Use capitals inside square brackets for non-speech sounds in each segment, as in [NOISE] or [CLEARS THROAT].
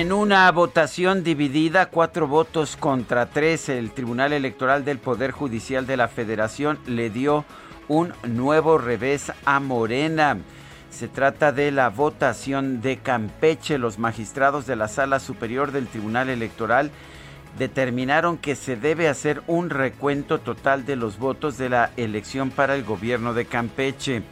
En una votación dividida, cuatro votos contra tres, el Tribunal Electoral del Poder Judicial de la Federación le dio un nuevo revés a Morena. Se trata de la votación de Campeche. Los magistrados de la Sala Superior del Tribunal Electoral determinaron que se debe hacer un recuento total de los votos de la elección para el gobierno de Campeche.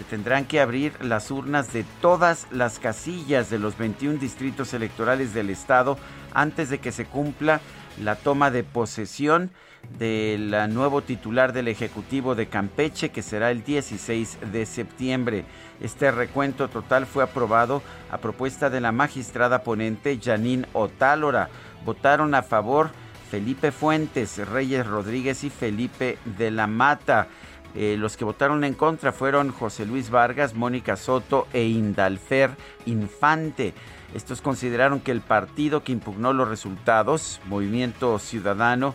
Se tendrán que abrir las urnas de todas las casillas de los 21 distritos electorales del estado antes de que se cumpla la toma de posesión del nuevo titular del Ejecutivo de Campeche, que será el 16 de septiembre. Este recuento total fue aprobado a propuesta de la magistrada ponente Janine Otálora. Votaron a favor Felipe Fuentes, Reyes Rodríguez y Felipe de la Mata. Eh, los que votaron en contra fueron José Luis Vargas, Mónica Soto e Indalfer Infante. Estos consideraron que el partido que impugnó los resultados, Movimiento Ciudadano,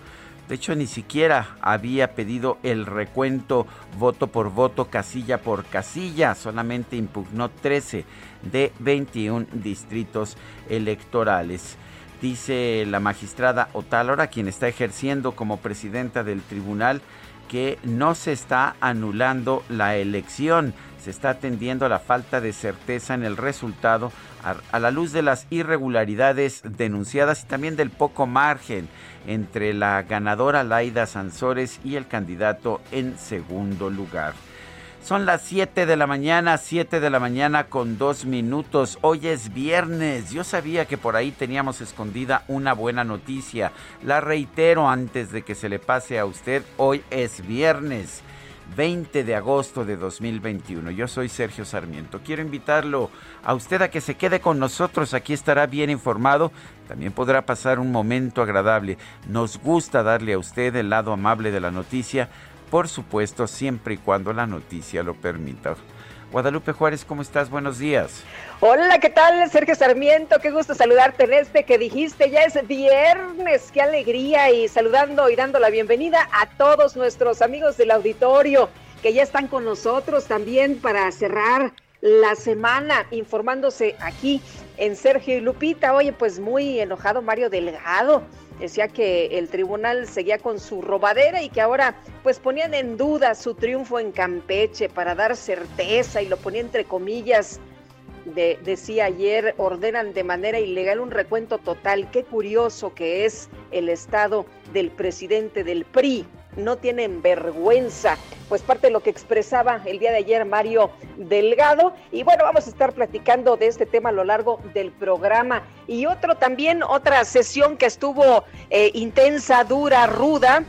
de hecho ni siquiera había pedido el recuento voto por voto, casilla por casilla, solamente impugnó 13 de 21 distritos electorales. Dice la magistrada Otálora, quien está ejerciendo como presidenta del tribunal, que no se está anulando la elección, se está atendiendo a la falta de certeza en el resultado a, la luz de las irregularidades denunciadas y también del poco margen entre la ganadora Laida Sansores y el candidato en segundo lugar. Son las 7 de la mañana, 7 de la mañana con dos minutos. Hoy es viernes. Yo sabía que por ahí teníamos escondida una buena noticia. La reitero antes de que se le pase a usted. Hoy es viernes. 20 de agosto de 2021. Yo soy Sergio Sarmiento. Quiero invitarlo a usted a que se quede con nosotros. Aquí estará bien informado. También podrá pasar un momento agradable. Nos gusta darle a usted el lado amable de la noticia por supuesto, siempre y cuando la noticia lo permita. Guadalupe Juárez, ¿cómo estás? Buenos días. Hola, ¿qué tal? Sergio Sarmiento, qué gusto saludarte en este que dijiste, ya es viernes, qué alegría y saludando y dando la bienvenida a todos nuestros amigos del auditorio que ya están con nosotros también para cerrar la semana informándose aquí en Sergio y Lupita. Oye, pues muy enojado Mario Delgado decía que el tribunal seguía con su robadera y que ahora pues ponían en duda su triunfo en Campeche para dar certeza y lo ponía entre comillas. De, decía ayer, ordenan de manera ilegal un recuento total. Qué curioso que es el estado del presidente del PRI no tienen vergüenza. Pues parte de lo que expresaba el día de ayer Mario Delgado. Y bueno, vamos a estar platicando de este tema a lo largo del programa. Y otro también, otra sesión que estuvo eh, intensa, dura, ruda,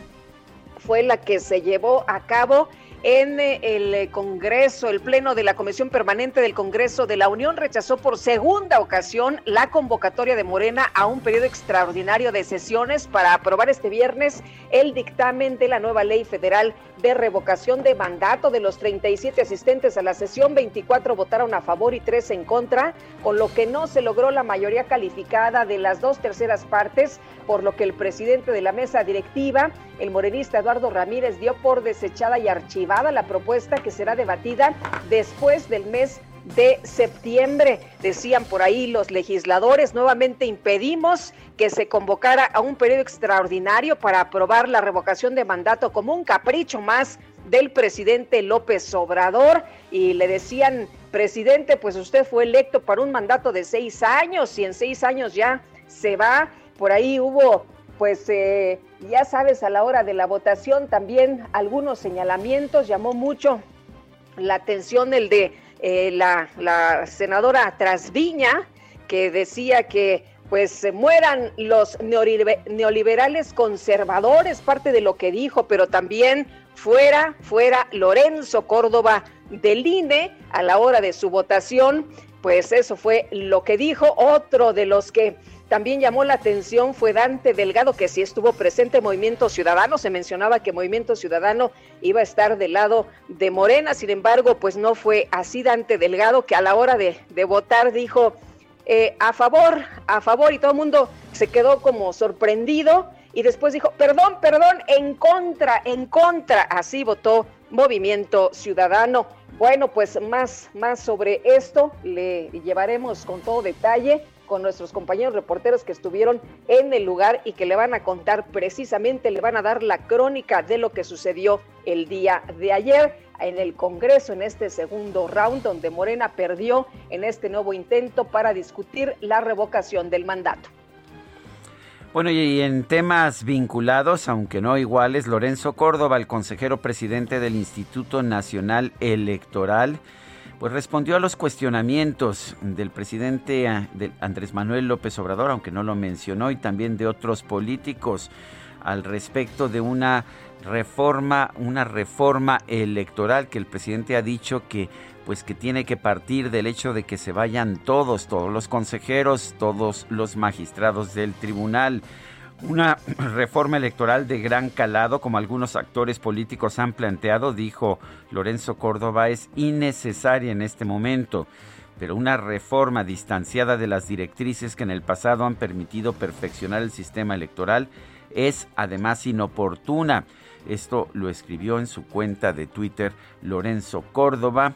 fue la que se llevó a cabo en eh, el eh, Congreso, el Pleno de la Comisión Permanente del Congreso de la Unión rechazó por segunda ocasión la convocatoria de Morena a un periodo extraordinario de sesiones para aprobar este viernes el dictamen de la nueva ley federal de revocación de mandato de los 37 asistentes a la sesión, 24 votaron a favor y 3 en contra, con lo que no se logró la mayoría calificada de las dos terceras partes, por lo que el presidente de la mesa directiva, el morenista Eduardo Ramírez, dio por desechada y archivada la propuesta que será debatida después del mes de septiembre. Decían por ahí los legisladores, nuevamente impedimos que se convocara a un periodo extraordinario para aprobar la revocación de mandato como un capricho más del presidente López Obrador y le decían, presidente, pues usted fue electo para un mandato de seis años y en seis años ya se va. Por ahí hubo, pues eh, ya sabes, a la hora de la votación también algunos señalamientos, llamó mucho la atención el de eh, la, la senadora Trasviña, que decía que pues se mueran los neoliberales conservadores, parte de lo que dijo, pero también fuera, fuera Lorenzo Córdoba del INE a la hora de su votación, pues eso fue lo que dijo. Otro de los que también llamó la atención fue Dante Delgado, que sí estuvo presente en Movimiento Ciudadano. Se mencionaba que Movimiento Ciudadano iba a estar del lado de Morena, sin embargo, pues no fue así Dante Delgado, que a la hora de, de votar dijo eh, a favor, a favor, y todo el mundo se quedó como sorprendido y después dijo, perdón, perdón, en contra, en contra. Así votó Movimiento Ciudadano. Bueno, pues más, más sobre esto le llevaremos con todo detalle con nuestros compañeros reporteros que estuvieron en el lugar y que le van a contar precisamente, le van a dar la crónica de lo que sucedió el día de ayer en el Congreso en este segundo round donde Morena perdió en este nuevo intento para discutir la revocación del mandato. Bueno, y en temas vinculados, aunque no iguales, Lorenzo Córdoba, el consejero presidente del Instituto Nacional Electoral, pues respondió a los cuestionamientos del presidente ah, Andrés Manuel López Obrador, aunque no lo mencionó, y también de otros políticos al respecto de una reforma, una reforma electoral que el presidente ha dicho que pues que tiene que partir del hecho de que se vayan todos, todos los consejeros, todos los magistrados del tribunal. Una [CLEARS THROAT] reforma electoral de gran calado, como algunos actores políticos han planteado, dijo Lorenzo Córdoba, es innecesaria en este momento, pero una reforma distanciada de las directrices que en el pasado han permitido perfeccionar el sistema electoral es además inoportuna. Esto lo escribió en su cuenta de Twitter Lorenzo Córdoba.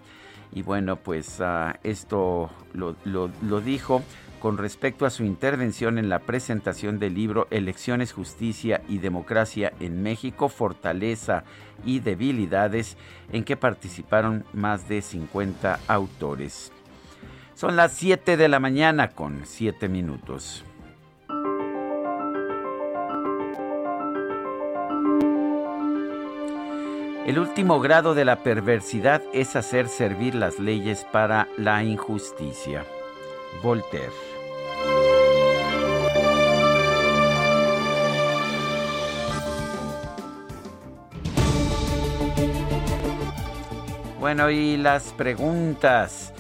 Y bueno, pues ah, esto lo, lo dijo con respecto a su intervención en la presentación del libro Elecciones, Justicia y Democracia en México, Fortaleza y Debilidades, en que participaron más de 50 autores. Son las 7 de la mañana con 7 minutos. El último grado de la perversidad es hacer servir las leyes para la injusticia. Voltaire. Bueno, y las preguntas.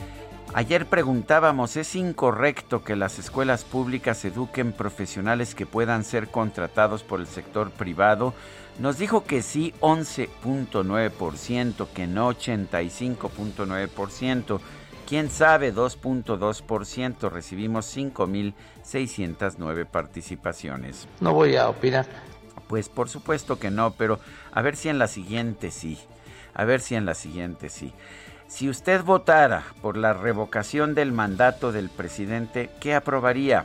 Ayer preguntábamos, ¿es incorrecto que las escuelas públicas eduquen profesionales que puedan ser contratados por el sector privado? Nos dijo que sí 11.9%, que no 85.9%. ¿Quién sabe 2.2%? Recibimos 5.609 participaciones. No voy a opinar. Pues por supuesto que no, pero a ver si en la siguiente sí. A ver si en la siguiente sí. Si usted votara por la revocación del mandato del presidente, ¿qué aprobaría?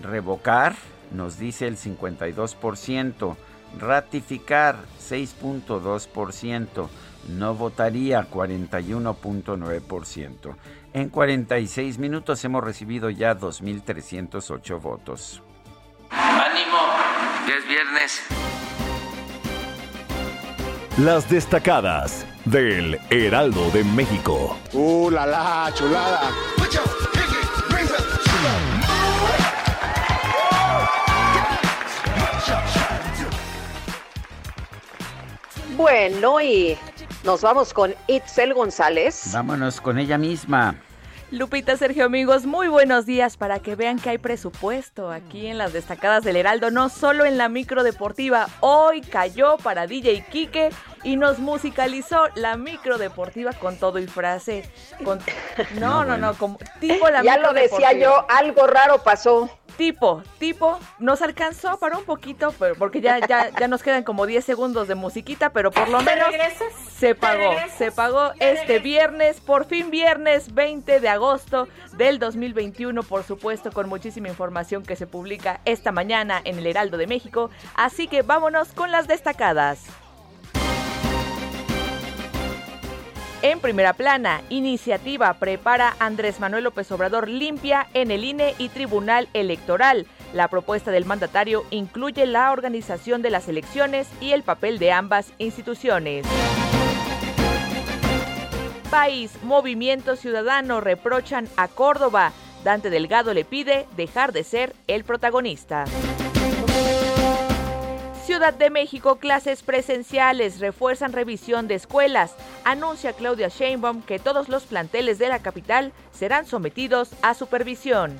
Revocar, nos dice el 52% ratificar 6.2%, no votaría 41.9%. En 46 minutos hemos recibido ya 2.308 votos. Ánimo, ya es viernes. Las destacadas del Heraldo de México. ¡Uh, la, la chulada! Bueno, y nos vamos con Itzel González. Vámonos con ella misma. Lupita, Sergio, amigos, muy buenos días para que vean que hay presupuesto aquí en las destacadas del Heraldo, no solo en la micro deportiva. Hoy cayó para DJ Quique y nos musicalizó la micro deportiva con todo y frase. [LAUGHS] No, no, no, como tipo la Ya lo decía yo, algo raro pasó. Tipo, tipo, nos alcanzó para un poquito, porque ya, ya, ya nos quedan como 10 segundos de musiquita, pero por lo menos se pagó, se pagó este viernes, por fin viernes 20 de agosto del 2021, por supuesto, con muchísima información que se publica esta mañana en el Heraldo de México, así que vámonos con las destacadas. En primera plana, iniciativa prepara Andrés Manuel López Obrador limpia en el INE y Tribunal Electoral. La propuesta del mandatario incluye la organización de las elecciones y el papel de ambas instituciones. País, Movimiento Ciudadano reprochan a Córdoba. Dante Delgado le pide dejar de ser el protagonista. Ciudad de México, clases presenciales, refuerzan revisión de escuelas. Anuncia Claudia Sheinbaum que todos los planteles de la capital serán sometidos a supervisión.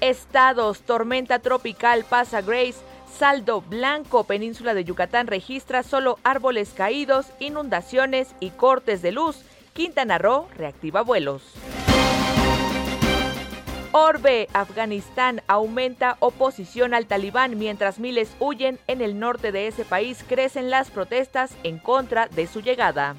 Estados, tormenta tropical pasa Grace, saldo blanco, península de Yucatán registra solo árboles caídos, inundaciones y cortes de luz. Quintana Roo reactiva vuelos. Orbe, Afganistán aumenta oposición al talibán mientras miles huyen en el norte de ese país, crecen las protestas en contra de su llegada.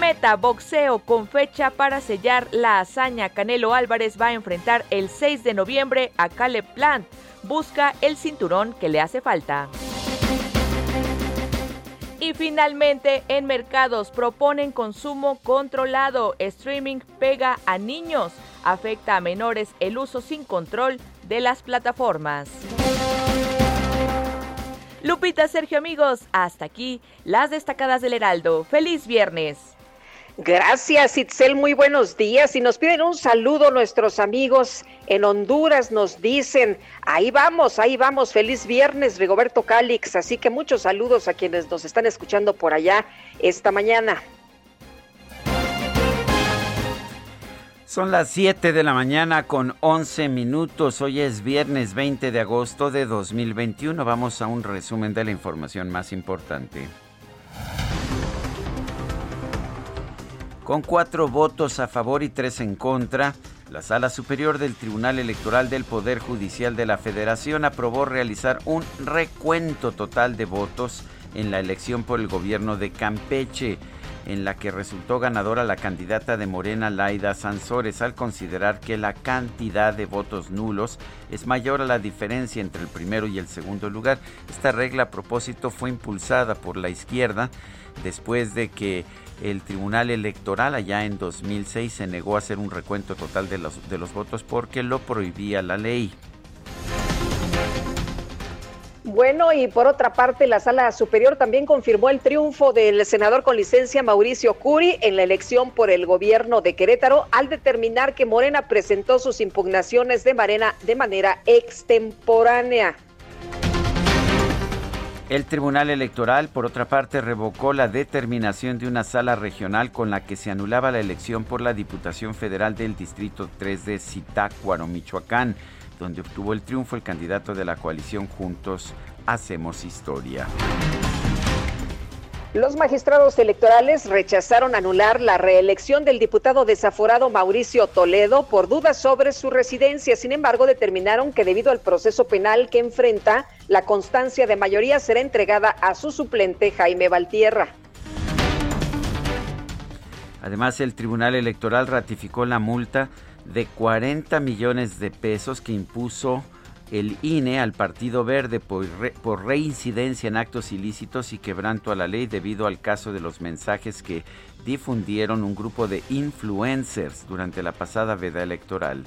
Meta boxeo con fecha para sellar la hazaña. Canelo Álvarez va a enfrentar el 6 de noviembre a Caleb Plant. Busca el cinturón que le hace falta. Y finalmente, en mercados proponen consumo controlado. Streaming pega a niños. Afecta a menores el uso sin control de las plataformas. Lupita, Sergio, amigos, hasta aquí las destacadas del Heraldo. Feliz viernes. Gracias, Itzel. Muy buenos días. Y nos piden un saludo nuestros amigos en Honduras. Nos dicen, ahí vamos, ahí vamos. Feliz viernes, Rigoberto Calix. Así que muchos saludos a quienes nos están escuchando por allá esta mañana. Son las 7 de la mañana con 11 minutos. Hoy es viernes 20 de agosto de 2021. Vamos a un resumen de la información más importante. Con cuatro votos a favor y tres en contra, la Sala Superior del Tribunal Electoral del Poder Judicial de la Federación aprobó realizar un recuento total de votos en la elección por el gobierno de Campeche, en la que resultó ganadora la candidata de Morena Laida Sansores al considerar que la cantidad de votos nulos es mayor a la diferencia entre el primero y el segundo lugar. Esta regla a propósito fue impulsada por la izquierda después de que el Tribunal Electoral allá en 2006 se negó a hacer un recuento total de los, votos porque lo prohibía la ley. Bueno, y por otra parte, la Sala Superior también confirmó el triunfo del senador con licencia Mauricio Curi en la elección por el gobierno de Querétaro al determinar que Morena presentó sus impugnaciones de, de manera extemporánea. El Tribunal Electoral, por otra parte, revocó la determinación de una sala regional con la que se anulaba la elección por la Diputación Federal del Distrito 3 de Zitácuaro, Michoacán, donde obtuvo el triunfo el candidato de la coalición Juntos Hacemos Historia. Los magistrados electorales rechazaron anular la reelección del diputado desaforado Mauricio Toledo por dudas sobre su residencia. Sin embargo, determinaron que debido al proceso penal que enfrenta, la constancia de mayoría será entregada a su suplente Jaime Valtierra. Además, el Tribunal Electoral ratificó la multa de 40 millones de pesos que impuso el INE al Partido Verde por, reincidencia en actos ilícitos y quebranto a la ley debido al caso de los mensajes que difundieron un grupo de influencers durante la pasada veda electoral.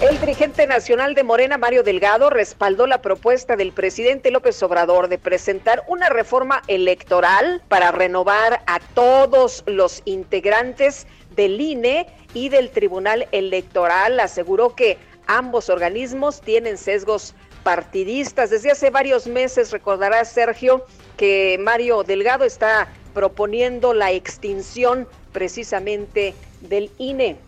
El dirigente nacional de Morena, Mario Delgado, respaldó la propuesta del presidente López Obrador de presentar una reforma electoral para renovar a todos los integrantes del INE y del Tribunal Electoral. Aseguró que Ambos organismos tienen sesgos partidistas. Desde hace varios meses, recordará Sergio, que Mario Delgado está proponiendo la extinción precisamente del INE.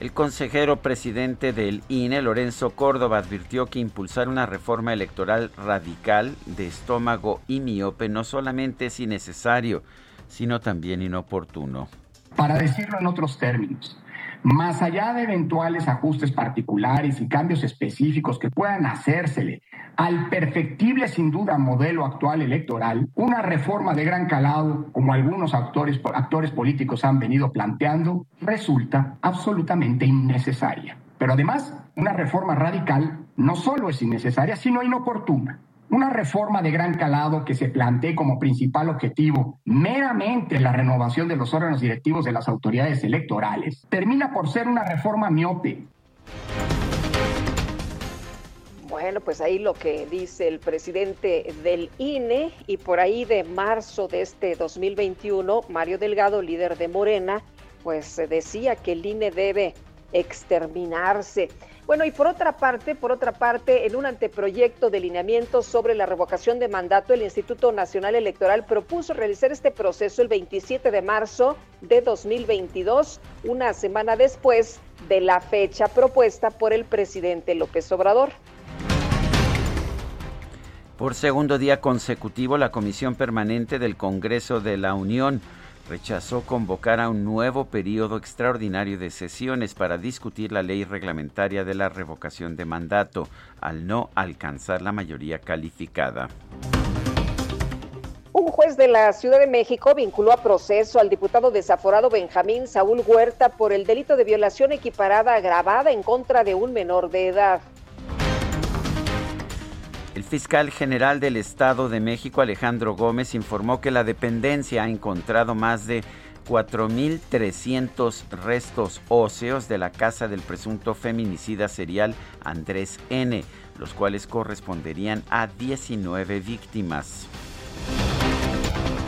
El consejero presidente del INE, Lorenzo Córdoba, advirtió que impulsar una reforma electoral radical de estómago y miope no solamente es innecesario, sino también inoportuno. Para decirlo en otros términos, más allá de eventuales ajustes particulares y cambios específicos que puedan hacérsele al perfectible sin duda modelo actual electoral, una reforma de gran calado, como algunos actores, actores políticos han venido planteando, resulta absolutamente innecesaria. Pero además, una reforma radical no solo es innecesaria, sino inoportuna. Una reforma de gran calado que se plantee como principal objetivo meramente la renovación de los órganos directivos de las autoridades electorales termina por ser una reforma miope. Bueno, pues ahí lo que dice el presidente del INE y por ahí de marzo de este 2021, Mario Delgado, líder de Morena, pues decía que el INE debe exterminarse. Bueno, y por otra parte, por otra parte, en un anteproyecto de lineamientos sobre la revocación de mandato, el Instituto Nacional Electoral propuso realizar este proceso el 27 de marzo de 2022, una semana después de la fecha propuesta por el presidente López Obrador. Por segundo día consecutivo, la Comisión Permanente del Congreso de la Unión rechazó convocar a un nuevo periodo extraordinario de sesiones para discutir la ley reglamentaria de la revocación de mandato, al no alcanzar la mayoría calificada. Un juez de la Ciudad de México vinculó a proceso al diputado desaforado Benjamín Saúl Huerta por el delito de violación equiparada agravada en contra de un menor de edad. El fiscal general del Estado de México, Alejandro Gómez, informó que la dependencia ha encontrado más de 4.300 restos óseos de la casa del presunto feminicida serial Andrés N., los cuales corresponderían a 19 víctimas.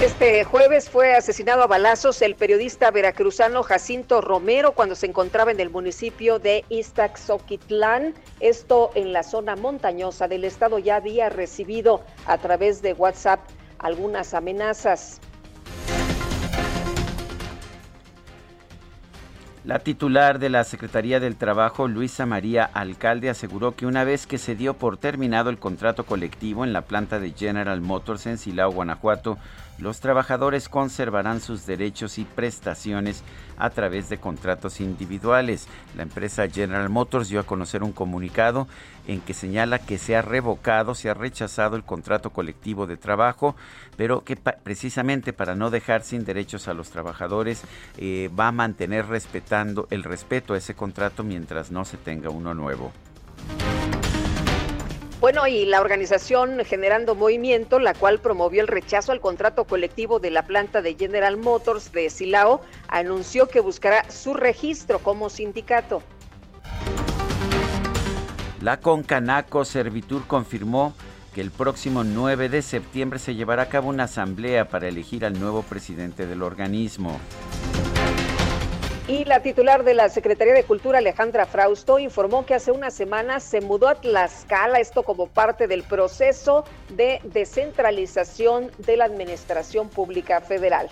Este jueves fue asesinado a balazos el periodista veracruzano Jacinto Romero cuando se encontraba en el municipio de Iztaxoquitlán, esto en la zona montañosa del estado. Ya había recibido a través de WhatsApp algunas amenazas. La titular de la Secretaría del Trabajo, Luisa María Alcalde, aseguró que una vez que se dio por terminado el contrato colectivo en la planta de General Motors en Silao, Guanajuato, los trabajadores conservarán sus derechos y prestaciones a través de contratos individuales. La empresa General Motors dio a conocer un comunicado en que señala que se ha revocado, se ha rechazado el contrato colectivo de trabajo, pero que precisamente para no dejar sin derechos a los trabajadores eh, va a mantener respetando el respeto a ese contrato mientras no se tenga uno nuevo. Bueno, y la organización Generando Movimiento, la cual promovió el rechazo al contrato colectivo de la planta de General Motors de Silao, anunció que buscará su registro como sindicato. La Concanaco Servitur confirmó que el próximo 9 de septiembre se llevará a cabo una asamblea para elegir al nuevo presidente del organismo. Y la titular de la Secretaría de Cultura, Alejandra Frausto, informó que hace unas semanas se mudó a Tlaxcala, esto como parte del proceso de descentralización de la Administración Pública Federal.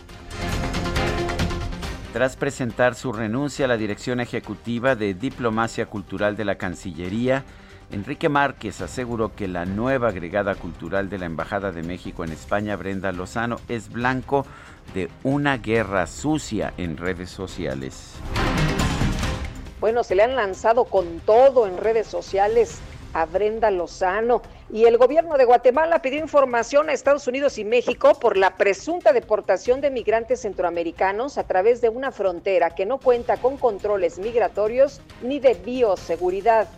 Tras presentar su renuncia a la dirección ejecutiva de Diplomacia Cultural de la Cancillería, Enrique Márquez aseguró que la nueva agregada cultural de la Embajada de México en España, Brenda Lozano, es blanco de una guerra sucia en redes sociales. Bueno, se le han lanzado con todo en redes sociales a Brenda Lozano y el gobierno de Guatemala pidió información a Estados Unidos y México por la presunta deportación de migrantes centroamericanos a través de una frontera que no cuenta con controles migratorios ni de bioseguridad.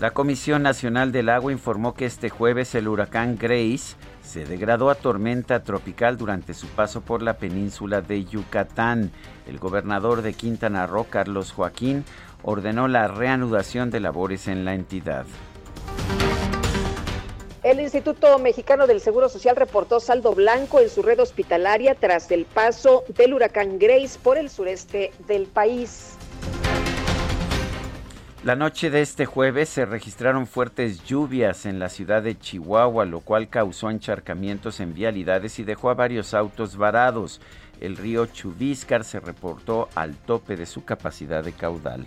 La Comisión Nacional del Agua informó que este jueves el huracán Grace se degradó a tormenta tropical durante su paso por la península de Yucatán. El gobernador de Quintana Roo, Carlos Joaquín, ordenó la reanudación de labores en la entidad. El Instituto Mexicano del Seguro Social reportó saldo blanco en su red hospitalaria tras el paso del huracán Grace por el sureste del país. La noche de este jueves se registraron fuertes lluvias en la ciudad de Chihuahua, lo cual causó encharcamientos en vialidades y dejó a varios autos varados. El río Chubíscar se reportó al tope de su capacidad de caudal.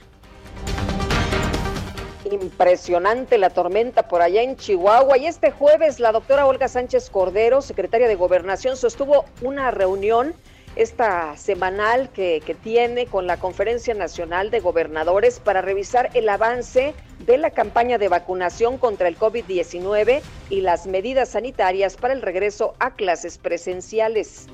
Impresionante la tormenta por allá en Chihuahua. Y este jueves la doctora Olga Sánchez Cordero, secretaria de Gobernación, sostuvo una reunión esta semanal que, que, tiene con la Conferencia Nacional de Gobernadores para revisar el avance de la campaña de vacunación contra el COVID-19 y las medidas sanitarias para el regreso a clases presenciales.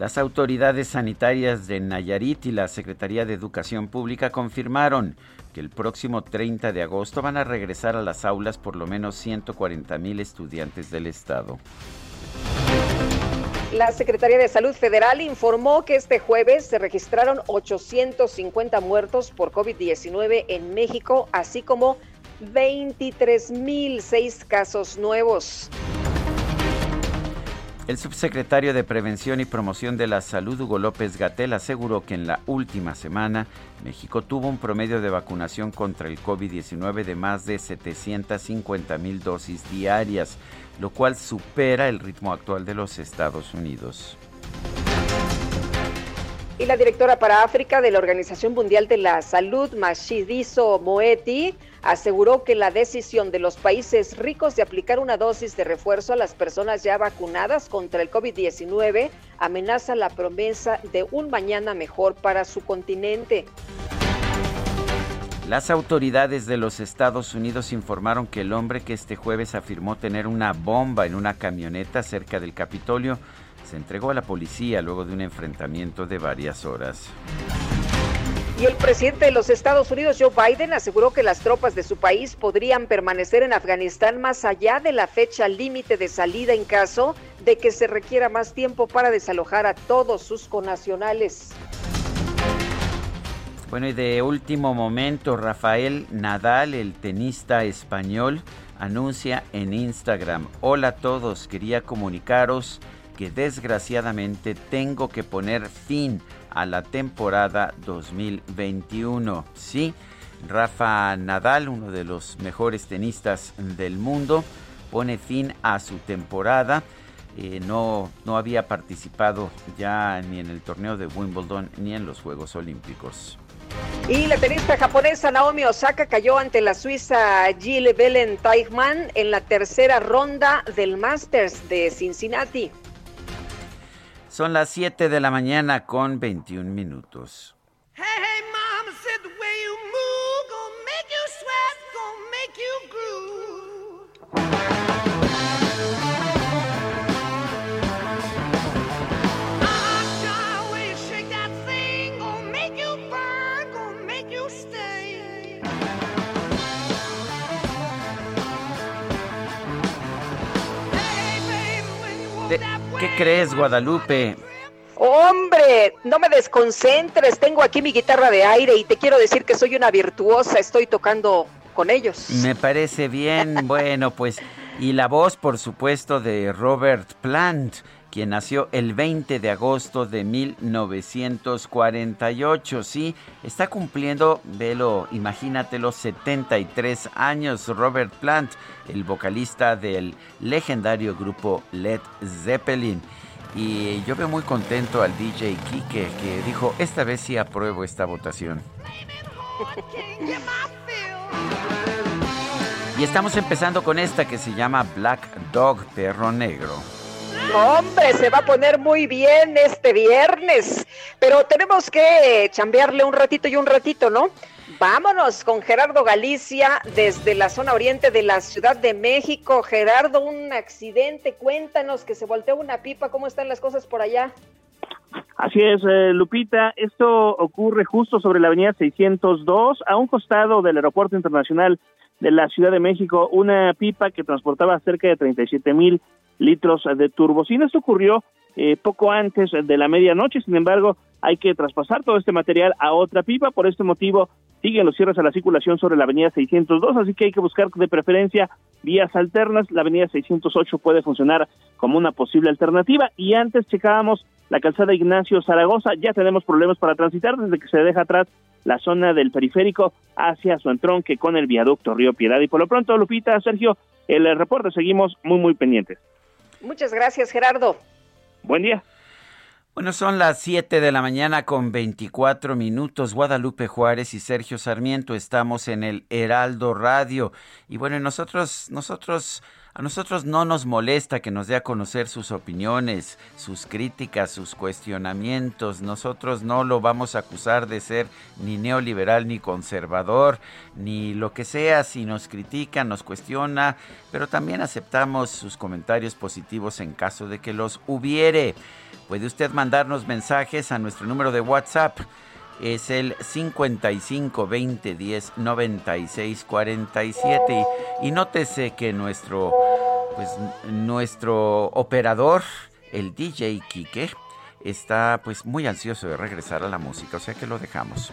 Las autoridades sanitarias de Nayarit y la Secretaría de Educación Pública confirmaron que el próximo 30 de agosto van a regresar a las aulas por lo menos 140 mil estudiantes del estado. La Secretaría de Salud Federal informó que este jueves se registraron 850 muertos por COVID-19 en México, así como 23.006 casos nuevos. El subsecretario de Prevención y Promoción de la Salud, Hugo López Gatel, aseguró que en la última semana México tuvo un promedio de vacunación contra el COVID-19 de más de 750 mil dosis diarias, lo cual supera el ritmo actual de los Estados Unidos. Y la directora para África de la Organización Mundial de la Salud, Mashidiso Moeti, aseguró que la decisión de los países ricos de aplicar una dosis de refuerzo a las personas ya vacunadas contra el COVID-19 amenaza la promesa de un mañana mejor para su continente. Las autoridades de los Estados Unidos informaron que el hombre que este jueves afirmó tener una bomba en una camioneta cerca del Capitolio se entregó a la policía luego de un enfrentamiento de varias horas. Y el presidente de los Estados Unidos, Joe Biden, aseguró que las tropas de su país podrían permanecer en Afganistán más allá de la fecha límite de salida en caso de que se requiera más tiempo para desalojar a todos sus conacionales. Bueno, y de último momento, Rafael Nadal, el tenista español, anuncia en Instagram, hola a todos, quería comunicaros que desgraciadamente tengo que poner fin a la temporada 2021. Sí, Rafa Nadal, uno de los mejores tenistas del mundo, pone fin a su temporada. Eh, no, no había participado ya ni en el torneo de Wimbledon ni en los Juegos Olímpicos. Y la tenista japonesa Naomi Osaka cayó ante la suiza Jill Bellen Teichmann en la tercera ronda del Masters de Cincinnati. Son las 7 de la mañana con 21 minutos. Hey, hey, mama said the way you move gonna make you sweat, gonna make you groove. De- ¿Qué crees, Guadalupe? Hombre, no me desconcentres, tengo aquí mi guitarra de aire y te quiero decir que soy una virtuosa, estoy tocando con ellos. Me parece bien. [LAUGHS] Bueno, pues, y la voz, por supuesto, de Robert Plant, quien nació el 20 de agosto de 1948. Sí, está cumpliendo, velo, imagínatelo, 73 años. Robert Plant, el vocalista del legendario grupo Led Zeppelin. Y yo veo muy contento al DJ Kike, que dijo, esta vez sí apruebo esta votación. Y estamos empezando con esta que se llama Black Dog, perro negro. Hombre, se va a poner muy bien este viernes, pero tenemos que chambearle un ratito y un ratito, ¿no? Vámonos con Gerardo Galicia desde la zona oriente de la Ciudad de México. Gerardo, un accidente, cuéntanos que se volteó una pipa, ¿cómo están las cosas por allá? Así es, eh, Lupita. Esto ocurre justo sobre la avenida 602, a un costado del Aeropuerto Internacional de la Ciudad de México, una pipa que transportaba cerca de 37 mil litros de turbocina. Esto ocurrió eh, poco antes de la medianoche, sin embargo, hay que traspasar todo este material a otra pipa. Por este motivo, siguen los cierres a la circulación sobre la avenida 602, así que hay que buscar de preferencia vías alternas. La avenida 608 puede funcionar como una posible alternativa. Y antes checábamos la calzada Ignacio Zaragoza. Ya tenemos problemas para transitar desde que se deja atrás la zona del periférico hacia su entronque con el viaducto Río Piedad. Y por lo pronto, Lupita, Sergio, el reporte seguimos muy, muy pendientes. Muchas gracias, Gerardo. Buen día. Bueno, son las 7 de la mañana con 24 minutos. Guadalupe Juárez y Sergio Sarmiento estamos en el Heraldo Radio. Y bueno, nosotros, nosotros, a nosotros no nos molesta que nos dé a conocer sus opiniones, sus críticas, sus cuestionamientos. Nosotros no lo vamos a acusar de ser ni neoliberal ni conservador, ni lo que sea. Si nos critica, nos cuestiona, pero también aceptamos sus comentarios positivos en caso de que los hubiere. Puede usted mandarnos mensajes a nuestro número de WhatsApp. Es el 55 20 10 96 47. Y, y nótese que nuestro, pues, nuestro operador, el DJ Kike, está pues muy ansioso de regresar a la música, o sea que lo dejamos.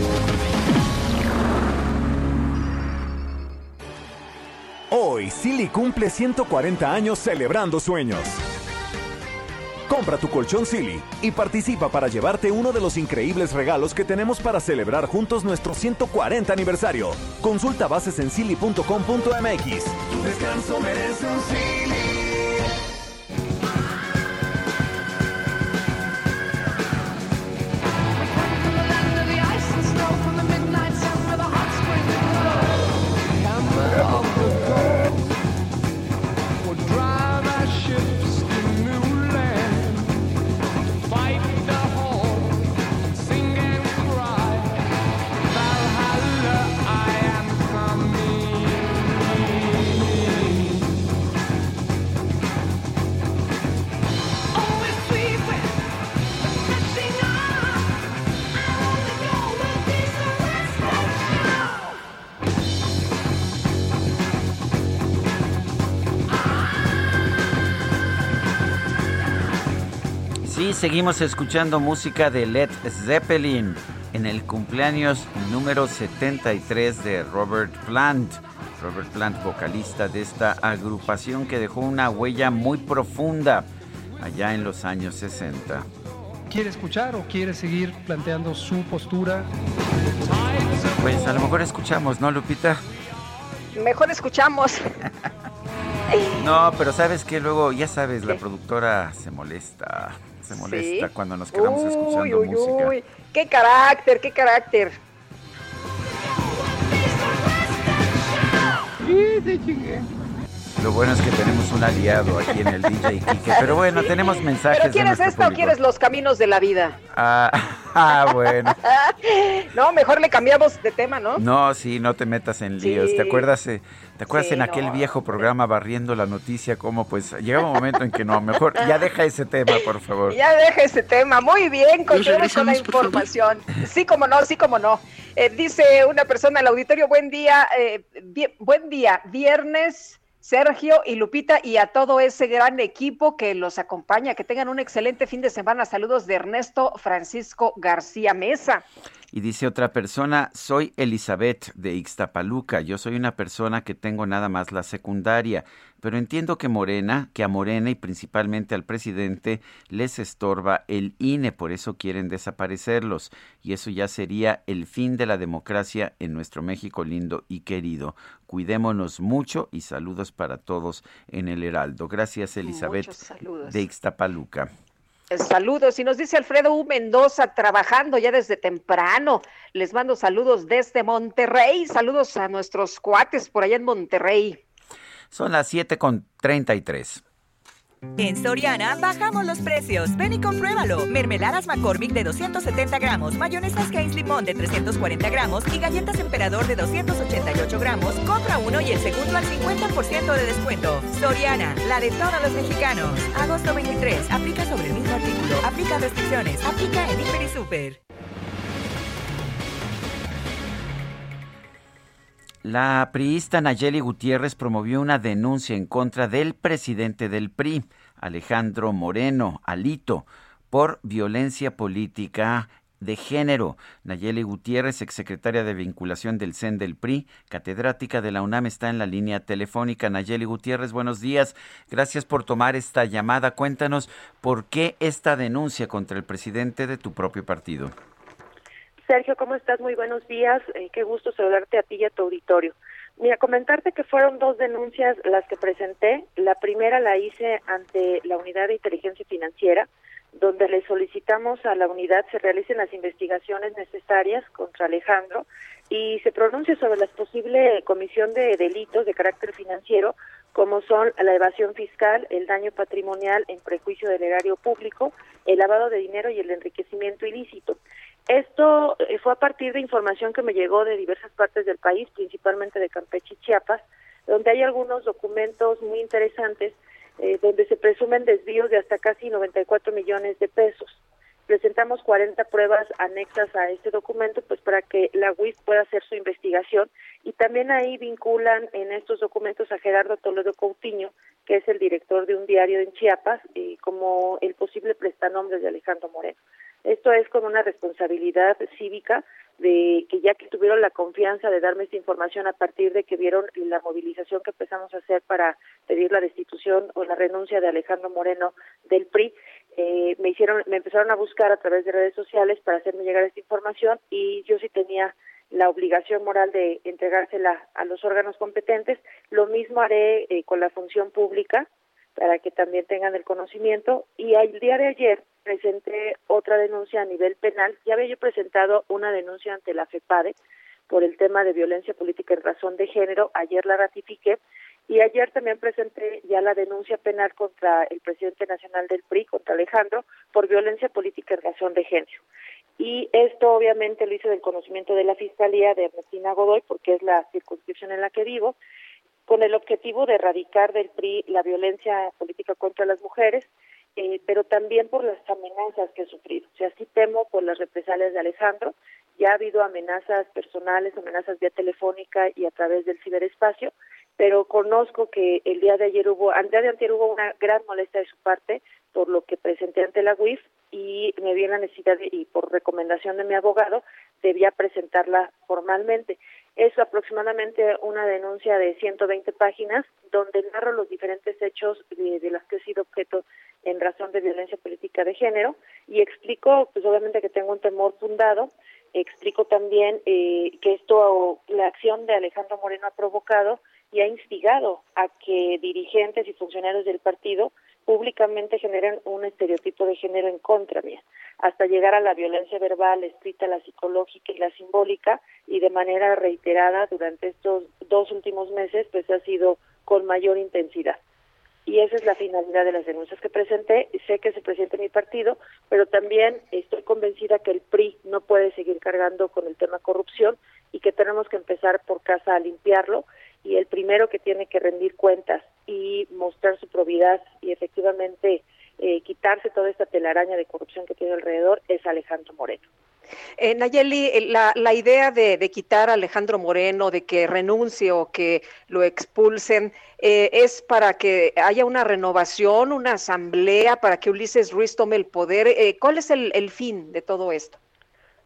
Hoy, Silly cumple 140 años celebrando sueños. Compra tu colchón Silly y participa para llevarte uno de los increíbles regalos que tenemos para celebrar juntos nuestro 140 aniversario. Consulta bases en silly.com.mx. Tu descanso merece un Silly. Seguimos escuchando música de Led Zeppelin en el cumpleaños número 73 de Robert Plant. Robert Plant, vocalista de esta agrupación que dejó una huella muy profunda allá en los años 60. ¿Quiere escuchar o quiere seguir planteando su postura? Pues a lo mejor escuchamos, ¿no, Lupita? Mejor escuchamos. [LAUGHS] No, pero sabes que luego, ya sabes, la productora se molesta. Se molesta Sí. cuando nos quedamos Uy, escuchando uy, música. uy. Qué carácter, qué carácter. Lo bueno es que tenemos un aliado aquí en el DJ Kike. Pero bueno, tenemos mensajes ¿Pero quieres esto o quieres los caminos de la vida? Ah, [LAUGHS] ah, bueno. [LAUGHS] No, mejor le cambiamos de tema, ¿no? No, sí, no te metas en líos. Sí. ¿Te acuerdas, eh, ¿te acuerdas Sí, en aquel no. viejo programa barriendo la noticia? Como pues llegaba un momento en que no, mejor ya deja ese tema, por favor. Ya deja ese tema. Muy bien, continuemos con la información. Sí, como no, sí, como no. Eh, dice una persona al auditorio, buen día, eh, buen día, viernes. Sergio y Lupita y a todo ese gran equipo que los acompaña. Que tengan un excelente fin de semana. Saludos de Ernesto Francisco García Mesa. Y dice otra persona, soy Elizabeth de Ixtapaluca. Yo soy una persona que tengo nada más la secundaria, pero entiendo que Morena, que a Morena y principalmente al presidente les estorba el INE, por eso quieren desaparecerlos. Y eso ya sería el fin de la democracia en nuestro México lindo y querido. Cuidémonos mucho y saludos para todos en el Heraldo. Gracias Elizabeth de Ixtapaluca. Saludos. Y nos dice Alfredo U. Mendoza, trabajando ya desde temprano. Les mando saludos desde Monterrey. Saludos a nuestros cuates por allá en Monterrey. Son las 7 con 33. En Soriana bajamos los precios. Ven y compruébalo. Mermeladas McCormick de 270 gramos, mayonesas Heinz Limón de 340 gramos y galletas Emperador de 288 gramos. Compra uno y el segundo al 50% de descuento. Soriana, la de todos los mexicanos. Agosto 23. Aplica sobre el mismo artículo. Aplica restricciones. Aplica en Hiper y Super. La priista Nayeli Gutiérrez promovió una denuncia en contra del presidente del PRI, Alejandro Moreno, Alito, por violencia política de género. Nayeli Gutiérrez, exsecretaria de vinculación del CEN del PRI, catedrática de la UNAM, está en la línea telefónica. Nayeli Gutiérrez, buenos días. Gracias por tomar esta llamada. Cuéntanos por qué esta denuncia contra el presidente de tu propio partido. Sergio, ¿cómo estás? Muy buenos días. Eh, qué gusto saludarte a ti y a tu auditorio. Mira, comentarte que fueron dos denuncias las que presenté. La primera la hice ante la Unidad de Inteligencia Financiera, donde le solicitamos a la unidad se realicen las investigaciones necesarias contra Alejandro y se pronuncie sobre la posible comisión de delitos de carácter financiero, como son la evasión fiscal, el daño patrimonial en prejuicio del erario público, el lavado de dinero y el enriquecimiento ilícito. Esto eh, fue a partir de información que me llegó de diversas partes del país, principalmente de Campeche y Chiapas, donde hay algunos documentos muy interesantes eh, donde se presumen desvíos de hasta casi 94 millones de pesos. Presentamos 40 pruebas anexas a este documento, pues para que la UIF pueda hacer su investigación y también ahí vinculan en estos documentos a Gerardo Toledo Coutinho, que es el director de un diario en Chiapas, y como el posible prestanombre de Alejandro Moreno. Esto es con una responsabilidad cívica de que ya que tuvieron la confianza de darme esta información a partir de que vieron la movilización que empezamos a hacer para pedir la destitución o la renuncia de Alejandro Moreno del PRI, eh, me hicieron, me empezaron a buscar a través de redes sociales para hacerme llegar esta información y yo sí tenía la obligación moral de entregársela a los órganos competentes. Lo mismo haré eh, con la función pública para que también tengan el conocimiento. Y el día de ayer presenté otra denuncia a nivel penal. Ya había yo presentado una denuncia ante la FEPADE por el tema de violencia política en razón de género. Ayer la ratifiqué y ayer también presenté ya la denuncia penal contra el presidente nacional del PRI, contra Alejandro, por violencia política en razón de género. Y esto obviamente lo hice del conocimiento de la Fiscalía de Ernestina Godoy, porque es la circunscripción en la que vivo, con el objetivo de erradicar del PRI la violencia política contra las mujeres eh, pero también por las amenazas que he sufrido. O sea, sí temo por las represalias de Alejandro. Ya ha habido amenazas personales, amenazas vía telefónica y a través del ciberespacio, pero conozco que el día de ayer hubo, el día de ayer hubo una gran molestia de su parte por lo que presenté ante la UIF y me vi la necesidad y por recomendación de mi abogado debía presentarla formalmente. Es aproximadamente una denuncia de 120 páginas donde narro los diferentes hechos de, de las que he sido objeto en razón de violencia política de género y explico, pues obviamente que tengo un temor fundado, explico también eh, que esto, la acción de Alejandro Moreno ha provocado y ha instigado a que dirigentes y funcionarios del partido públicamente generen un estereotipo de género en contra mía, hasta llegar a la violencia verbal, escrita, la psicológica y la simbólica, y de manera reiterada durante estos dos últimos meses, pues ha sido con mayor intensidad y esa es la finalidad de las denuncias que presenté. Sé que se presenta mi partido, pero también estoy convencida que el PRI no puede seguir cargando con el tema corrupción y que tenemos que empezar por casa a limpiarlo y el primero que tiene que rendir cuentas y mostrar su probidad y efectivamente eh, quitarse toda esta telaraña de corrupción que tiene alrededor es Alejandro Moreno. Eh, Nayeli, eh, la, idea de, quitar a Alejandro Moreno, de que renuncie o que lo expulsen, eh, es para que haya una renovación, una asamblea, para que Ulises Ruiz tome el poder. Eh, ¿Cuál es el fin de todo esto?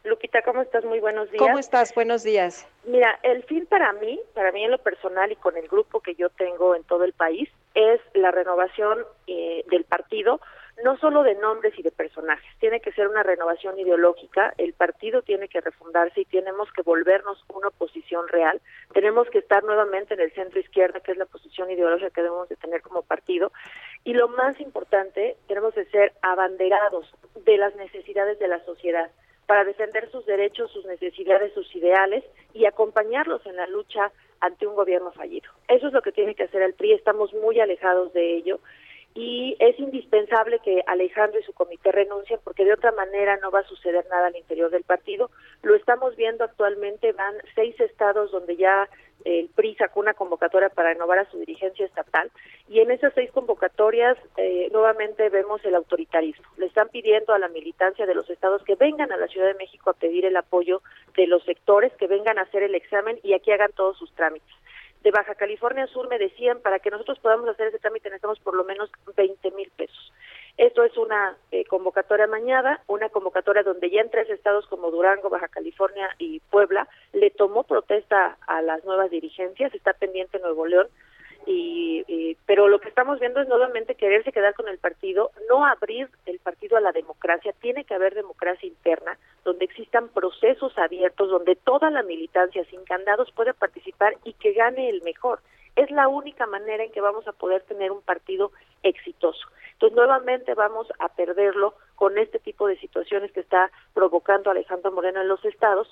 Lupita, ¿cómo estás? Muy buenos días. ¿Cómo estás? Buenos días. Mira, el fin para mí, para mí en lo personal y con el grupo que yo tengo en todo el país, es la renovación eh, del partido, no solo de nombres y de personajes, tiene que ser una renovación ideológica, el partido tiene que refundarse y tenemos que volvernos una oposición real, tenemos que estar nuevamente en el centro izquierda, que es la posición ideológica que debemos de tener como partido, y lo más importante, tenemos que ser abanderados de las necesidades de la sociedad para defender sus derechos, sus necesidades, sus ideales y acompañarlos en la lucha ante un gobierno fallido. Eso es lo que tiene que hacer el PRI, estamos muy alejados de ello y es indispensable que Alejandro y su comité renuncien porque de otra manera no va a suceder nada al interior del partido. Lo estamos viendo actualmente, van seis estados donde ya el PRI sacó una convocatoria para renovar a su dirigencia estatal y en esas seis convocatorias eh, nuevamente vemos el autoritarismo. Le están pidiendo a la militancia de los estados que vengan a la Ciudad de México a pedir el apoyo de los sectores, que vengan a hacer el examen y aquí hagan todos sus trámites de Baja California Sur me decían, para que nosotros podamos hacer ese trámite necesitamos por lo menos 20 mil pesos. Esto es una eh, convocatoria mañana, una convocatoria donde ya en tres estados como Durango, Baja California y Puebla le tomó protesta a las nuevas dirigencias, está pendiente Nuevo León, y, pero lo que estamos viendo es nuevamente quererse quedar con el partido, no abrir el partido a la democracia, tiene que haber democracia interna, donde existan procesos abiertos, donde toda la militancia sin candados pueda participar y que gane el mejor. Es la única manera en que vamos a poder tener un partido exitoso. Entonces, nuevamente vamos a perderlo con este tipo de situaciones que está provocando Alejandro Moreno en los estados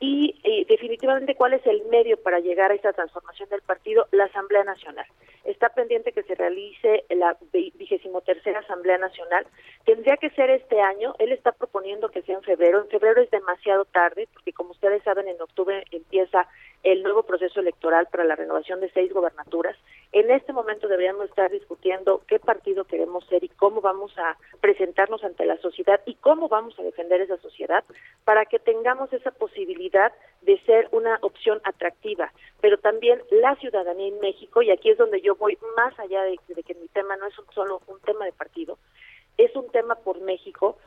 y eh, definitivamente cuál es el medio para llegar a esa transformación del partido, la Asamblea Nacional. Está pendiente que se realice la vigésimo tercera Asamblea Nacional. Tendría que ser este año. Él está proponiendo que sea en febrero. En febrero es demasiado tarde porque, como ustedes saben, en octubre empieza el nuevo proceso electoral para la renovación de seis gobernaturas. En este momento deberíamos estar discutiendo qué partido queremos ser y cómo vamos a presentarnos ante la sociedad y cómo vamos a defender esa sociedad para que tengamos esa posibilidad de ser una opción atractiva, pero también la ciudadanía en México, y aquí es donde yo voy más allá de, que mi tema no es un, solo un tema de partido, es un tema por México,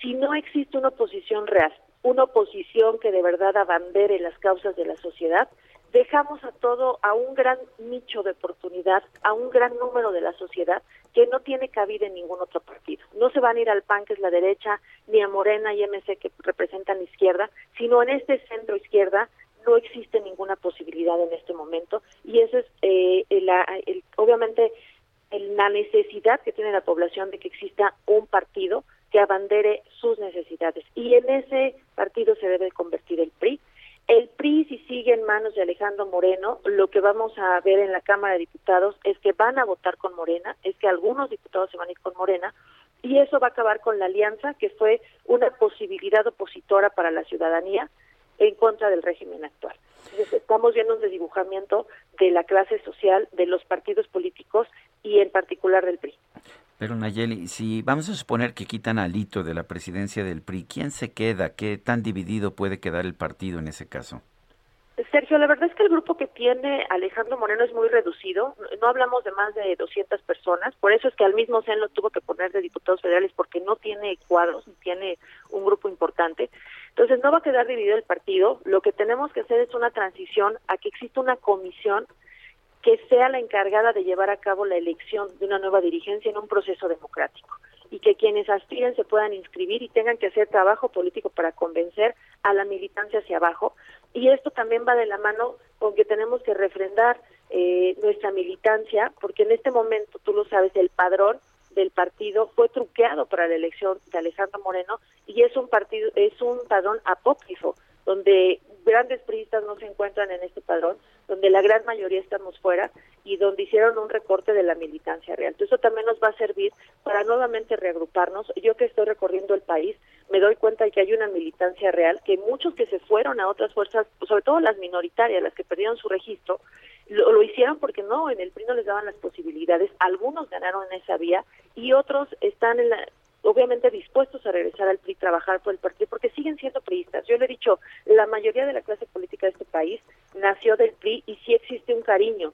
si no existe una oposición real, una oposición que de verdad abandere las causas de la sociedad, dejamos a todo, a un gran nicho de oportunidad, a un gran número de la sociedad que no tiene cabida en ningún otro partido. No se van a ir al PAN, que es la derecha, ni a Morena y MC, que representan la izquierda, sino en este centro izquierda no existe ninguna posibilidad en este momento y eso es eh, el, obviamente la necesidad que tiene la población de que exista un partido que abandere sus necesidades y en ese partido se debe convertir el PRI el PRI, si sigue en manos de Alejandro Moreno, lo que vamos a ver en la Cámara de Diputados es que van a votar con Morena, es que algunos diputados se van a ir con Morena, y eso va a acabar con la alianza, que fue una posibilidad opositora para la ciudadanía en contra del régimen actual. estamos viendo un desdibujamiento de la clase social, de los partidos políticos y en particular del PRI. Pero Nayeli, si vamos a suponer que quitan a Lito de la presidencia del PRI, ¿quién se queda? ¿Qué tan dividido puede quedar el partido en ese caso? Sergio, la verdad es que el grupo que tiene Alejandro Moreno es muy reducido. No hablamos de más de 200 personas. Por eso es que al mismo CEN lo tuvo que poner de diputados federales porque no tiene cuadros, tiene un grupo importante. Entonces no va a quedar dividido el partido. Lo que tenemos que hacer es una transición a que exista una comisión que sea la encargada de llevar a cabo la elección de una nueva dirigencia en un proceso democrático y que quienes aspiren se puedan inscribir y tengan que hacer trabajo político para convencer a la militancia hacia abajo. Y esto también va de la mano con que tenemos que refrendar eh, nuestra militancia, porque en este momento, tú lo sabes, el padrón del partido fue truqueado para la elección de Alejandro Moreno y es un partido es un padrón apócrifo donde grandes priistas no se encuentran en este padrón, donde la gran mayoría estamos fuera y donde hicieron un recorte de la militancia real. Entonces, eso también nos va a servir para nuevamente reagruparnos. Yo que estoy recorriendo el país, me doy cuenta de que hay una militancia real, que muchos que se fueron a otras fuerzas, sobre todo las minoritarias, las que perdieron su registro, lo, lo, hicieron porque no, en el PRI no les daban las posibilidades, algunos ganaron en esa vía y otros están en la, obviamente dispuestos a regresar al PRI, trabajar por el partido, porque siguen siendo priistas. Yo le he dicho, la mayoría de la clase política de este país nació del PRI y sí existe un cariño.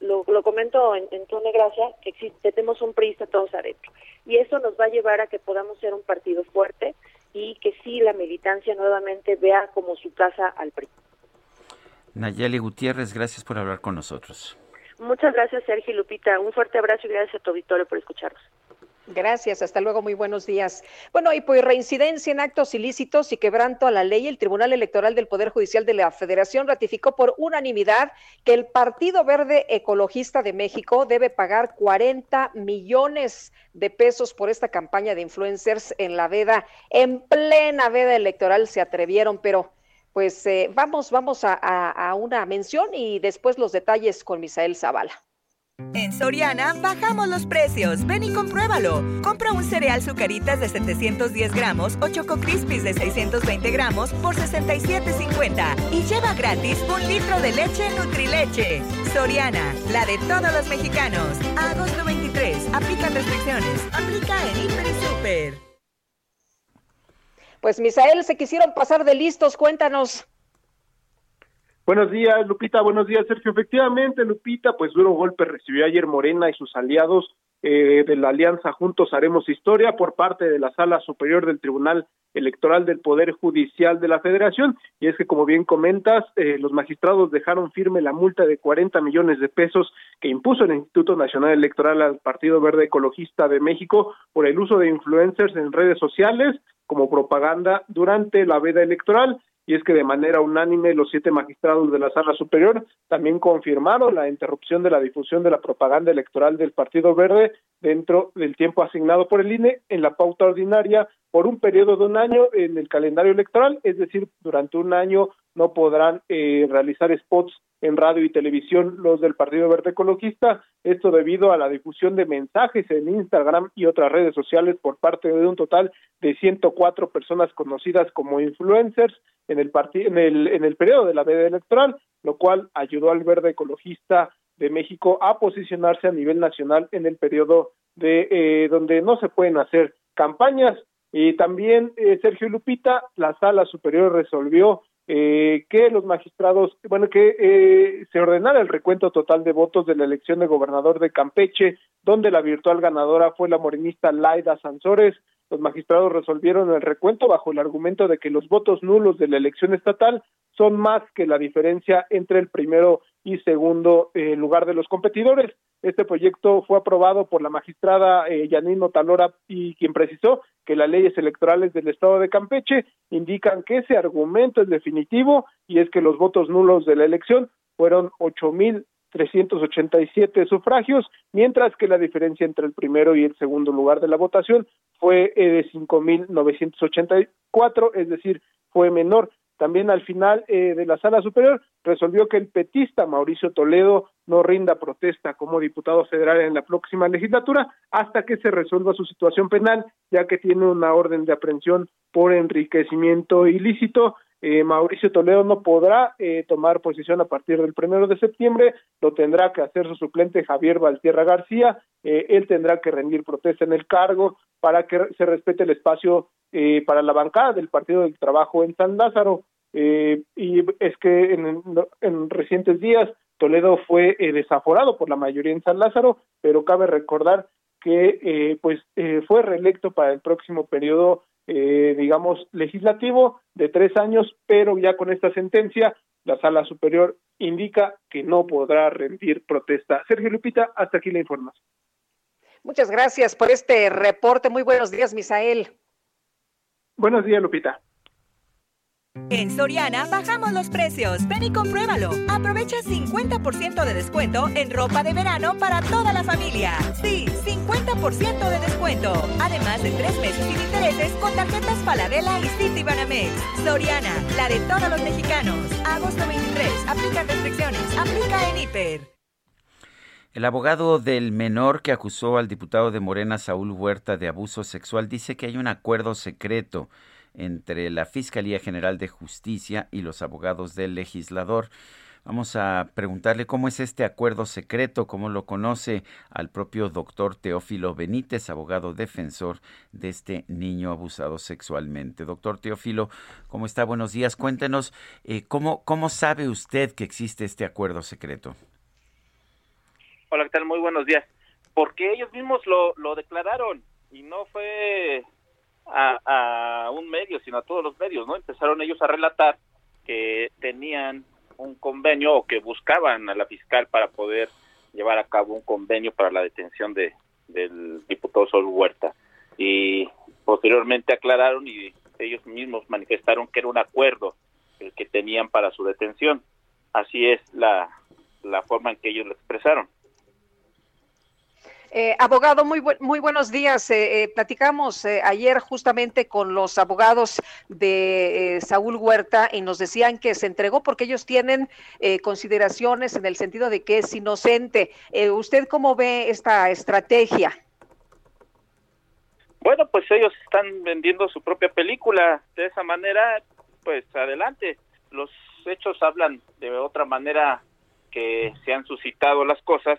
Lo, comento en, en de gracia, que existe, tenemos un priista todos adentro. Y eso nos va a llevar a que podamos ser un partido fuerte y que sí la militancia nuevamente vea como su casa al PRI. Nayeli Gutiérrez, gracias por hablar con nosotros. Muchas gracias, Sergio y Lupita. Un fuerte abrazo y gracias a tu auditorio por escucharnos. Gracias, hasta luego, muy buenos días. Bueno, y pues reincidencia en actos ilícitos y quebranto a la ley, el Tribunal Electoral del Poder Judicial de la Federación ratificó por unanimidad que el Partido Verde Ecologista de México debe pagar 40 millones de pesos por esta campaña de influencers en la veda, en plena veda electoral se atrevieron, pero pues eh, vamos, vamos a, a una mención y después los detalles con Misael Zavala. En Soriana bajamos los precios. Ven y compruébalo. Compra un cereal Zucaritas de 710 gramos o Choco Crispies de 620 gramos por 67.50 y lleva gratis un litro de leche Nutrileche. Soriana, la de todos los mexicanos. Agosto 23. Aplican restricciones. Aplica en Hiper y Super. Pues Misael, se quisieron pasar de listos, cuéntanos. Buenos días, Lupita. Buenos días, Sergio. Efectivamente, Lupita, pues duro golpe recibió ayer Morena y sus aliados eh, de la Alianza Juntos Haremos Historia por parte de la Sala Superior del Tribunal Electoral del Poder Judicial de la Federación. Y es que, como bien comentas, eh, los magistrados dejaron firme la multa de 40 millones de pesos que impuso el Instituto Nacional Electoral al Partido Verde Ecologista de México por el uso de influencers en redes sociales como propaganda durante la veda electoral y es que de manera unánime los siete magistrados de la Sala Superior también confirmaron la interrupción de la difusión de la propaganda electoral del Partido Verde dentro del tiempo asignado por el INE en la pauta ordinaria por un periodo de un año en el calendario electoral, es decir, durante un año no podrán eh, realizar spots en radio y televisión los del Partido Verde Ecologista, esto debido a la difusión de mensajes en Instagram y otras redes sociales por parte de un total de 104 personas conocidas como influencers en el en el en el periodo de la veda electoral, lo cual ayudó al Verde Ecologista de México a posicionarse a nivel nacional en el periodo de eh, donde no se pueden hacer campañas. Y también eh, Sergio Lupita la sala superior resolvió eh, que los magistrados, bueno, que eh, se ordenara el recuento total de votos de la elección de gobernador de Campeche, donde la virtual ganadora fue la morenista Laida Sansores. Los magistrados resolvieron el recuento bajo el argumento de que los votos nulos de la elección estatal son más que la diferencia entre el primero y segundo eh, lugar de los competidores. Este proyecto fue aprobado por la magistrada eh, Yanino Talora y quien precisó que las leyes electorales del estado de Campeche indican que ese argumento es definitivo y es que los votos nulos de la elección fueron ocho mil 387 sufragios, mientras que la diferencia entre el primero y el segundo lugar de la votación fue eh, de 5.984, es decir, fue menor. También al final eh, de la sala superior resolvió que el petista Mauricio Toledo no rinda protesta como diputado federal en la próxima legislatura hasta que se resuelva su situación penal, ya que tiene una orden de aprehensión por enriquecimiento ilícito eh, Mauricio Toledo no podrá eh, tomar posición a partir del primero de septiembre, lo tendrá que hacer su suplente Javier Valtierra García, eh, él tendrá que rendir protesta en el cargo para que se respete el espacio para la bancada del Partido del Trabajo en San Lázaro. y es que en, en, recientes días Toledo fue desaforado por la mayoría en San Lázaro, pero cabe recordar que pues fue reelecto para el próximo periodo eh, digamos, legislativo de tres años, pero ya con esta sentencia, la sala superior indica que no podrá rendir protesta. Sergio Lupita, hasta aquí la información. Muchas gracias por este reporte. Muy buenos días, Misael. Buenos días, Lupita. En Soriana bajamos los precios. Ven y compruébalo. Aprovecha 50% de descuento en ropa de verano para toda la familia. Sí, 50% de descuento. Además de tres meses sin intereses con tarjetas Paladela y City Banamex. Soriana, la de todos los mexicanos. Agosto 23. Aplica restricciones. Aplica en Hiper. El abogado del menor que acusó al diputado de Morena, Saúl Huerta, de abuso sexual, dice que hay un acuerdo secreto entre la Fiscalía General de Justicia y los abogados del legislador. Vamos a preguntarle cómo es este acuerdo secreto, cómo lo conoce al propio doctor Teófilo Benítez, abogado defensor de este niño abusado sexualmente. Doctor Teófilo, ¿cómo está? Buenos días. Cuéntenos, eh, ¿cómo, ¿cómo sabe usted que existe este acuerdo secreto? Hola, ¿qué tal? Muy buenos días. Porque ellos mismos lo, lo declararon y no fue a, un medio, sino a todos los medios, ¿no? Empezaron ellos a relatar que tenían un convenio o que buscaban a la fiscal para poder llevar a cabo un convenio para la detención de del diputado Sol Huerta y posteriormente aclararon y ellos mismos manifestaron que era un acuerdo el que tenían para su detención. Así es la, la forma en que ellos lo expresaron. Eh, abogado, muy, bu- muy buenos días. Eh, eh, platicamos eh, ayer justamente con los abogados de eh, Saúl Huerta y nos decían que se entregó porque ellos tienen consideraciones en el sentido de que es inocente. ¿Usted cómo ve esta estrategia? Bueno, pues ellos están vendiendo su propia película. De esa manera, pues adelante. Los hechos hablan de otra manera que se han suscitado las cosas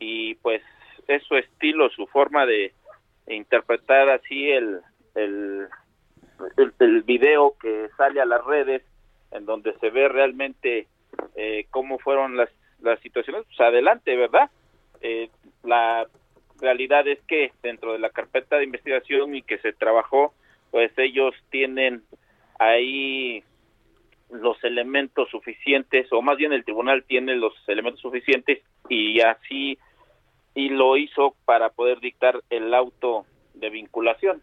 y pues es su estilo, su forma de interpretar así el, el, el, video que sale a las redes en donde se ve realmente eh, cómo fueron las, las situaciones, pues adelante, ¿verdad? Eh, la realidad es que dentro de la carpeta de investigación y que se trabajó, pues ellos tienen ahí los elementos suficientes, o más bien el tribunal tiene los elementos suficientes y así y lo hizo para poder dictar el auto de vinculación.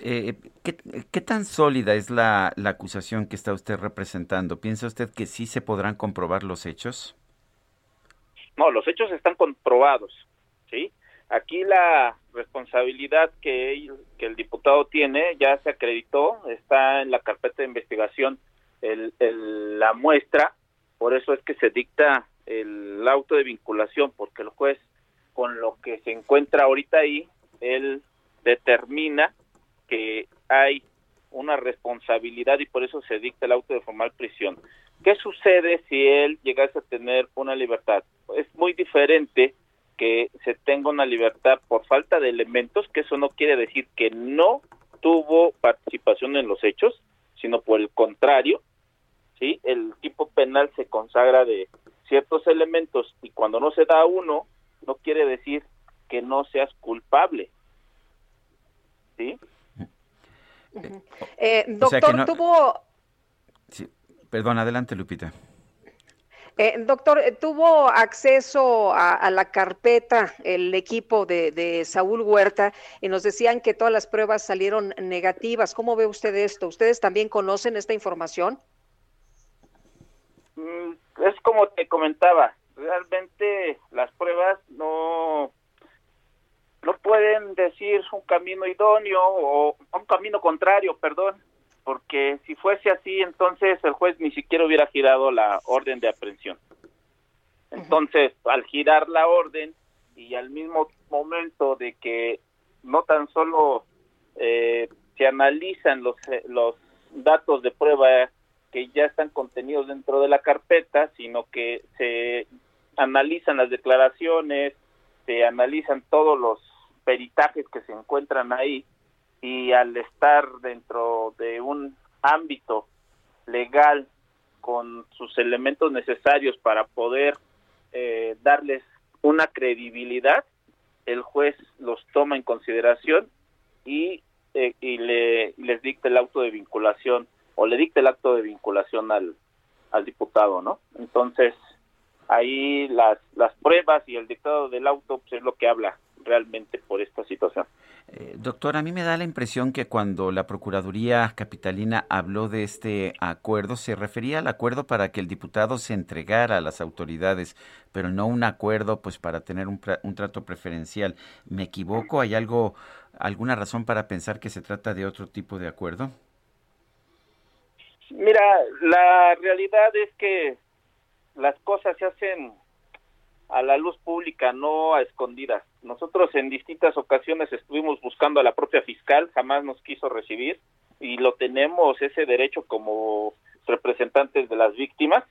Eh, ¿qué, qué tan sólida es la, la acusación que está usted representando? ¿Piensa usted que sí se podrán comprobar los hechos? No, los hechos están comprobados, ¿sí? Aquí la responsabilidad que, él- que el diputado tiene ya se acreditó, está en la carpeta de investigación el, el- la muestra, por eso es que se dicta el auto de vinculación, porque el juez, con lo que se encuentra ahorita ahí, él determina que hay una responsabilidad y por eso se dicta el auto de formal prisión. ¿Qué sucede si él llegase a tener una libertad? Es muy diferente que se tenga una libertad por falta de elementos, que eso no quiere decir que no tuvo participación en los hechos, sino por el contrario, ¿sí? El tipo penal se consagra de ciertos elementos y cuando no se da uno, no quiere decir que no seas culpable, ¿sí? Eh, O sea doctor, no- tuvo Sí. Perdón, adelante, Lupita. Eh, doctor, eh, ¿tuvo acceso a, a la carpeta el equipo de, de Saúl Huerta y nos decían que todas las pruebas salieron negativas? ¿Cómo ve usted esto? ¿Ustedes también conocen esta información? Mm, es como te comentaba, realmente las pruebas no no pueden decir un camino idóneo o un camino contrario, perdón, porque si fuese así, entonces el juez ni siquiera hubiera girado la orden de aprehensión. Entonces, al girar la orden y al mismo momento de que no tan solo eh, se analizan los, eh, los datos de prueba que ya están contenidos dentro de la carpeta, sino que se analizan las declaraciones, se analizan todos los peritajes que se encuentran ahí y al estar dentro de un ámbito legal con sus elementos necesarios para poder eh, darles una credibilidad, el juez los toma en consideración y, eh, y le, les dicta el auto de vinculación o le dicta el acto de vinculación al, al diputado, ¿no? Entonces, ahí las, las pruebas y el dictado del auto pues, es lo que habla realmente por esta situación. Eh, doctor, a mí me da la impresión que cuando la Procuraduría Capitalina habló de este acuerdo, se refería al acuerdo para que el diputado se entregara a las autoridades, pero no un acuerdo pues para tener un, un trato preferencial. ¿Me equivoco? ¿Hay algo, alguna razón para pensar que se trata de otro tipo de acuerdo? Mira, la realidad es que las cosas se hacen a la luz pública, no a escondidas. Nosotros en distintas ocasiones estuvimos buscando a la propia fiscal, jamás nos quiso recibir y lo tenemos ese derecho como representantes de las víctimas,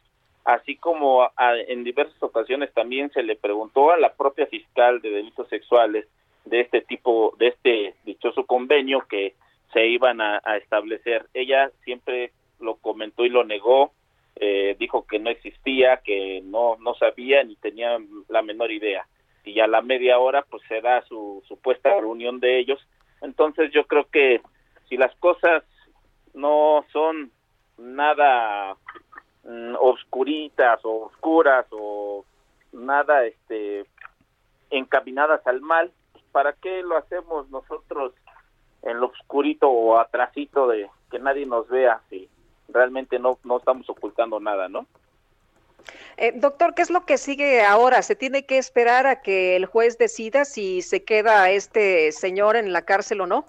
así como en diversas ocasiones también se le preguntó a la propia fiscal de delitos sexuales de este tipo, de este dichoso convenio que se iban a establecer. Ella siempre lo comentó y lo negó, eh, dijo que no existía, que no, no sabía ni tenía la menor idea. Y a la media hora pues se da su supuesta reunión de ellos. Entonces yo creo que si las cosas no son nada mm, oscuritas o oscuras o nada este encaminadas al mal, ¿para qué lo hacemos nosotros en lo oscurito o atrasito de que nadie nos vea si realmente no, no estamos ocultando nada, ¿no? Eh, doctor, ¿qué es lo que sigue ahora? ¿Se tiene que esperar a que el juez decida si se queda este señor en la cárcel o no?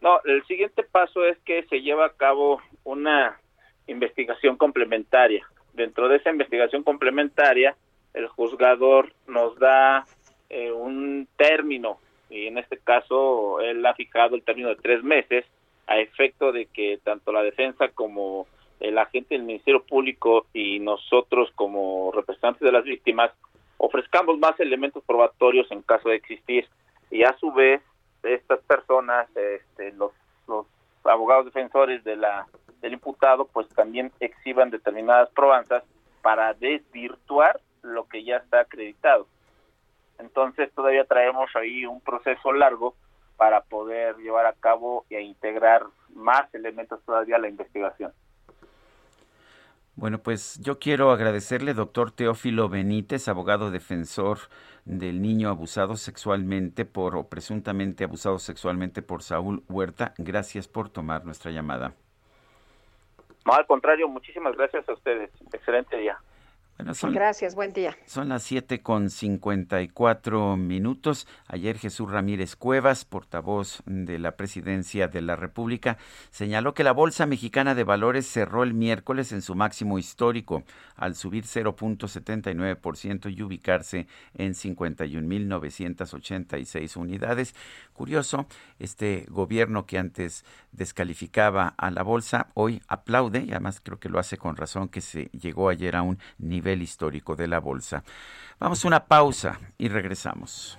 No, el siguiente paso es que se lleva a cabo una investigación complementaria. Dentro de esa investigación complementaria, el juzgador nos da eh, un término, y en este caso él ha fijado el término de tres meses, a efecto de que tanto la defensa como el agente del Ministerio Público y nosotros como representantes de las víctimas ofrezcamos más elementos probatorios en caso de existir y a su vez estas personas, este, los, los abogados defensores de la del imputado, pues también exhiban determinadas probanzas para desvirtuar lo que ya está acreditado. Entonces todavía traemos ahí un proceso largo para poder llevar a cabo e integrar más elementos todavía a la investigación. Bueno, pues yo quiero agradecerle, doctor Teófilo Benítez, abogado defensor del niño abusado sexualmente por o presuntamente abusado sexualmente por Saúl Huerta. Gracias por tomar nuestra llamada. No, al contrario, muchísimas gracias a ustedes. Excelente día. Gracias, buen día. Son las 7 con 54 minutos. Ayer Jesús Ramírez Cuevas, portavoz de la Presidencia de la República, señaló que la Bolsa Mexicana de Valores cerró el miércoles en su máximo histórico, al subir 0.79% y ubicarse en 51.986 unidades. Curioso, este gobierno que antes descalificaba a la bolsa, hoy aplaude, y además creo que lo hace con razón, que se llegó ayer a un nivel histórico de la bolsa. Vamos a una pausa y regresamos.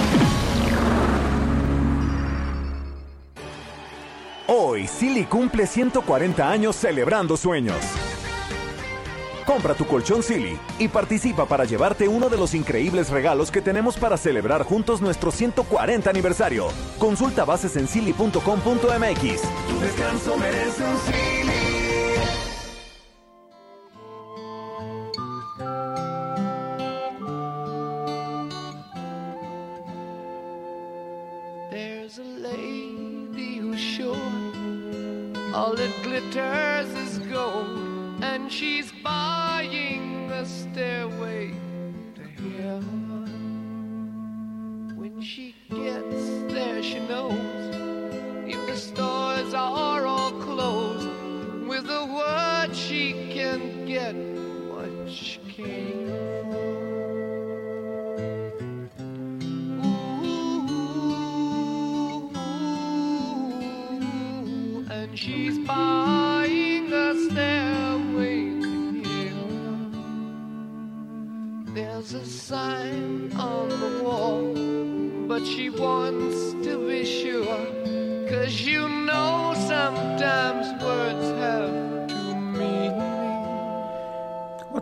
Hoy, Silly cumple 140 años celebrando sueños. Compra tu colchón Silly y participa para llevarte uno de los increíbles regalos que tenemos para celebrar juntos nuestro 140 aniversario. Consulta bases en silly.com.mx. Tu descanso merece un Silly. All that glitters is gold, and she's buying a stairway to heaven. When she gets there, she knows if the stores are all closed, with a word she can get what she came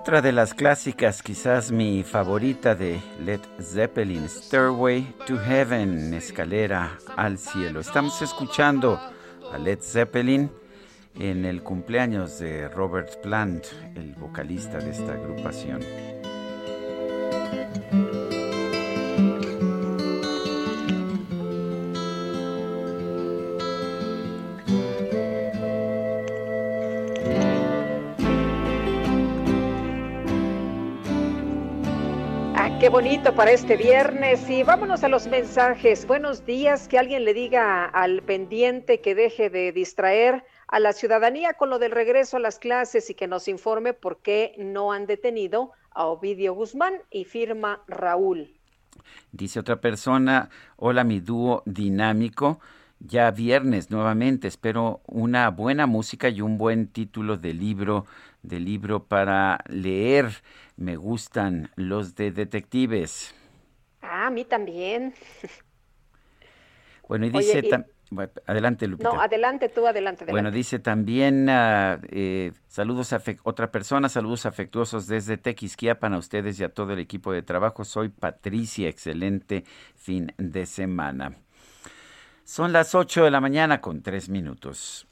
Otra de las clásicas, quizás mi favorita de Led Zeppelin, Stairway to Heaven, escalera al cielo. Estamos escuchando a Led Zeppelin en el cumpleaños de Robert Plant, el vocalista de esta agrupación. Bonito para este viernes. Y vámonos a los mensajes. Buenos días. Que alguien le diga al pendiente que deje de distraer a la ciudadanía con lo del regreso a las clases y que nos informe por qué no han detenido a Ovidio Guzmán y firma Raúl. Dice otra persona, hola mi dúo dinámico, ya viernes nuevamente, espero una buena música y un buen título de libro, de libro para leer. Me gustan los de detectives. Ah, a mí también. Bueno, y Oye, dice... y- tam- bueno, Adelante, Lupita. No, adelante tú, adelante, adelante. Bueno, dice también ah, eh, saludos a otra persona, saludos afectuosos desde Tequisquiapan a ustedes y a todo el equipo de trabajo. Soy Patricia, excelente fin de semana. Son las 8 de la mañana con 3 minutos.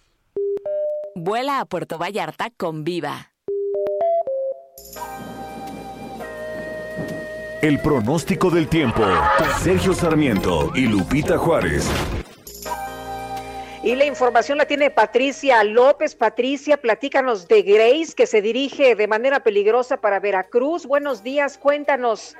Vuela a Puerto Vallarta con Viva. El pronóstico del tiempo. Sergio Sarmiento y Lupita Juárez. Y la información la tiene Patricia López. Patricia, platícanos de Grace, que se dirige de manera peligrosa para Veracruz. Buenos días, cuéntanos.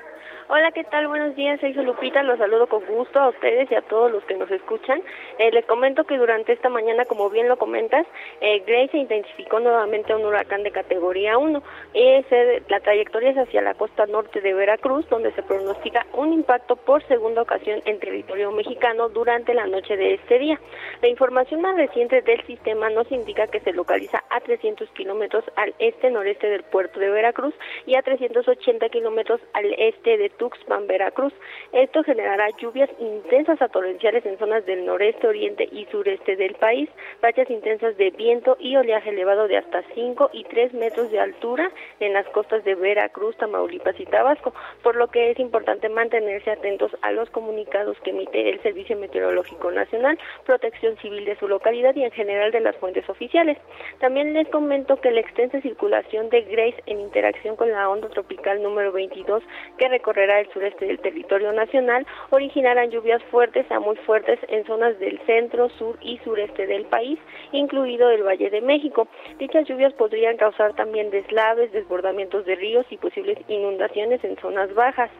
Hola, ¿qué tal? Buenos días, soy Lupita, los saludo con gusto a ustedes y a todos los que nos escuchan. Eh, les comento que durante esta mañana, como bien lo comentas, eh, Grace se intensificó nuevamente a un huracán de categoría 1. Ese- la trayectoria es hacia la costa norte de Veracruz, donde se pronostica un impacto por segunda ocasión en territorio mexicano durante la noche de este día. La información más reciente del sistema nos indica que se localiza a 300 kilómetros al este-noreste del puerto de Veracruz y a 380 kilómetros al este de Tuxpan, Veracruz. Esto generará lluvias intensas a torrenciales en zonas del noreste, oriente y sureste del país, rachas intensas de viento y oleaje elevado de hasta 5 y 3 metros de altura en las costas de Veracruz, Tamaulipas y Tabasco, por lo que es importante mantenerse atentos a los comunicados que emite el Servicio Meteorológico Nacional, Protección Civil de su localidad y en general de las fuentes oficiales. También les comento que la extensa circulación de Grace en interacción con la onda tropical número 22 que recorrerá el sureste del territorio nacional originarán lluvias fuertes a muy fuertes en zonas del centro, sur y sureste del país, incluido el Valle de México. Dichas lluvias podrían causar también deslaves, desbordamientos de ríos y posibles inundaciones en zonas bajas.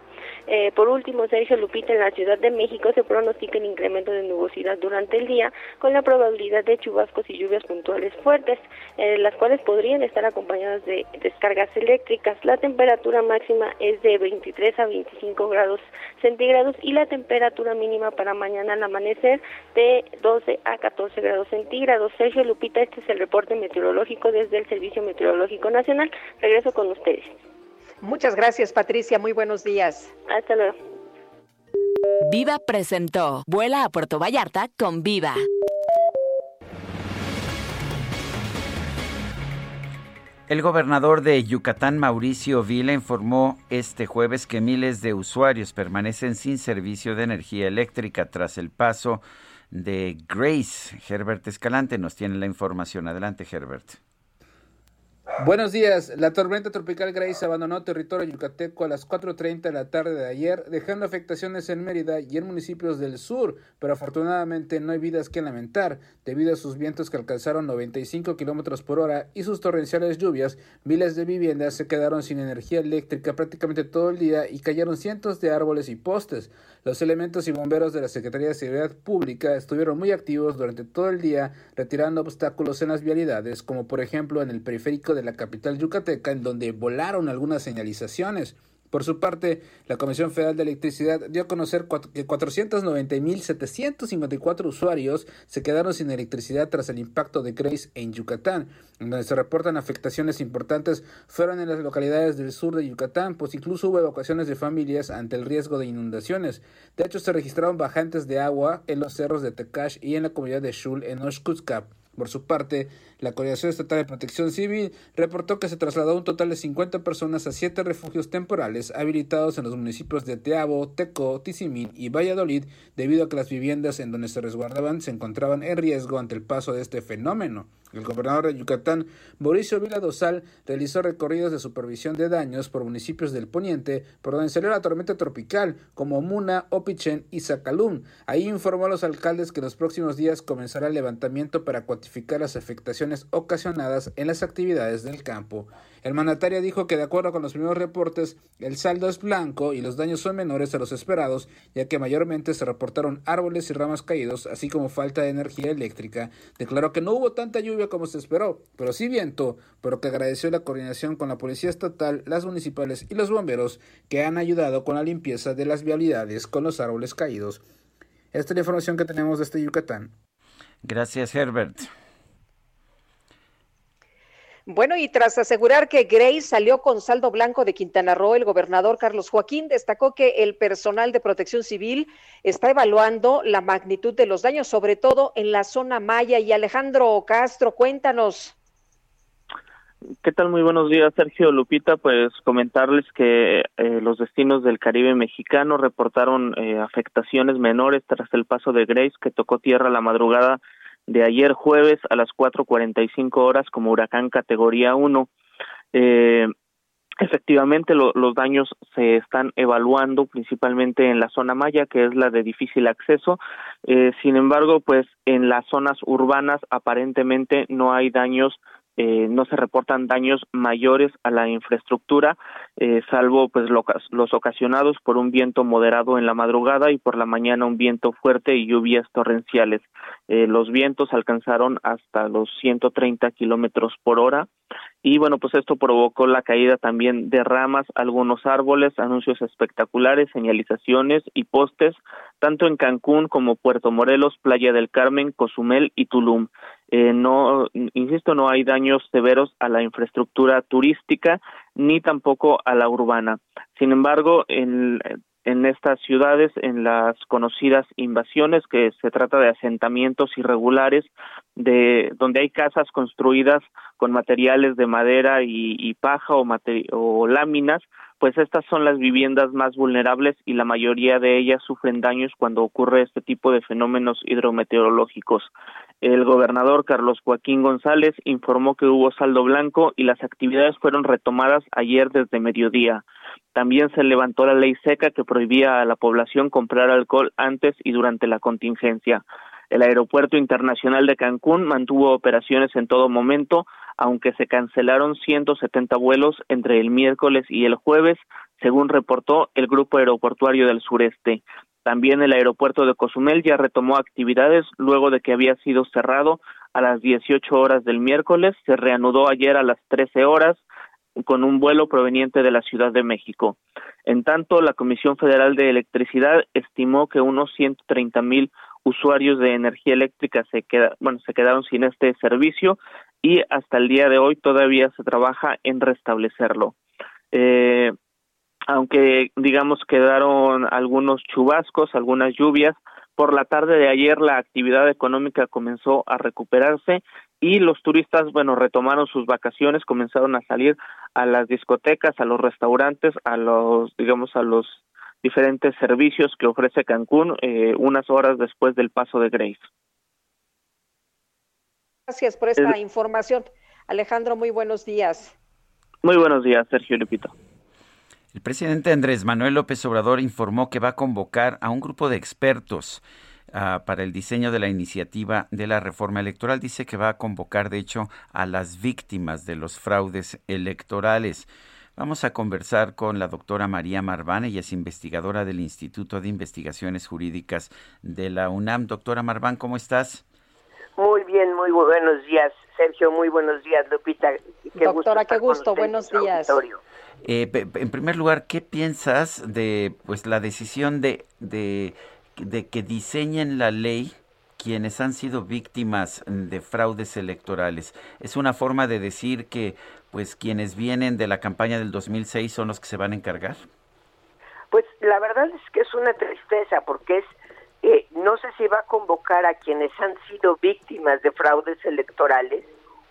Eh, por último, Sergio Lupita, en la Ciudad de México se pronostica el incremento de nubosidad durante el día con la probabilidad de chubascos y lluvias puntuales fuertes, eh, las cuales podrían estar acompañadas de descargas eléctricas. La temperatura máxima es de 23 a 25 grados centígrados y la temperatura mínima para mañana al amanecer de 12 a 14 grados centígrados. Sergio Lupita, este es el reporte meteorológico desde el Servicio Meteorológico Nacional. Regreso con ustedes. Muchas gracias, Patricia. Muy buenos días. Hasta luego. Viva presentó Vuela a Puerto Vallarta con Viva. El gobernador de Yucatán, Mauricio Vila, informó este jueves que miles de usuarios permanecen sin servicio de energía eléctrica tras el paso de Grace. Herbert Escalante nos tiene la información. Adelante, Herbert. Buenos días. La tormenta tropical Grace abandonó territorio yucateco a las 4.30 de la tarde de ayer, dejando afectaciones en Mérida y en municipios del sur, pero afortunadamente no hay vidas que lamentar. Debido a sus vientos que alcanzaron 95 kilómetros por hora y sus torrenciales lluvias, miles de viviendas se quedaron sin energía eléctrica prácticamente todo el día y cayeron cientos de árboles y postes. Los elementos y bomberos de la Secretaría de Seguridad Pública estuvieron muy activos durante todo el día, retirando obstáculos en las vialidades, como por ejemplo en el periférico de la capital yucateca, en donde volaron algunas señalizaciones. Por su parte, la Comisión Federal de Electricidad dio a conocer que 490.754 usuarios se quedaron sin electricidad tras el impacto de Grace en Yucatán, donde se reportan afectaciones importantes fueron en las localidades del sur de Yucatán, pues incluso hubo evacuaciones de familias ante el riesgo de inundaciones. De hecho, se registraron bajantes de agua en los cerros de Tecash y en la comunidad de Shul en Oshkutzcap. Por su parte, la Coordinación Estatal de Protección Civil reportó que se trasladó un total de 50 personas a siete refugios temporales habilitados en los municipios de Teabo, Teco, Tizimín y Valladolid debido a que las viviendas en donde se resguardaban se encontraban en riesgo ante el paso de este fenómeno. El gobernador de Yucatán, Mauricio Vila Dosal, realizó recorridos de supervisión de daños por municipios del poniente por donde salió la tormenta tropical, como Muna, Opichen y Zacalum. Ahí informó a los alcaldes que en los próximos días comenzará el levantamiento para cuantificar las afectaciones ocasionadas en las actividades del campo. El mandatario dijo que de acuerdo con los primeros reportes, el saldo es blanco y los daños son menores a los esperados, ya que mayormente se reportaron árboles y ramas caídos, así como falta de energía eléctrica. Declaró que no hubo tanta lluvia como se esperó, pero sí viento, por lo que agradeció la coordinación con la Policía Estatal, las municipales y los bomberos que han ayudado con la limpieza de las vialidades con los árboles caídos. Esta es la información que tenemos desde Yucatán. Gracias, Herbert. Bueno, y tras asegurar que Grace salió con saldo blanco de Quintana Roo, el gobernador Carlos Joaquín destacó que el personal de protección civil está evaluando la magnitud de los daños, sobre todo en la zona Maya. Y Alejandro Castro, cuéntanos. ¿Qué tal? Muy buenos días, Sergio Lupita. Pues comentarles que eh, los destinos del Caribe mexicano reportaron eh, afectaciones menores tras el paso de Grace, que tocó tierra la madrugada de ayer jueves a las 4.45 horas como huracán categoría 1. Eh, efectivamente, lo, los daños se están evaluando principalmente en la zona Maya, que es la de difícil acceso. Eh, sin embargo, pues en las zonas urbanas aparentemente no hay daños eh, no se reportan daños mayores a la infraestructura, eh, salvo pues lo, los ocasionados por un viento moderado en la madrugada y por la mañana un viento fuerte y lluvias torrenciales. Eh, los vientos alcanzaron hasta los 130 kilómetros por hora y bueno pues esto provocó la caída también de ramas, algunos árboles, anuncios espectaculares, señalizaciones y postes tanto en Cancún como Puerto Morelos, Playa del Carmen, Cozumel y Tulum. Eh, no, insisto, no hay daños severos a la infraestructura turística ni tampoco a la urbana. Sin embargo, en, en estas ciudades, en las conocidas invasiones, que se trata de asentamientos irregulares, de donde hay casas construidas con materiales de madera y, paja o láminas, pues estas son las viviendas más vulnerables y la mayoría de ellas sufren daños cuando ocurre este tipo de fenómenos hidrometeorológicos. El gobernador Carlos Joaquín González informó que hubo saldo blanco y las actividades fueron retomadas ayer desde mediodía. También se levantó la ley seca que prohibía a la población comprar alcohol antes y durante la contingencia. El Aeropuerto Internacional de Cancún mantuvo operaciones en todo momento, aunque se cancelaron 170 vuelos entre el miércoles y el jueves, según reportó el Grupo Aeroportuario del Sureste. También el aeropuerto de Cozumel ya retomó actividades luego de que había sido cerrado a las 18 horas del miércoles, se reanudó ayer a las 13 horas con un vuelo proveniente de la Ciudad de México. En tanto, la Comisión Federal de Electricidad estimó que unos 130 mil usuarios de energía eléctrica se queda, bueno, se quedaron sin este servicio y hasta el día de hoy todavía se trabaja en restablecerlo. Eh, aunque digamos quedaron algunos chubascos, algunas lluvias, por la tarde de ayer la actividad económica comenzó a recuperarse y los turistas, bueno, retomaron sus vacaciones, comenzaron a salir a las discotecas, a los restaurantes, a los, digamos, a los diferentes servicios que ofrece Cancún eh, unas horas después del paso de Grace. Gracias por esta información. Alejandro, muy buenos días. Muy buenos días, Sergio Lupito. El presidente Andrés Manuel López Obrador informó que va a convocar a un grupo de expertos uh, para el diseño de la iniciativa de la reforma electoral. Dice que va a convocar, de hecho, a las víctimas de los fraudes electorales. Vamos a conversar con la doctora María Marván, ella es investigadora del Instituto de Investigaciones Jurídicas de la UNAM. Doctora Marván, ¿cómo estás? Muy bien, muy buenos días, Sergio, muy buenos días, Lupita. Qué Doctora, gusto qué gusto, buenos días. Eh, en primer lugar, ¿qué piensas de pues la decisión de, de, de que diseñen la ley quienes han sido víctimas de fraudes electorales? ¿Es una forma de decir que pues quienes vienen de la campaña del 2006 son los que se van a encargar? Pues la verdad es que es una tristeza porque es eh, no sé si va a convocar a quienes han sido víctimas de fraudes electorales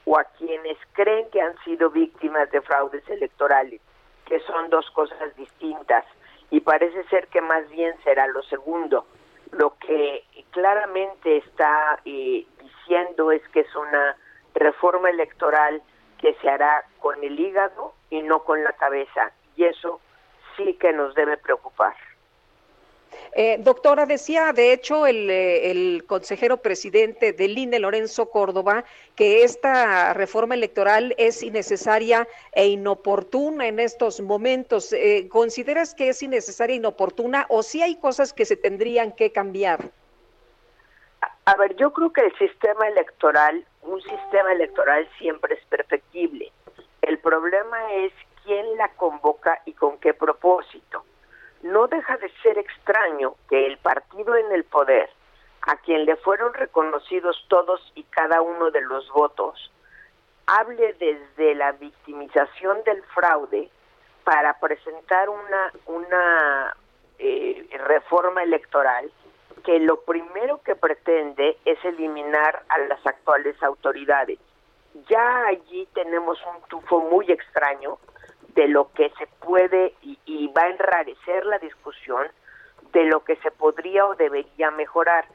o a quienes creen que han sido víctimas de fraudes electorales, que son dos cosas distintas y parece ser que más bien será lo segundo. Lo que claramente está eh, diciendo es que es una reforma electoral que se hará con el hígado y no con la cabeza. Y eso sí que nos debe preocupar. Eh, doctora, decía de hecho el, eh, consejero presidente del INE, Lorenzo Córdoba, que esta reforma electoral es innecesaria e inoportuna en estos momentos. Eh, ¿Consideras que es innecesaria e inoportuna o si hay cosas que se tendrían que cambiar? A ver, yo creo que el sistema electoral, un sistema electoral siempre es perfectible. El problema es quién la convoca y con qué propósito. No deja de ser extraño que el partido en el poder, a quien le fueron reconocidos todos y cada uno de los votos, hable desde la victimización del fraude para presentar una, una eh, reforma electoral que lo primero que pretende es eliminar a las actuales autoridades. Ya allí tenemos un tufo muy extraño de lo que se puede y, va a enrarecer la discusión de lo que se podría o debería mejorar.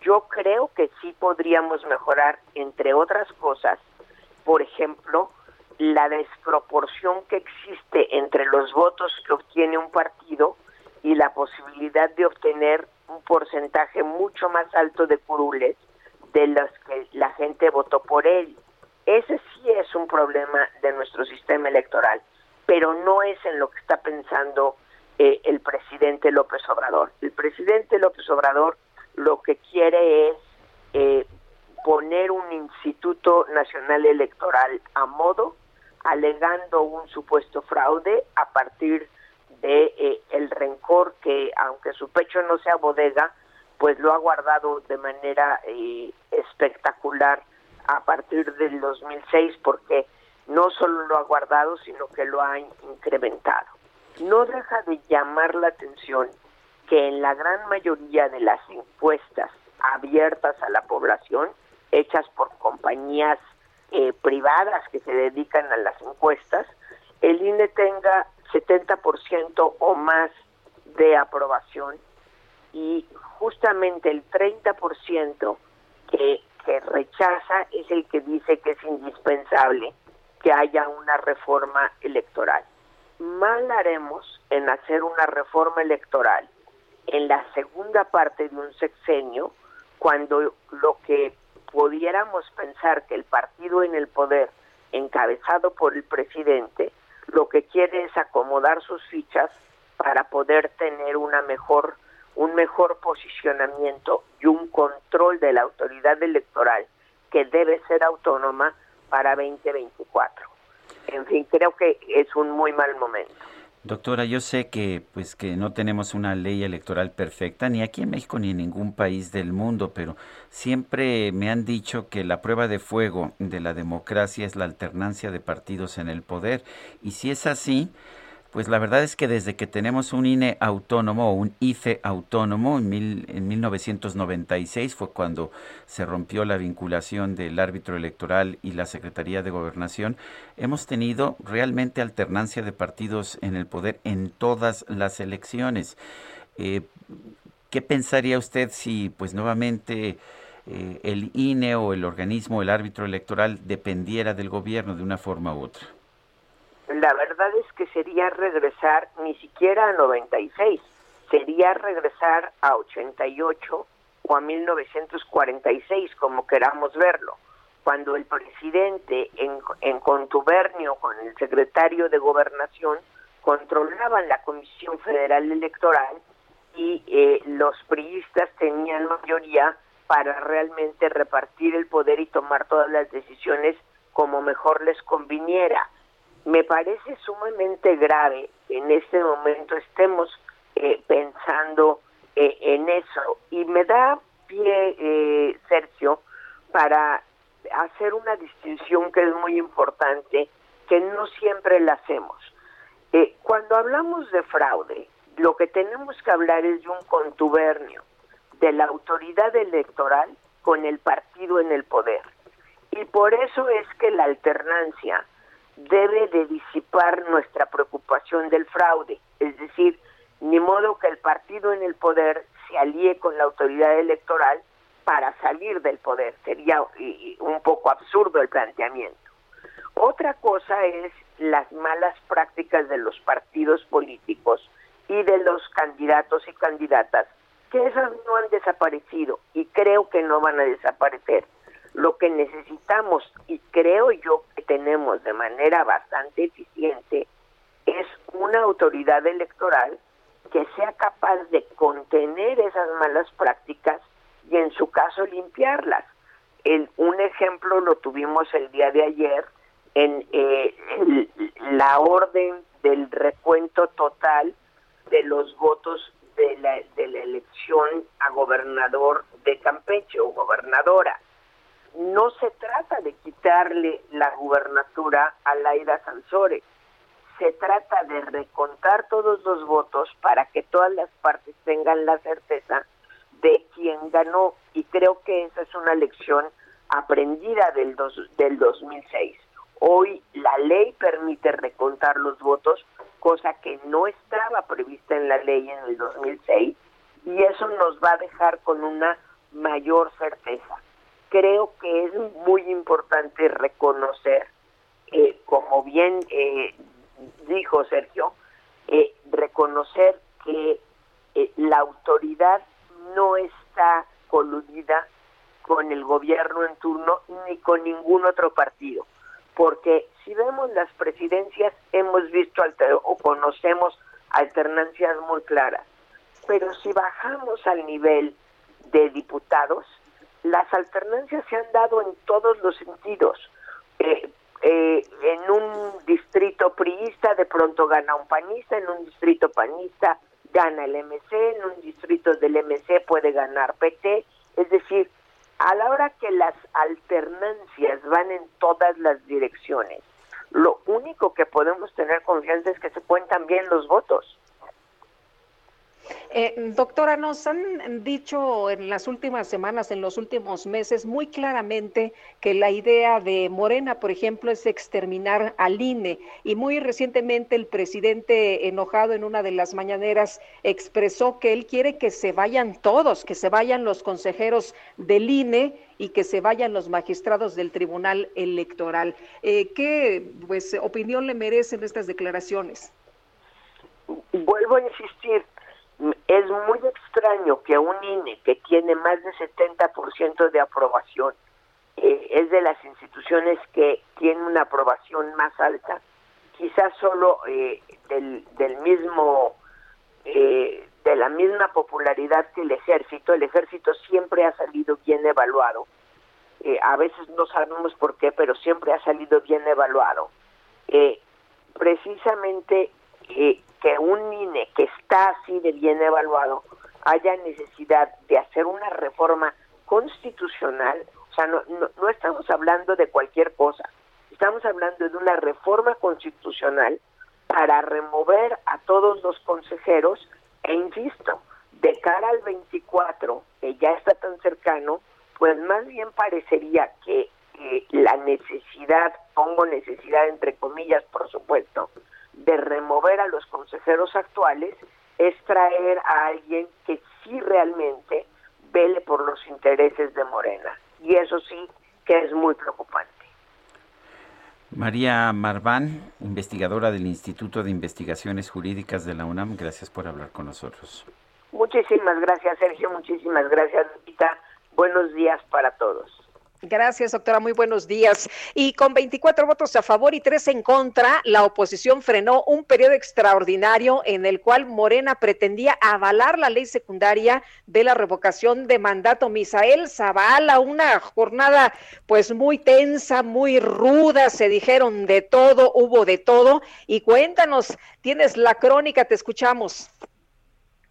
Yo creo que sí podríamos mejorar, entre otras cosas, por ejemplo, la desproporción que existe entre los votos que obtiene un partido y la posibilidad de obtener un porcentaje mucho más alto de curules de los que la gente votó por él. Ese sí es un problema de nuestro sistema electoral, pero no es en lo que está pensando eh, el presidente López Obrador. El presidente López Obrador lo que quiere es eh, poner un Instituto Nacional Electoral a modo, alegando un supuesto fraude a partir de eh, el rencor que, aunque su pecho no sea bodega, pues lo ha guardado de manera eh, espectacular a partir del 2006, porque no solo lo ha guardado, sino que lo ha incrementado. No deja de llamar la atención que en la gran mayoría de las encuestas abiertas a la población, hechas por compañías eh, privadas que se dedican a las encuestas, el INE tenga 70% o más de aprobación y justamente el 30% que, que rechaza es el que dice que es indispensable que haya una reforma electoral. Mal haremos en hacer una reforma electoral en la segunda parte de un sexenio cuando lo que pudiéramos pensar que el partido en el poder encabezado por el presidente lo que quiere es acomodar sus fichas para poder tener una mejor un mejor posicionamiento y un control de la autoridad electoral que debe ser autónoma para 2024. En fin, creo que es un muy mal momento. Doctora, yo sé que pues que no tenemos una ley electoral perfecta ni aquí en México ni en ningún país del mundo, pero siempre me han dicho que la prueba de fuego de la democracia es la alternancia de partidos en el poder y si es así, pues la verdad es que desde que tenemos un INE autónomo o un IFE autónomo en, mil, en 1996 fue cuando se rompió la vinculación del árbitro electoral y la Secretaría de Gobernación, hemos tenido realmente alternancia de partidos en el poder en todas las elecciones. Eh, ¿Qué pensaría usted si pues nuevamente eh, el INE o el organismo, el árbitro electoral dependiera del gobierno de una forma u otra? la verdad sería regresar ni siquiera a 96, sería regresar a 88 o a 1946, como queramos verlo, cuando el presidente en, en contubernio con el secretario de gobernación controlaban la Comisión Federal Electoral y eh, los priistas tenían mayoría para realmente repartir el poder y tomar todas las decisiones como mejor les conviniera me parece sumamente grave que en este momento estemos eh, pensando eh, en eso y me da pie, eh, Sergio, para hacer una distinción que es muy importante, que no siempre la hacemos. cuando hablamos de fraude, lo que tenemos que hablar es de un contubernio de la autoridad electoral con el partido en el poder. Y por eso es que la alternancia debe de disipar nuestra preocupación del fraude, es decir, ni modo que el partido en el poder se alíe con la autoridad electoral para salir del poder, sería un poco absurdo el planteamiento. Otra cosa es las malas prácticas de los partidos políticos y de los candidatos y candidatas, que esas no han desaparecido y creo que no van a desaparecer. Lo que necesitamos, y creo yo que tenemos de manera bastante eficiente, es una autoridad electoral que sea capaz de contener esas malas prácticas y en su caso limpiarlas. Un ejemplo lo tuvimos el día de ayer en eh, la orden del recuento total de los votos de la, de la elección a gobernador de Campeche o gobernadora no se trata de quitarle la gubernatura a Laida Sansores, se trata de recontar todos los votos para que todas las partes tengan la certeza de quién ganó y creo que esa es una lección aprendida del, dos, del 2006. Hoy la ley permite recontar los votos, cosa que no estaba prevista en la ley en el 2006 y eso nos va a dejar con una mayor certeza. Creo que es muy importante reconocer, eh, como bien eh, dijo Sergio, eh, reconocer que eh, la autoridad no está coludida con el gobierno en turno ni con ningún otro partido. Porque si vemos las presidencias, hemos visto alter- o conocemos alternancias muy claras. Pero si bajamos al nivel de diputados, las alternancias se han dado en todos los sentidos. Eh, eh, en un distrito priista de pronto gana un panista, en un distrito panista gana el MC, en un distrito del MC puede ganar PT, es decir, a la hora que las alternancias van en todas las direcciones, lo único que podemos tener confianza es que se cuentan bien los votos. Eh, doctora, nos han dicho en las últimas semanas, en los últimos meses, muy claramente que la idea de Morena, por ejemplo, es exterminar al INE. Y muy recientemente el presidente, enojado en una de las mañaneras, expresó que él quiere que se vayan todos, que se vayan los consejeros del INE y que se vayan los magistrados del Tribunal Electoral. Eh, ¿Qué pues, opinión le merecen estas declaraciones? Vuelvo a insistir, es muy extraño que un INE que tiene más del 70% de aprobación, eh, es de las instituciones que tiene una aprobación más alta, quizás solo eh, del, del mismo, eh, de la misma popularidad que el ejército. El ejército siempre ha salido bien evaluado. Eh, a veces no sabemos por qué, pero siempre ha salido bien evaluado. Eh, precisamente eh, que un INE que está así de bien evaluado haya necesidad de hacer una reforma constitucional, o sea, no, no, estamos hablando de cualquier cosa, estamos hablando de una reforma constitucional para remover a todos los consejeros e insisto, de cara al 24, que ya está tan cercano, pues más bien parecería que la necesidad, pongo necesidad entre comillas, por supuesto, de remover a los consejeros actuales es traer a alguien que sí realmente vele por los intereses de Morena. Y eso sí que es muy preocupante. María Marván, investigadora del Instituto de Investigaciones Jurídicas de la UNAM, gracias por hablar con nosotros. Muchísimas gracias, Sergio. Muchísimas gracias, Lupita. Buenos días para todos. Gracias, doctora. Muy buenos días. Y con 24 votos a favor y 3 en contra, la oposición frenó un periodo extraordinario en el cual Morena pretendía avalar la ley secundaria de la revocación de mandato. Misael Zavala, una jornada pues muy tensa, muy ruda, se dijeron de todo, hubo de todo. Y cuéntanos, tienes la crónica, te escuchamos.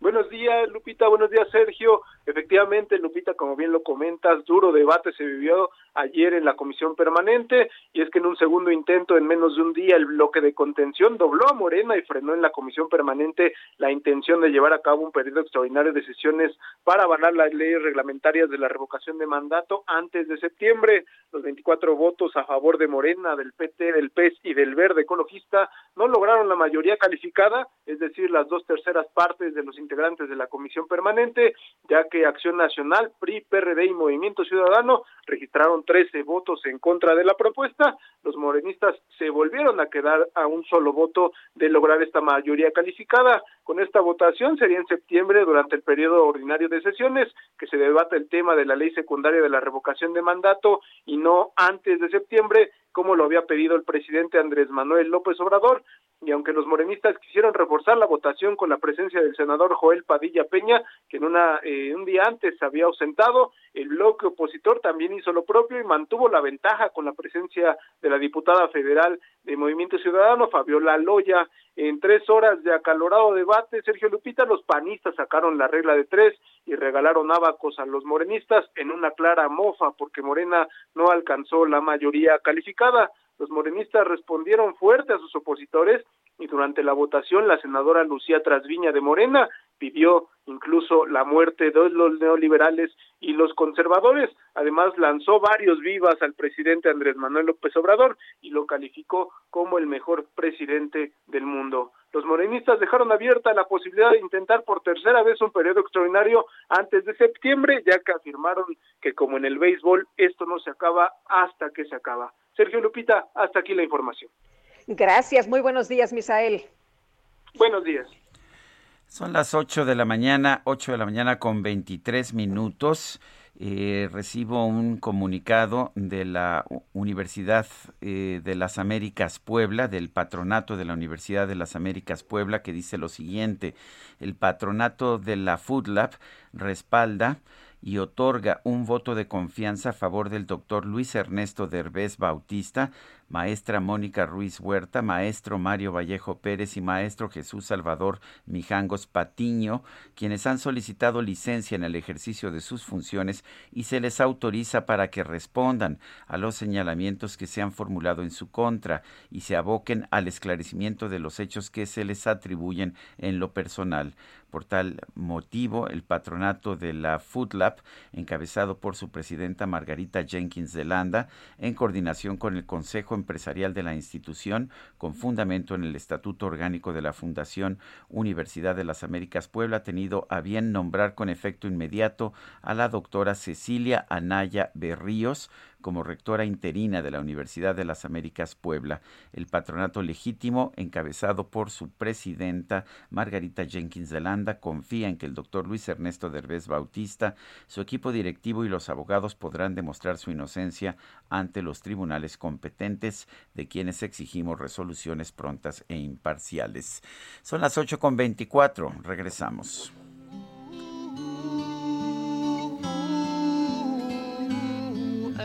Buenos días, Lupita. Buenos días, Sergio. Efectivamente, Lupita, como bien lo comentas, duro debate se vivió ayer en la comisión permanente y es que en un segundo intento, en menos de un día, el bloque de contención dobló a Morena y frenó en la comisión permanente la intención de llevar a cabo un periodo extraordinario de sesiones para avalar las leyes reglamentarias de la revocación de mandato antes de septiembre. Los 24 votos a favor de Morena, del PT, del PES y del Verde Ecologista no lograron la mayoría calificada, es decir, las dos terceras partes de los integrantes de la comisión permanente, ya que Acción Nacional, PRI, PRD y Movimiento Ciudadano registraron 13 votos en contra de la propuesta. Los morenistas se volvieron a quedar a un solo voto de lograr esta mayoría calificada. Con esta votación sería en septiembre, durante el periodo ordinario de sesiones, que se debata el tema de la ley secundaria de la revocación de mandato y no antes de septiembre, como lo había pedido el presidente Andrés Manuel López Obrador. Y aunque los morenistas quisieron reforzar la votación con la presencia del senador Joel Padilla Peña, que en una eh, un día antes se había ausentado, el bloque opositor también hizo lo propio y mantuvo la ventaja con la presencia de la diputada federal de Movimiento Ciudadano, Fabiola Loya. En tres horas de acalorado debate, Sergio Lupita, los panistas sacaron la regla de tres y regalaron abacos a los morenistas en una clara mofa porque Morena no alcanzó la mayoría calificada. Los morenistas respondieron fuerte a sus opositores y durante la votación la senadora Lucía Trasviña de Morena pidió incluso la muerte de los neoliberales y los conservadores. Además lanzó varios vivas al presidente Andrés Manuel López Obrador y lo calificó como el mejor presidente del mundo. Los morenistas dejaron abierta la posibilidad de intentar por tercera vez un periodo extraordinario antes de septiembre, ya que afirmaron que como en el béisbol esto no se acaba hasta que se acaba. Sergio Lupita, hasta aquí la información. Gracias, muy buenos días, Misael. Buenos días. Son las 8 de la mañana, 8 de la mañana con 23 minutos. Eh, recibo un comunicado de la Universidad eh, de las Américas Puebla, del patronato de la Universidad de las Américas Puebla, que dice lo siguiente, el patronato de la Food Lab respalda y otorga un voto de confianza a favor del doctor Luis Ernesto Derbez Bautista, maestra Mónica Ruiz Huerta, maestro Mario Vallejo Pérez y maestro Jesús Salvador Mijangos Patiño, quienes han solicitado licencia en el ejercicio de sus funciones y se les autoriza para que respondan a los señalamientos que se han formulado en su contra y se aboquen al esclarecimiento de los hechos que se les atribuyen en lo personal. Por tal motivo, el patronato de la Food Lab, encabezado por su presidenta Margarita Jenkins de Landa, en coordinación con el Consejo Empresarial de la institución, con fundamento en el Estatuto Orgánico de la Fundación Universidad de las Américas Puebla, ha tenido a bien nombrar con efecto inmediato a la doctora Cecilia Anaya Berríos, como rectora interina de la Universidad de las Américas Puebla. El patronato legítimo, encabezado por su presidenta Margarita Jenkins de Landa, confía en que el doctor Luis Ernesto Derbez Bautista, su equipo directivo y los abogados podrán demostrar su inocencia ante los tribunales competentes de quienes exigimos resoluciones prontas e imparciales. Son las 8.24. Regresamos.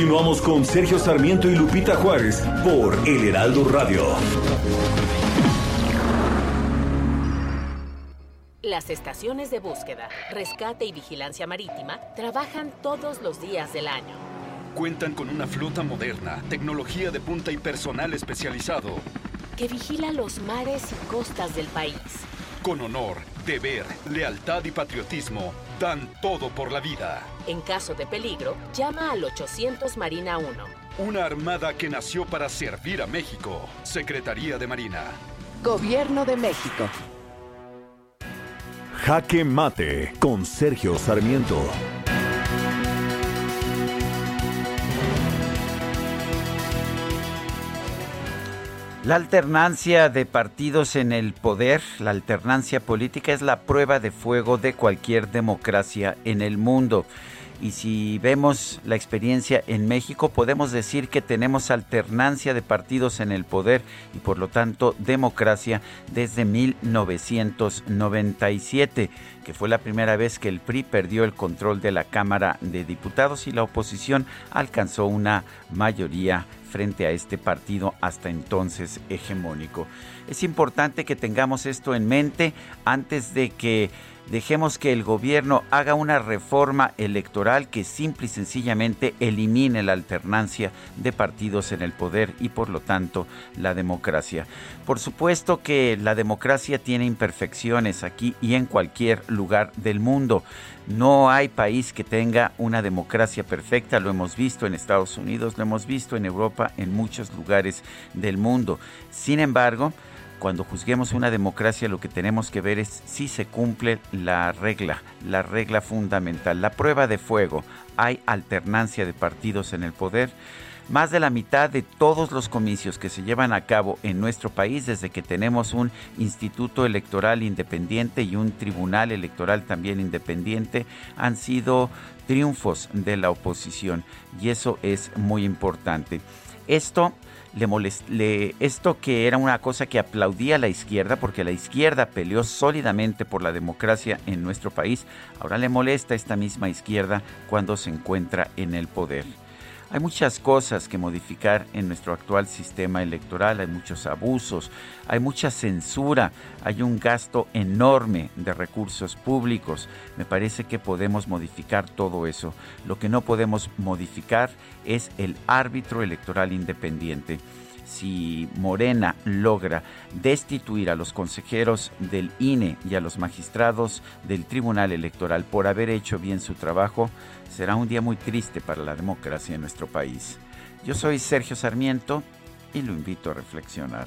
Continuamos con Sergio Sarmiento y Lupita Juárez por El Heraldo Radio. Las estaciones de búsqueda, rescate y vigilancia marítima trabajan todos los días del año. Cuentan con una flota moderna, tecnología de punta y personal especializado. Que vigila los mares y costas del país. Con honor, deber, lealtad y patriotismo, dan todo por la vida. En caso de peligro, llama al 800 Marina 1. Una armada que nació para servir a México. Secretaría de Marina. Gobierno de México. Jaque Mate con Sergio Sarmiento. La alternancia de partidos en el poder, la alternancia política es la prueba de fuego de cualquier democracia en el mundo. Y si vemos la experiencia en México, podemos decir que tenemos alternancia de partidos en el poder y por lo tanto democracia desde 1997, que fue la primera vez que el PRI perdió el control de la Cámara de Diputados y la oposición alcanzó una mayoría frente a este partido hasta entonces hegemónico. Es importante que tengamos esto en mente antes de que dejemos que el gobierno haga una reforma electoral que simple y sencillamente elimine la alternancia de partidos en el poder y por lo tanto la democracia. Por supuesto que la democracia tiene imperfecciones aquí y en cualquier lugar del mundo. No hay país que tenga una democracia perfecta, lo hemos visto en Estados Unidos, lo hemos visto en Europa, en muchos lugares del mundo. Sin embargo, cuando juzguemos una democracia lo que tenemos que ver es si se cumple la regla, la regla fundamental, la prueba de fuego. Hay alternancia de partidos en el poder. Más de la mitad de todos los comicios que se llevan a cabo en nuestro país desde que tenemos un instituto electoral independiente y un tribunal electoral también independiente han sido triunfos de la oposición y eso es muy importante. Esto le, molest, le esto que era una cosa que aplaudía a la izquierda porque la izquierda peleó sólidamente por la democracia en nuestro país, ahora le molesta esta misma izquierda cuando se encuentra en el poder. Hay muchas cosas que modificar en nuestro actual sistema electoral, hay muchos abusos, hay mucha censura, hay un gasto enorme de recursos públicos. Me parece que podemos modificar todo eso. Lo que no podemos modificar es el árbitro electoral independiente si Morena logra destituir a los consejeros del INE y a los magistrados del Tribunal Electoral por haber hecho bien su trabajo, será un día muy triste para la democracia en nuestro país. Yo soy Sergio Sarmiento y lo invito a reflexionar.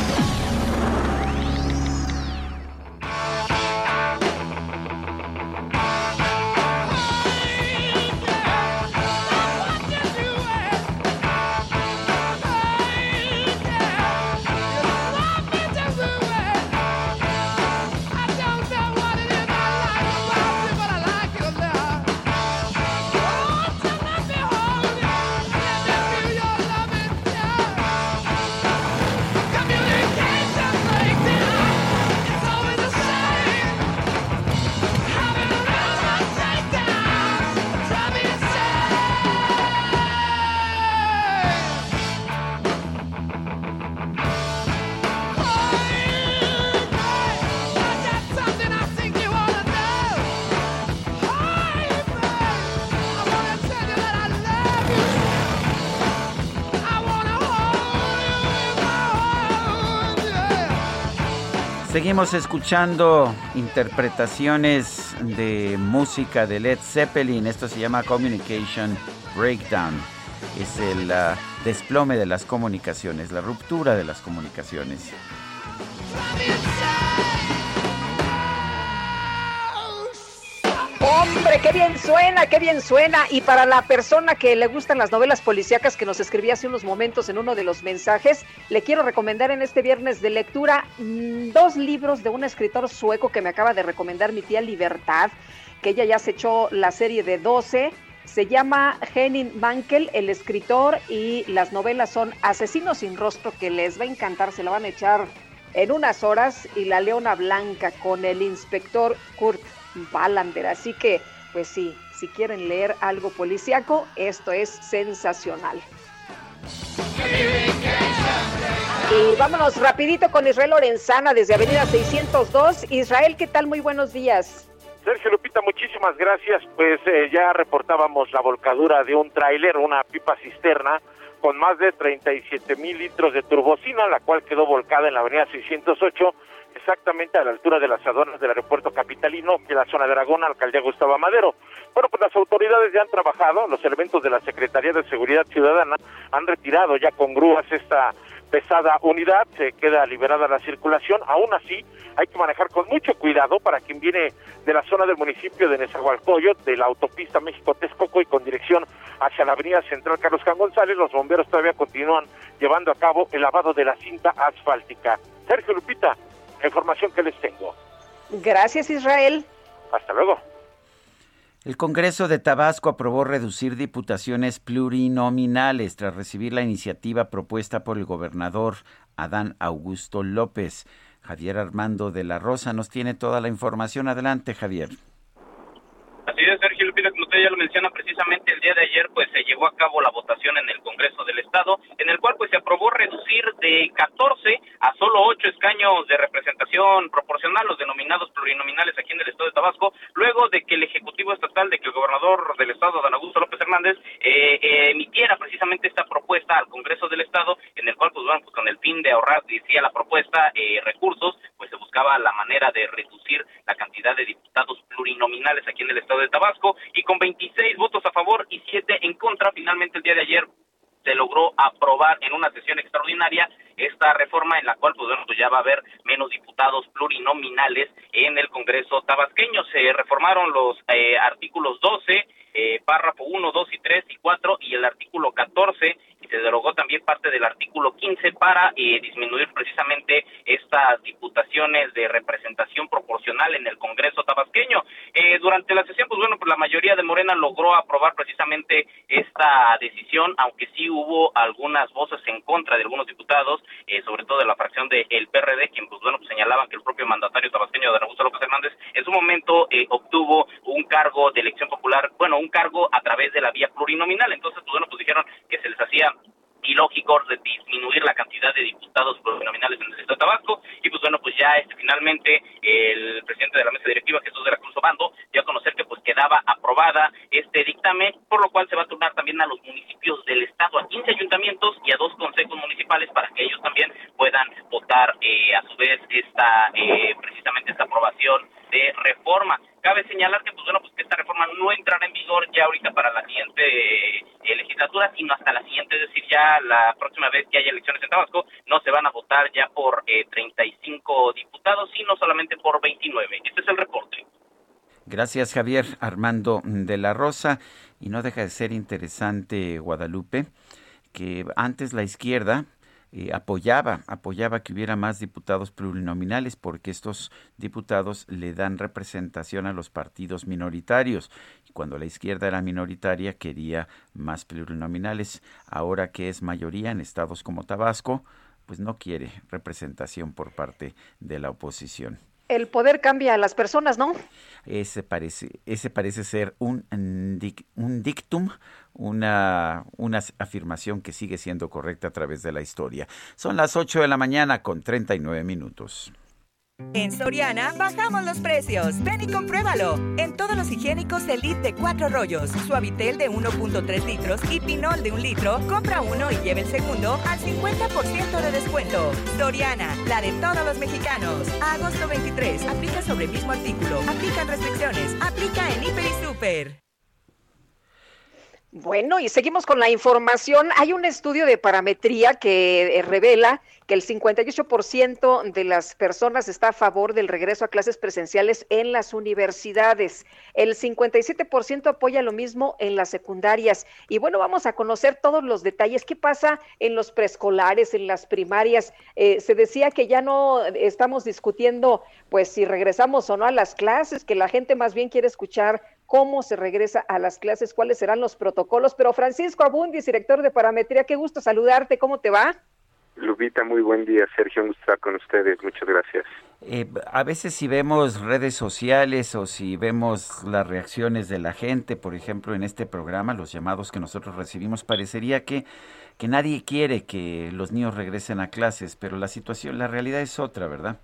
Seguimos escuchando interpretaciones de música de Led Zeppelin. Esto se llama Communication Breakdown. Es el uh, desplome de las comunicaciones, la ruptura de las comunicaciones. Hombre, qué bien suena, qué bien suena. Y para la persona que le gustan las novelas policíacas que nos escribía hace unos momentos en uno de los mensajes, le quiero recomendar en este viernes de lectura mm, dos libros de un escritor sueco que me acaba de recomendar mi tía Libertad, que ella ya se echó la serie de 12. Se llama Henning Mankel, el escritor, y las novelas son Asesinos sin rostro, que les va a encantar, se la van a echar en unas horas, y La Leona Blanca con el inspector Kurt Wallander. Así que, pues sí, si quieren leer algo policíaco, esto es sensacional. Y vámonos rapidito con Israel Lorenzana desde Avenida 602. Israel, ¿qué tal? Muy buenos días. Sergio Lupita, muchísimas gracias. Pues eh, ya reportábamos la volcadura de un tráiler, una pipa cisterna con más de 37 mil litros de turbocina, la cual quedó volcada en la avenida 608 exactamente a la altura de las aduanas del aeropuerto capitalino, que la zona de Aragón, alcaldía Gustavo Madero. Bueno, pues las autoridades ya han trabajado, los elementos de la Secretaría de Seguridad Ciudadana han retirado ya con grúas esta pesada unidad, se queda liberada la circulación, aún así hay que manejar con mucho cuidado para quien viene de la zona del municipio de Nezahualcóyotl, de la autopista México-Texcoco y con dirección hacia la avenida central Carlos Can González, los bomberos todavía continúan llevando a cabo el lavado de la cinta asfáltica. Sergio Lupita, la información que les tengo. Gracias, Israel. Hasta luego. El Congreso de Tabasco aprobó reducir diputaciones plurinominales tras recibir la iniciativa propuesta por el gobernador Adán Augusto López. Javier Armando de la Rosa nos tiene toda la información. Adelante, Javier. Así es, Como usted ya lo menciona, precisamente el día de ayer pues se llevó a cabo la votación en el Congreso del Estado, en el cual pues se aprobó reducir de 14 a solo 8 escaños de representación proporcional, los denominados plurinominales aquí en el estado de Tabasco, luego de que el Ejecutivo Estatal, de que el gobernador del estado, Dan Augusto López Hernández, eh, eh, emitiera precisamente esta propuesta al Congreso del Estado, en el cual, pues bueno, pues con el fin de ahorrar, decía la propuesta, eh, recursos, pues se buscaba la manera de reducir la cantidad de diputados plurinominales aquí en el estado de Tabasco, y con 26 votos a favor y 7 en contra, finalmente el día de ayer se logró aprobar en una sesión extraordinaria esta reforma en la cual pues, pues ya va a haber menos diputados plurinominales en el Congreso tabasqueño. Se reformaron los eh, artículos 12, eh, párrafo 1, 2 y 3 y 4 y el artículo 14 y se derogó también parte del artículo 15 para eh, disminuir precisamente estas diputaciones de representación proporcional en el Congreso tabasqueño. Eh, durante la sesión, pues bueno, pues la mayoría de Morena logró aprobar precisamente esta decisión, aunque sí hubo algunas voces en contra de algunos diputados, eh, sobre todo de la fracción del el PRD, quien pues bueno, pues señalaban que el propio mandatario tabasqueño de Augusto López Hernández en su momento eh, obtuvo un cargo de elección popular, bueno, un cargo a través de la vía plurinominal. Entonces, pues bueno, pues dijeron que se les hacía ilógico de disminuir la cantidad de diputados plurinominales en el estado de Tabasco y pues bueno pues ya este finalmente el presidente de la mesa directiva Jesús de la Cruz Obando dio a conocer que pues quedaba aprobada este dictamen por lo cual se va a turnar también a los municipios del estado a 15 ayuntamientos y a dos consejos municipales para que ellos también puedan votar eh, a su vez esta eh, precisamente esta aprobación de reforma cabe señalar que pues bueno pues que esta reforma no entrará en vigor ya ahorita para la siguiente eh, legislatura sino hasta la siguiente es decir ya la próxima vez que haya elecciones en Tabasco no se van a votar ya por eh, 35 diputados sino solamente por 29 este es el reporte. Gracias Javier Armando de la Rosa. Y no deja de ser interesante Guadalupe que antes la izquierda eh, apoyaba, apoyaba que hubiera más diputados plurinominales porque estos diputados le dan representación a los partidos minoritarios. Y cuando la izquierda era minoritaria quería más plurinominales. Ahora que es mayoría en estados como Tabasco, pues no quiere representación por parte de la oposición. El poder cambia a las personas, ¿no? Ese parece, ese parece ser un, dic- un dictum, una, una afirmación que sigue siendo correcta a través de la historia. Son las 8 de la mañana con 39 minutos. En Soriana bajamos los precios. Ven y compruébalo. En todos los higiénicos Elite de 4 rollos, Suavitel de 1.3 litros y Pinol de 1 litro, compra uno y lleve el segundo al 50% de descuento. Soriana, la de todos los mexicanos. Agosto 23, aplica sobre mismo artículo. Aplican restricciones. Aplica en Hiper y Super. Bueno, y seguimos con la información. Hay un estudio de parametría que eh, revela que el 58% de las personas está a favor del regreso a clases presenciales en las universidades. El 57% apoya lo mismo en las secundarias. Y bueno, vamos a conocer todos los detalles. ¿Qué pasa en los preescolares, en las primarias? Eh, se decía que ya no estamos discutiendo, pues, si regresamos o no a las clases, que la gente más bien quiere escuchar cómo se regresa a las clases, cuáles serán los protocolos. Pero Francisco Abundis, director de parametría, qué gusto saludarte, ¿cómo te va? Lupita, muy buen día. Sergio, un gusto estar con ustedes. Muchas gracias. Eh, a veces si vemos redes sociales o si vemos las reacciones de la gente, por ejemplo, en este programa, los llamados que nosotros recibimos, parecería que, que nadie quiere que los niños regresen a clases, pero la situación, la realidad es otra, ¿verdad?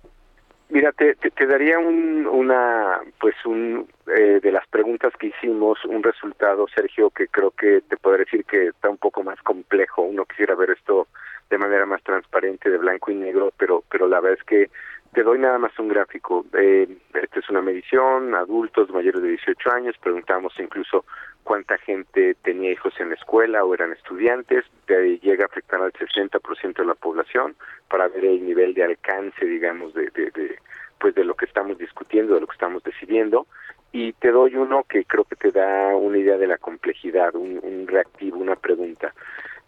Mira, te, te, daría un, una, pues un, eh, de las preguntas que hicimos, un resultado, Sergio, que creo que te podría decir que está un poco más complejo. Uno quisiera ver esto de manera más transparente, de blanco y negro, pero, pero la verdad es que te doy nada más un gráfico. Eh, esta es una medición, adultos mayores de 18 años, preguntamos incluso cuánta gente tenía hijos en la escuela o eran estudiantes, de llega a afectar al 60% de la población para ver el nivel de alcance, digamos, de, de, de, pues de lo que estamos discutiendo, de lo que estamos decidiendo. Y te doy uno que creo que te da una idea de la complejidad, un, un reactivo, una pregunta.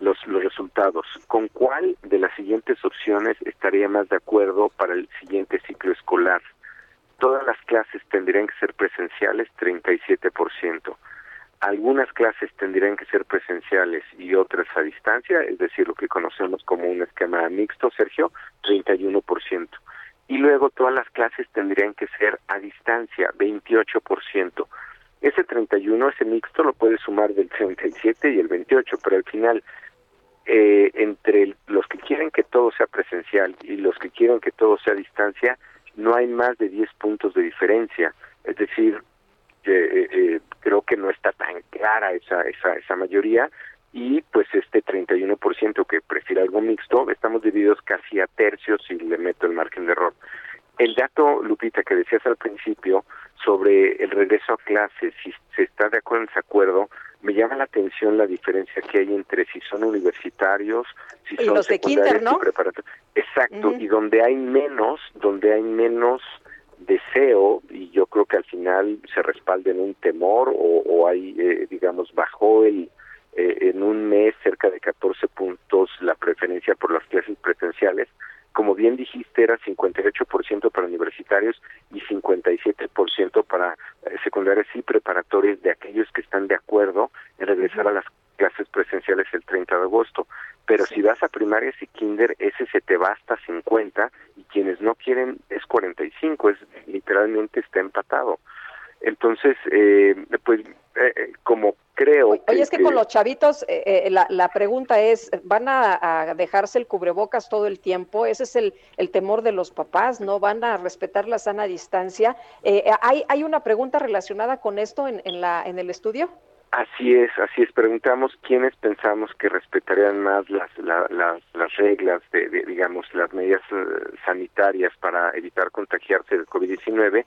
Los, los resultados. ¿Con cuál de las siguientes opciones estaría más de acuerdo para el siguiente ciclo escolar? Todas las clases tendrían que ser presenciales, 37%. Algunas clases tendrían que ser presenciales y otras a distancia, es decir, lo que conocemos como un esquema mixto, Sergio, 31%. Y luego todas las clases tendrían que ser a distancia, 28%. Ese 31, ese mixto, lo puedes sumar del 37 y el 28, pero al final, eh, entre los que quieren que todo sea presencial y los que quieren que todo sea a distancia, no hay más de 10 puntos de diferencia. Es decir, eh, eh, creo que no está tan clara esa, esa, esa mayoría y pues este 31% que prefiere algo mixto, estamos divididos casi a tercios si le meto el margen de error. El dato, Lupita, que decías al principio sobre el regreso a clases, si se está de acuerdo en desacuerdo, me llama la atención la diferencia que hay entre si son universitarios, si Y son los de kinder, ¿no? Exacto, y donde hay menos, donde hay menos deseo, y yo creo que al final se respalda en un temor o, o hay, eh, digamos, bajó el, eh, en un mes cerca de 14 puntos la preferencia por las clases presenciales. Como bien dijiste, era 58% para universitarios y 57% para eh, secundarias y preparatorias de aquellos que están de acuerdo en regresar a las clases presenciales el 30 de agosto. Pero si vas a primarias y kinder, ese se te va hasta 50 y quienes no quieren es 45, es literalmente está empatado. Entonces, eh, pues eh, eh, como creo Oye, es que con los chavitos, eh, eh, la, la pregunta es, ¿van a, a dejarse el cubrebocas todo el tiempo? Ese es el, el temor de los papás, ¿no? ¿Van a respetar la sana distancia? Eh, ¿hay, ¿Hay una pregunta relacionada con esto en, en, la, en el estudio? Así es, así es. Preguntamos quiénes pensamos que respetarían más las la- las, las reglas, de, de, digamos, las medidas eh, sanitarias para evitar contagiarse del COVID-19.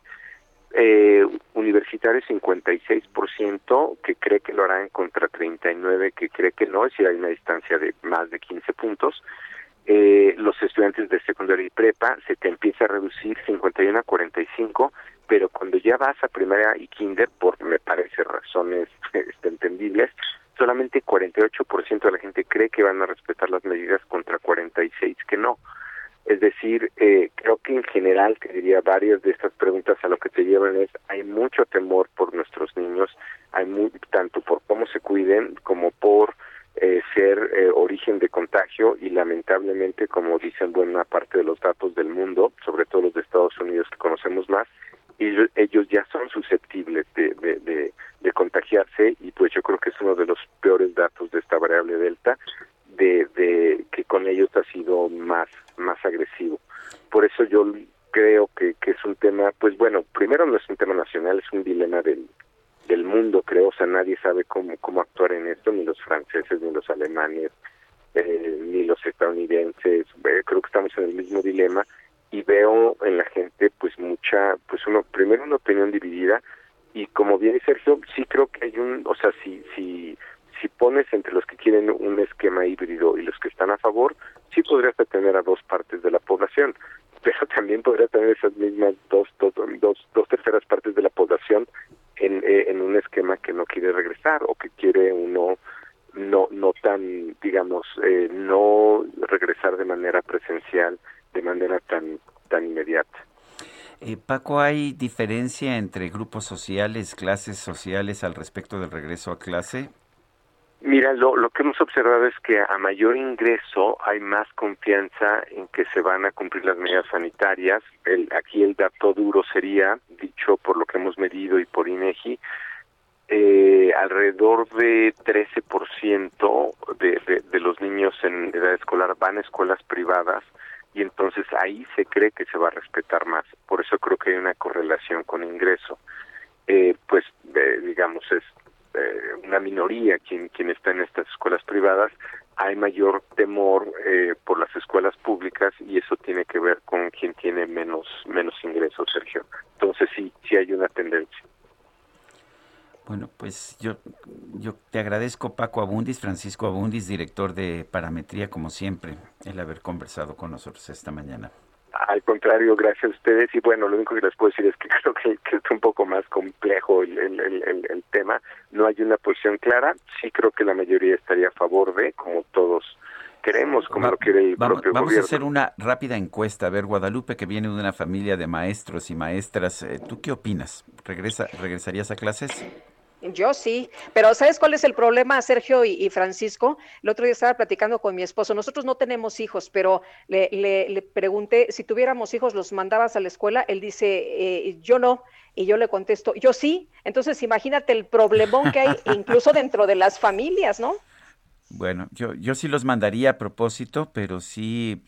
Eh, universitarios 56% que cree que lo harán contra 39 que cree que no, es decir, hay una distancia de más de 15 puntos. Eh, los estudiantes de secundaria y prepa se te empieza a reducir 51 a 45, pero cuando ya vas a primaria y kinder, por me parece razones [LAUGHS] este, entendibles, solamente 48% de la gente cree que van a respetar las medidas contra 46 que no. Es decir, eh, creo que en general, que diría varias de estas preguntas a lo que te llevan es, hay mucho temor por nuestros niños, hay muy, tanto por cómo se cuiden como por eh, ser eh, origen de contagio y lamentablemente, como dicen buena parte de los datos del mundo, sobre todo los de Estados Unidos que conocemos más, ellos, ellos ya son susceptibles de, de, contagiarse y pues yo creo que es uno de los peores datos de esta variable delta de, de que con ellos ha sido más más agresivo. Por eso yo creo que, que es un tema pues bueno primero no es un tema nacional es un dilema del del mundo creo o sea nadie sabe cómo cómo actuar en esto ni los franceses ni los alemanes eh, ni los estadounidenses Eh, creo que estamos en el mismo dilema y veo en la gente pues mucha pues uno primero una opinión dividida y como bien dice Sergio sí creo que hay un o sea si si si pones entre los que quieren un esquema híbrido y los que están a favor sí podrías tener a dos partes de la población pero también podría tener esas mismas dos dos dos, dos terceras partes de la población en, eh, en un esquema que no quiere regresar o que quiere uno no no tan digamos eh, no regresar de manera presencial de manera tan tan inmediata Eh, Paco, ¿hay diferencia entre grupos sociales, clases sociales al respecto del regreso a clase? Mira, lo, lo que hemos observado es que a mayor ingreso hay más confianza en que se van a cumplir las medidas sanitarias. El, aquí el dato duro sería, dicho por lo que hemos medido y por INEGI, eh, alrededor de 13% de, de, de los niños en edad escolar van a escuelas privadas y entonces ahí se cree que se va a respetar más. Por eso creo que hay una correlación con ingreso. Eh, pues eh, digamos es eh, una minoría quien quien está en estas escuelas privadas hay mayor temor eh, por las escuelas públicas y eso tiene que ver con quien tiene menos menos ingresos Sergio entonces sí sí hay una tendencia Bueno, pues yo, yo te agradezco Paco Abundis, Francisco Abundis, director de Parametría, como siempre, el haber conversado con nosotros esta mañana. Al contrario, gracias a ustedes. Y bueno, lo único que les puedo decir es que [LAUGHS] creo que, que es un poco más complejo el, el, el, el, tema. No hay una posición clara. Sí creo que la mayoría estaría a favor de, como todos queremos, como Va- lo quiere el vamos, propio vamos a hacer una rápida encuesta. A ver, Guadalupe, que viene de una familia de maestros y maestras, eh, ¿tú qué opinas? ¿Regresa, ¿Regresarías a clases? Yo sí, pero ¿sabes cuál es el problema, Sergio y, y Francisco? El otro día estaba platicando con mi esposo. Nosotros no tenemos hijos, pero le, le- le pregunté si tuviéramos hijos, ¿los mandabas a la escuela? Él dice, eh, yo no. Y yo le contesto, yo sí. Entonces, imagínate el problemón que hay [LAUGHS] incluso dentro de las familias, ¿no? Bueno, yo, yo sí los mandaría a propósito, pero sí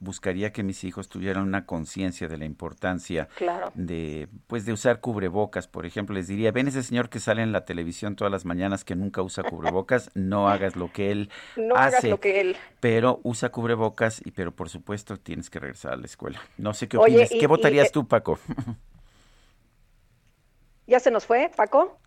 buscaría que mis hijos tuvieran una conciencia de la importancia Claro. de, pues, de usar cubrebocas. Por ejemplo, les diría, ven ese señor que sale en la televisión todas las mañanas que nunca usa cubrebocas, no hagas lo que él [LAUGHS] No hace. hagas lo que él. Pero usa cubrebocas y, pero por supuesto, tienes que regresar a la escuela. No sé qué Oye, opinas. y- ¿Qué y, votarías eh, tú, Paco? [LAUGHS] ¿Ya se nos fue, Paco?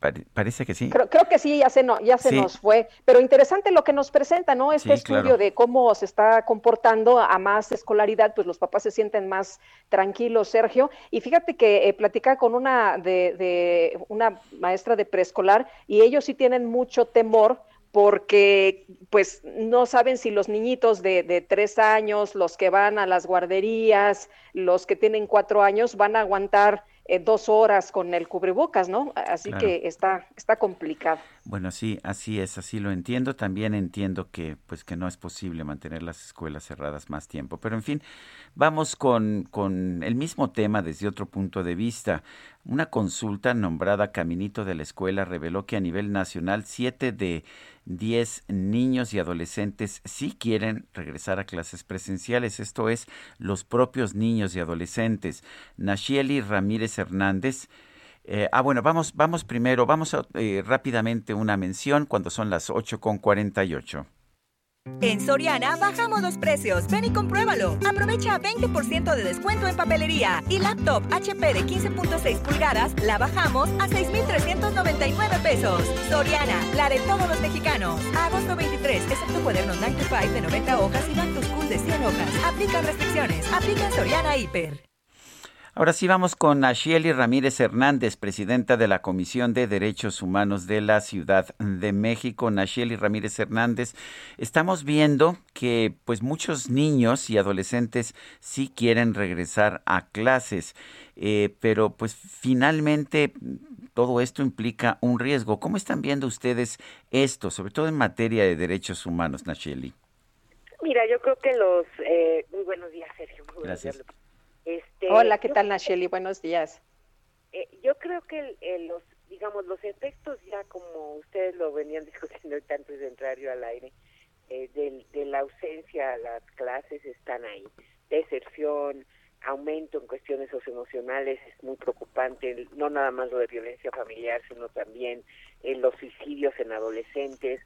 Pare- parece que sí. Creo, creo que sí, ya se, no, ya se Sí. nos fue. Pero interesante lo que nos presenta, ¿no? Este Sí, estudio claro. de cómo se está comportando a más escolaridad, pues los papás se sienten más tranquilos, Sergio. Y fíjate que eh, platicaba con una de, de una maestra de preescolar y ellos sí tienen mucho temor porque pues no saben si los niñitos de, de tres años, los que van a las guarderías, los que tienen cuatro años, van a aguantar eh, dos horas con el cubrebocas, ¿no? Así Claro. que está, está complicado. Bueno, sí, así es, así lo entiendo. También entiendo que, pues, que no es posible mantener las escuelas cerradas más tiempo. Pero, en fin, vamos con, con el mismo tema desde otro punto de vista. Una consulta nombrada Caminito de la Escuela reveló que a nivel nacional siete de diez niños y adolescentes sí quieren regresar a clases presenciales. Esto es, los propios niños y adolescentes. Nashieli Ramírez Hernández eh, ah, bueno, vamos, vamos primero, vamos a, eh, rápidamente una mención cuando son las 8 con 48. En Soriana bajamos los precios. Ven y compruébalo. Aprovecha 20% de descuento en papelería. Y laptop HP de 15.6 pulgadas la bajamos a 6,399 pesos. Soriana, la de todos los mexicanos. Agosto 23, excepto cuadernos 9 to 5 de 90 hojas y Back to School de 100 hojas. Aplican restricciones. Aplica Soriana Hiper. Ahora sí vamos con Ashieli Ramírez Hernández, presidenta de la Comisión de Derechos Humanos de la Ciudad de México. Nashieli Ramírez Hernández, estamos viendo que pues muchos niños y adolescentes sí quieren regresar a clases, eh, pero pues finalmente todo esto implica un riesgo. ¿Cómo están viendo ustedes esto, sobre todo en materia de derechos humanos, Nashieli? Mira, yo creo que los... eh, muy buenos días, Sergio. Muy Gracias. días. Este, Hola, ¿qué tal, Nacheli? Buenos días. eh, yo creo que el- el- los, digamos, los efectos ya como ustedes lo venían [LAUGHS] discutiendo antes de entrar yo al aire, eh, del- de la ausencia a las clases están ahí. Deserción, aumento en cuestiones socioemocionales es muy preocupante, no nada más lo de violencia familiar, sino también eh, los suicidios en adolescentes.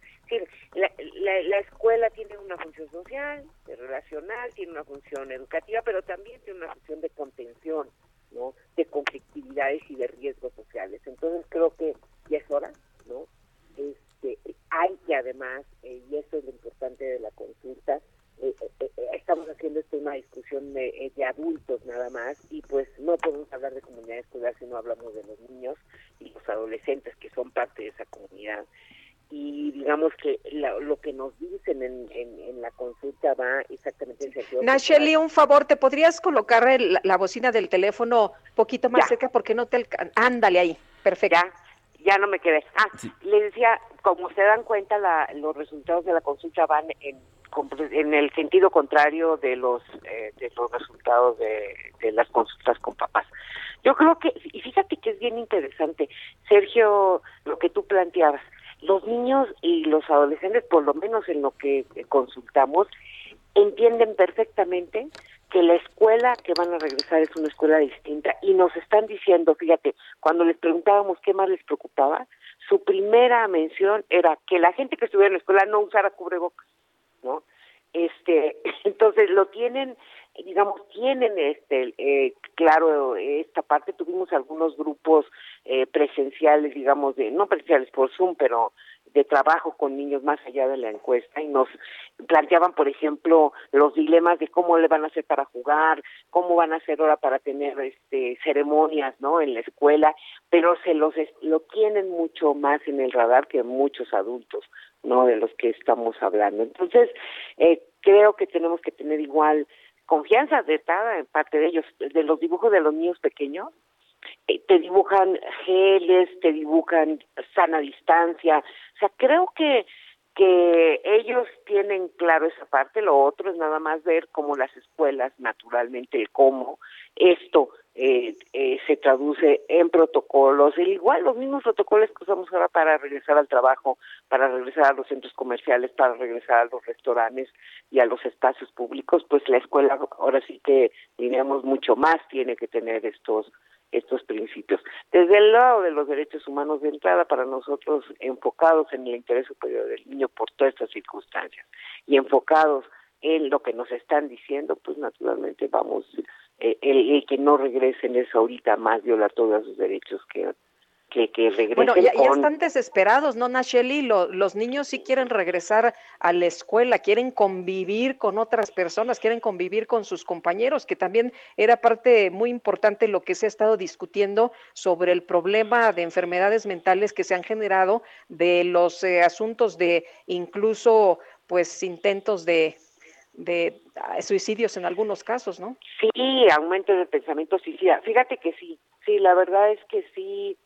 La, la- la escuela tiene una función social, relacional, tiene una función educativa, pero también tiene una función de contención, ¿no? De conflictividades y de riesgos sociales. Entonces creo que ya es hora, ¿no? Este, hay que además, eh, y eso es lo importante de la consulta, eh, eh, eh, estamos haciendo esto una discusión de, eh, de adultos nada más y pues no podemos hablar de comunidad escolar si no hablamos de los niños y los adolescentes que son parte de esa comunidad y digamos que la- lo que nos dicen en, en, en la consulta va exactamente en sentido Nacheli, un favor, ¿te podrías colocar el- la, bocina del teléfono un poquito más Ya. cerca porque no te alcanza? Ándale ahí, perfecto. ya no me quedé. Ah, le decía, como se dan cuenta, la, los resultados de la consulta van en, en el sentido contrario de los eh, de los resultados de, de las consultas con papás. Yo creo que, y fíjate que es bien interesante, Sergio, lo que tú planteabas, los niños y los adolescentes, por lo menos en lo que consultamos, entienden perfectamente que la escuela que van a regresar es una escuela distinta y nos están diciendo, fíjate, cuando les preguntábamos qué más les preocupaba, su primera mención era que la gente que estuviera en la escuela no usara cubrebocas, ¿no? Este, [LAUGHS] entonces lo tienen, digamos, tienen este, eh, claro esta parte. Tuvimos algunos grupos eh, presenciales, digamos, de no presenciales por Zoom, pero de trabajo con niños más allá de la encuesta y nos planteaban, por ejemplo, los dilemas de cómo le van a hacer para jugar, cómo van a hacer ahora para tener este ceremonias, ¿no? En la escuela, pero se los lo tienen mucho más en el radar que muchos adultos, ¿no? De los que estamos hablando. Entonces, eh, creo que tenemos que tener igual confianza de cada parte de ellos, de los dibujos de los niños pequeños, eh, te dibujan geles, te dibujan sana distancia. O sea, creo que que ellos tienen claro esa parte, lo otro es nada más ver cómo las escuelas, naturalmente, cómo esto eh, eh, se traduce en protocolos, e igual los mismos protocolos que usamos ahora para regresar al trabajo, para regresar a los centros comerciales, para regresar a los restaurantes y a los espacios públicos, pues la escuela ahora sí que diríamos mucho más tiene que tener estos estos principios. Desde el lado de los derechos humanos de entrada, para nosotros enfocados en el interés superior del niño por todas estas circunstancias y enfocados en lo que nos están diciendo, pues naturalmente vamos, eh, el, el que no regresen es ahorita más violar todos sus derechos que que, que regresen Bueno, ya, ya con... están desesperados, ¿no, Nacheli? Lo- los niños sí quieren regresar a la escuela, quieren convivir con otras personas, quieren convivir con sus compañeros, que también era parte muy importante lo que se ha estado discutiendo sobre el problema de enfermedades mentales que se han generado de los eh, asuntos de incluso, pues, intentos de, de ah, suicidios en algunos casos, ¿no? Sí, aumento de pensamiento suicida. Fíjate que sí, sí, la verdad es que sí,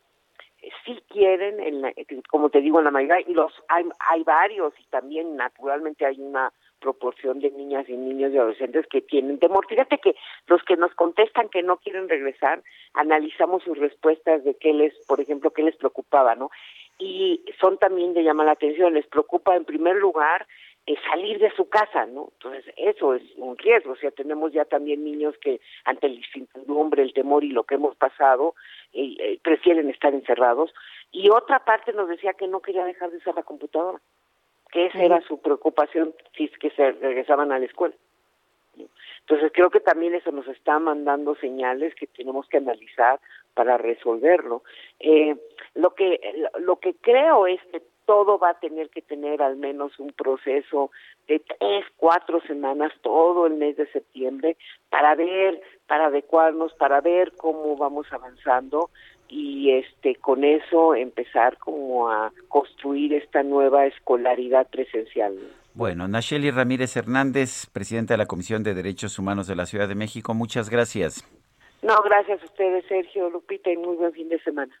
sí quieren, en la- como te digo, en la mayoría, y los hay, hay varios, y también naturalmente hay una proporción de niñas y niños y adolescentes que tienen temor. Fíjate que los que nos contestan que no quieren regresar, analizamos sus respuestas de qué les, por ejemplo, qué les preocupaba, ¿no? Y son también de llamar la atención, les preocupa en primer lugar eh, salir de su casa, ¿no? Entonces, eso es un riesgo. O sea, tenemos ya también niños que ante la incertidumbre, el temor y lo que hemos pasado, eh, eh, prefieren estar encerrados. Y otra parte nos decía que no quería dejar de usar la computadora, que esa era su preocupación si es que se regresaban a la escuela. Entonces, creo que también eso nos está mandando señales que tenemos que analizar para resolverlo. Eh, lo que lo que creo es que todo va a tener que tener al menos un proceso de tres, cuatro semanas, todo el mes de septiembre, para ver, para adecuarnos, para ver cómo vamos avanzando y este con eso empezar como a construir esta nueva escolaridad presencial. ¿no? Bueno, Nacheli Ramírez Hernández, presidenta de la Comisión de Derechos Humanos de la Ciudad de México, muchas gracias. No, gracias a ustedes, Sergio, Lupita, y muy buen fin de semana.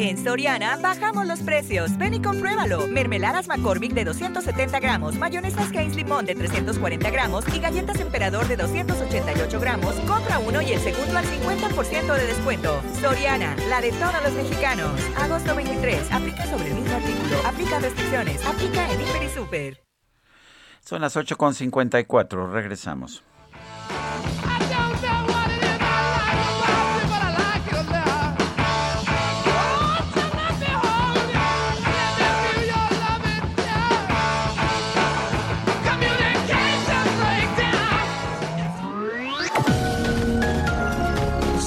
En Soriana bajamos los precios. Ven y compruébalo. Mermeladas McCormick de 270 gramos, mayonesas Heinz Limón de 340 gramos y galletas Emperador de 288 gramos. Compra uno y el segundo al 50% de descuento. Soriana, la de todos los mexicanos. Agosto 23. Aplica sobre el mismo artículo. Aplica restricciones. Aplica en Hiper y Super. Son las 8.54, regresamos.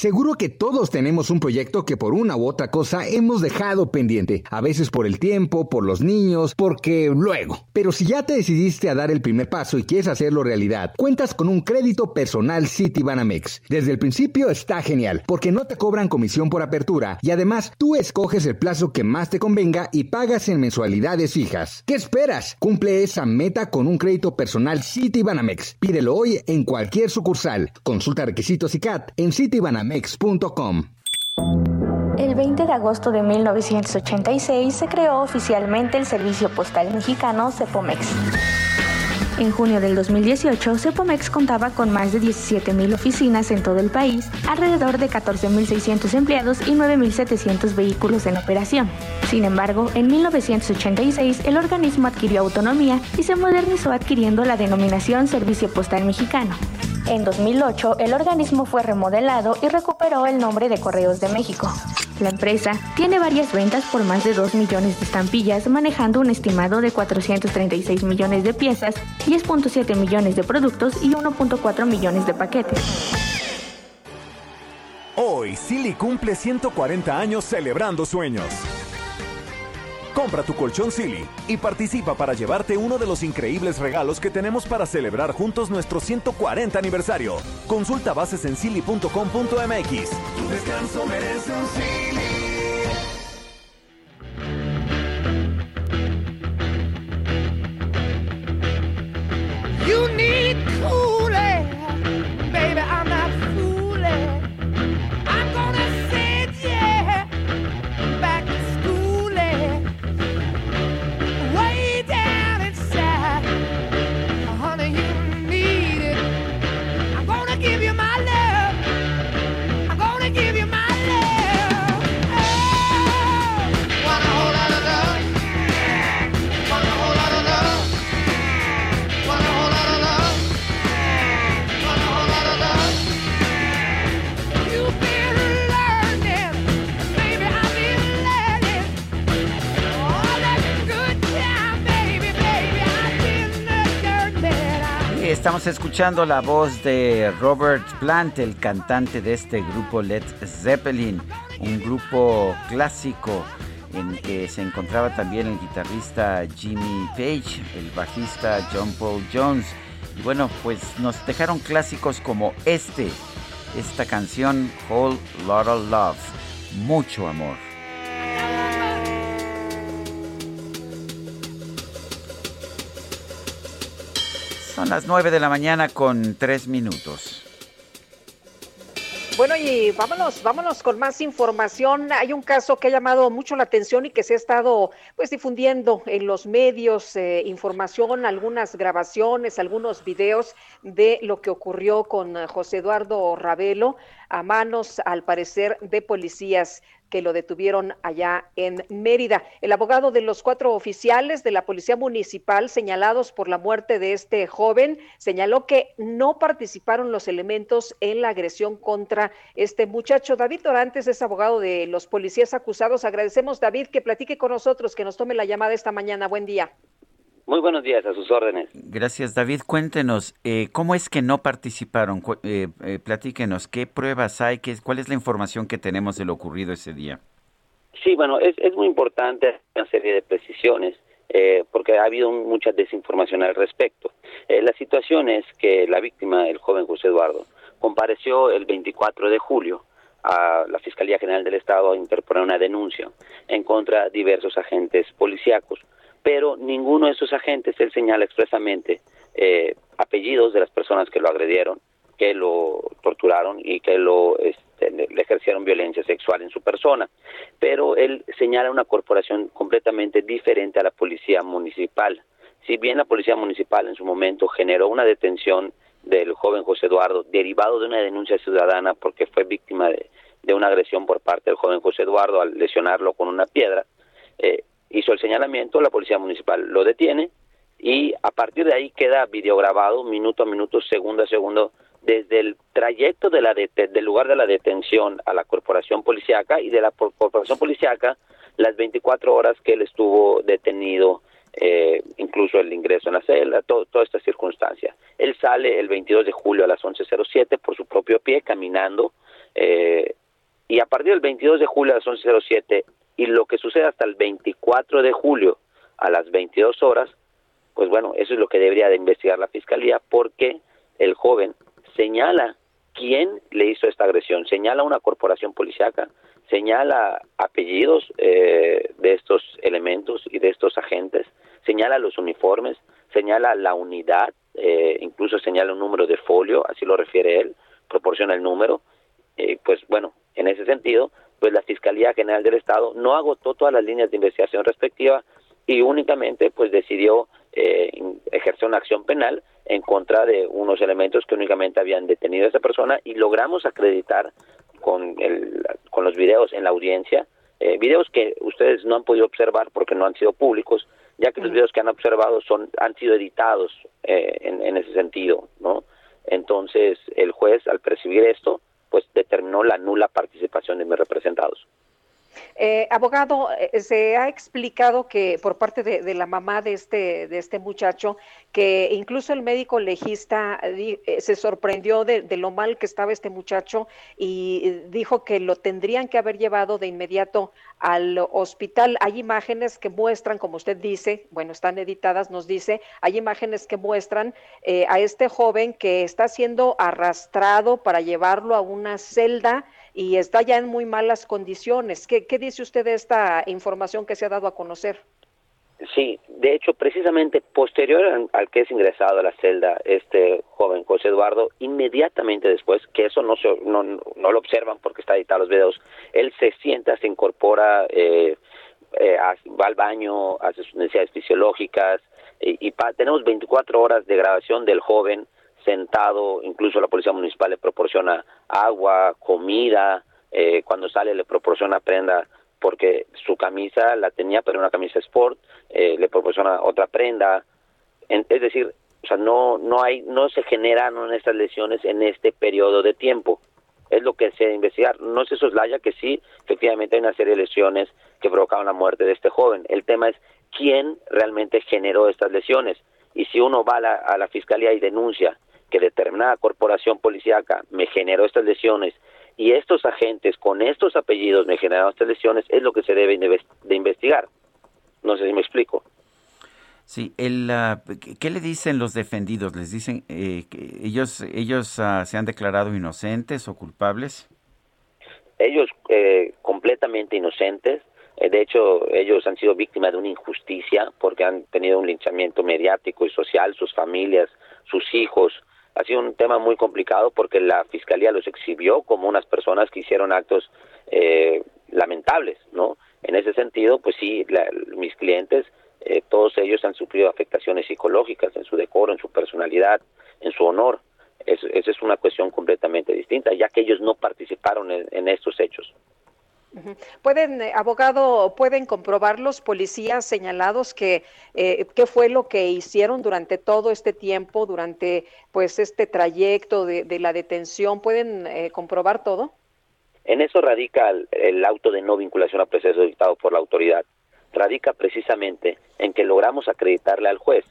Seguro que todos tenemos un proyecto que por una u otra cosa hemos dejado pendiente, a veces por el tiempo, por los niños, porque luego. Pero si ya te decidiste a dar el primer paso y quieres hacerlo realidad, cuentas con un crédito personal Citibanamex. Desde el principio está genial, porque no te cobran comisión por apertura y además tú escoges el plazo que más te convenga y pagas en mensualidades fijas. ¿Qué esperas? Cumple esa meta con un crédito personal Citibanamex. Pídelo hoy en cualquier sucursal. Consulta requisitos y CAT en citibanamex.com. El 20 de agosto de 1986 se creó oficialmente el Servicio Postal Mexicano Cepomex. En junio del 2018, Cepomex contaba con más de 17.000 oficinas en todo el país, alrededor de 14.600 empleados y 9.700 vehículos en operación. Sin embargo, en 1986 el organismo adquirió autonomía y se modernizó adquiriendo la denominación Servicio Postal Mexicano. En 2008, el organismo fue remodelado y recuperó el nombre de Correos de México. La empresa tiene varias ventas por más de 2 millones de estampillas, manejando un estimado de 436 millones de piezas, 10.7 millones de productos y 1.4 millones de paquetes. Hoy, Silly cumple 140 años celebrando sueños. Compra tu colchón Silly y participa para llevarte uno de los increíbles regalos que tenemos para celebrar juntos nuestro 140 aniversario. Consulta bases en silly.com.mx. Tu descanso merece un Silly. You need cool Estamos escuchando la voz de Robert Plant, el cantante de este grupo Led Zeppelin, un grupo clásico en que se encontraba también el guitarrista Jimmy Page, el bajista John Paul Jones. Y bueno, pues nos dejaron clásicos como este, esta canción Whole Lot of Love, mucho amor. Son las 9 de la mañana con 3 minutos. Bueno, y vámonos, vámonos con más información. Hay un caso que ha llamado mucho la atención y que se ha estado pues difundiendo en los medios, eh, información, algunas grabaciones, algunos videos de lo que ocurrió con José Eduardo Ravelo a manos, al parecer, de policías que lo detuvieron allá en Mérida. El abogado de los cuatro oficiales de la Policía Municipal señalados por la muerte de este joven señaló que no participaron los elementos en la agresión contra este muchacho. David Dorantes es abogado de los policías acusados. Agradecemos, David, que platique con nosotros, que nos tome la llamada esta mañana. Buen día. Muy buenos días, a sus órdenes. Gracias, David. Cuéntenos, eh, ¿cómo es que no participaron? Eh, eh, platíquenos, ¿qué pruebas hay? ¿Qué, ¿Cuál es la información que tenemos de lo ocurrido ese día? Sí, bueno, es, es muy importante una serie de precisiones eh, porque ha habido mucha desinformación al respecto. Eh, la situación es que la víctima, el joven José Eduardo, compareció el 24 de julio a la Fiscalía General del Estado a interponer una denuncia en contra de diversos agentes policíacos, pero ninguno de esos agentes, él señala expresamente eh, apellidos de las personas que lo agredieron, que lo torturaron y que lo este, le ejercieron violencia sexual en su persona. Pero él señala una corporación completamente diferente a la policía municipal. Si bien la policía municipal en su momento generó una detención del joven José Eduardo derivado de una denuncia ciudadana porque fue víctima de, de una agresión por parte del joven José Eduardo al lesionarlo con una piedra, eh, hizo el señalamiento, la policía municipal lo detiene y a partir de ahí queda videograbado minuto a minuto, segundo a segundo, desde el trayecto de la del lugar de la detención a la corporación policiaca y de la por- corporación policiaca las 24 horas que él estuvo detenido, eh, incluso el ingreso en la celda, to- toda esta circunstancia. Él sale el 22 de julio a las 11.07 por su propio pie, caminando, eh, y a partir del 22 de julio a las 11.07 y lo que sucede hasta el 24 de julio a las 22 horas, pues bueno, eso es lo que debería de investigar la fiscalía porque el joven señala quién le hizo esta agresión, señala una corporación policiaca, señala apellidos eh, de estos elementos y de estos agentes, señala los uniformes, señala la unidad, eh, incluso señala un número de folio, así lo refiere él, proporciona el número, eh, pues bueno, en ese sentido, pues la Fiscalía General del Estado no agotó todas las líneas de investigación respectiva y únicamente pues decidió eh, ejercer una acción penal en contra de unos elementos que únicamente habían detenido a esa persona y logramos acreditar con, el, con los videos en la audiencia, eh, videos que ustedes no han podido observar porque no han sido públicos, ya que los videos que han observado son han sido editados eh, en, en ese sentido, ¿no? Entonces el juez al percibir esto, pues determinó la nula participación de mis representados. Eh, abogado, eh, se ha explicado que por parte de, de la mamá de este, de este muchacho, que incluso el médico legista di- eh, se sorprendió de, lo mal que estaba este muchacho y eh, dijo que lo tendrían que haber llevado de inmediato al hospital. Hay imágenes que muestran, como usted dice, bueno, están editadas, nos dice, hay imágenes que muestran eh, a este joven que está siendo arrastrado para llevarlo a una celda y está ya en muy malas condiciones. ¿Qué, dice usted de esta información que se ha dado a conocer? Sí, de hecho, precisamente posterior al, que es ingresado a la celda este joven José Eduardo, inmediatamente después, que eso no, se, no, no lo observan porque está editado los videos, él se sienta, se incorpora, eh, eh, va al baño, hace sus necesidades fisiológicas y, y pa- tenemos 24 horas de grabación del joven sentado, incluso la policía municipal le proporciona agua, comida, eh, cuando sale le proporciona prenda porque su camisa la tenía pero una camisa sport, eh, le proporciona otra prenda, En- es decir, o sea, no no hay no se generan estas lesiones en este periodo de tiempo. Es lo que se debe investigar. No se soslaya que sí, efectivamente hay una serie de lesiones que provocaron la muerte de este joven. El tema es quién realmente generó estas lesiones. Y si uno va a la, a la fiscalía y denuncia que determinada corporación policíaca me generó estas lesiones y estos agentes con estos apellidos me generaron estas lesiones, es lo que se debe de investigar. No sé si me explico. Sí, el, ah, ¿qué- ¿qué le dicen los defendidos? ¿Les dicen eh, que ellos, ellos ah, se han declarado inocentes o culpables? ellos eh, completamente inocentes. Eh, de hecho, ellos han sido víctimas de una injusticia porque han tenido un linchamiento mediático y social, sus familias, sus hijos. Ha sido un tema muy complicado porque la fiscalía los exhibió como unas personas que hicieron actos eh, lamentables, ¿no? En ese sentido, pues sí, la- mis clientes, eh, todos ellos han sufrido afectaciones psicológicas en su decoro, en su personalidad, en su honor. Es- esa es una cuestión completamente distinta, ya que ellos no participaron en, en estos hechos. Pueden, eh, abogado, pueden comprobar los policías señalados que eh, qué fue lo que hicieron durante todo este tiempo, durante pues este trayecto de, de la detención. Pueden eh, comprobar todo. En eso radica el, el auto de no vinculación a proceso dictado por la autoridad. Radica precisamente en que logramos acreditarle al juez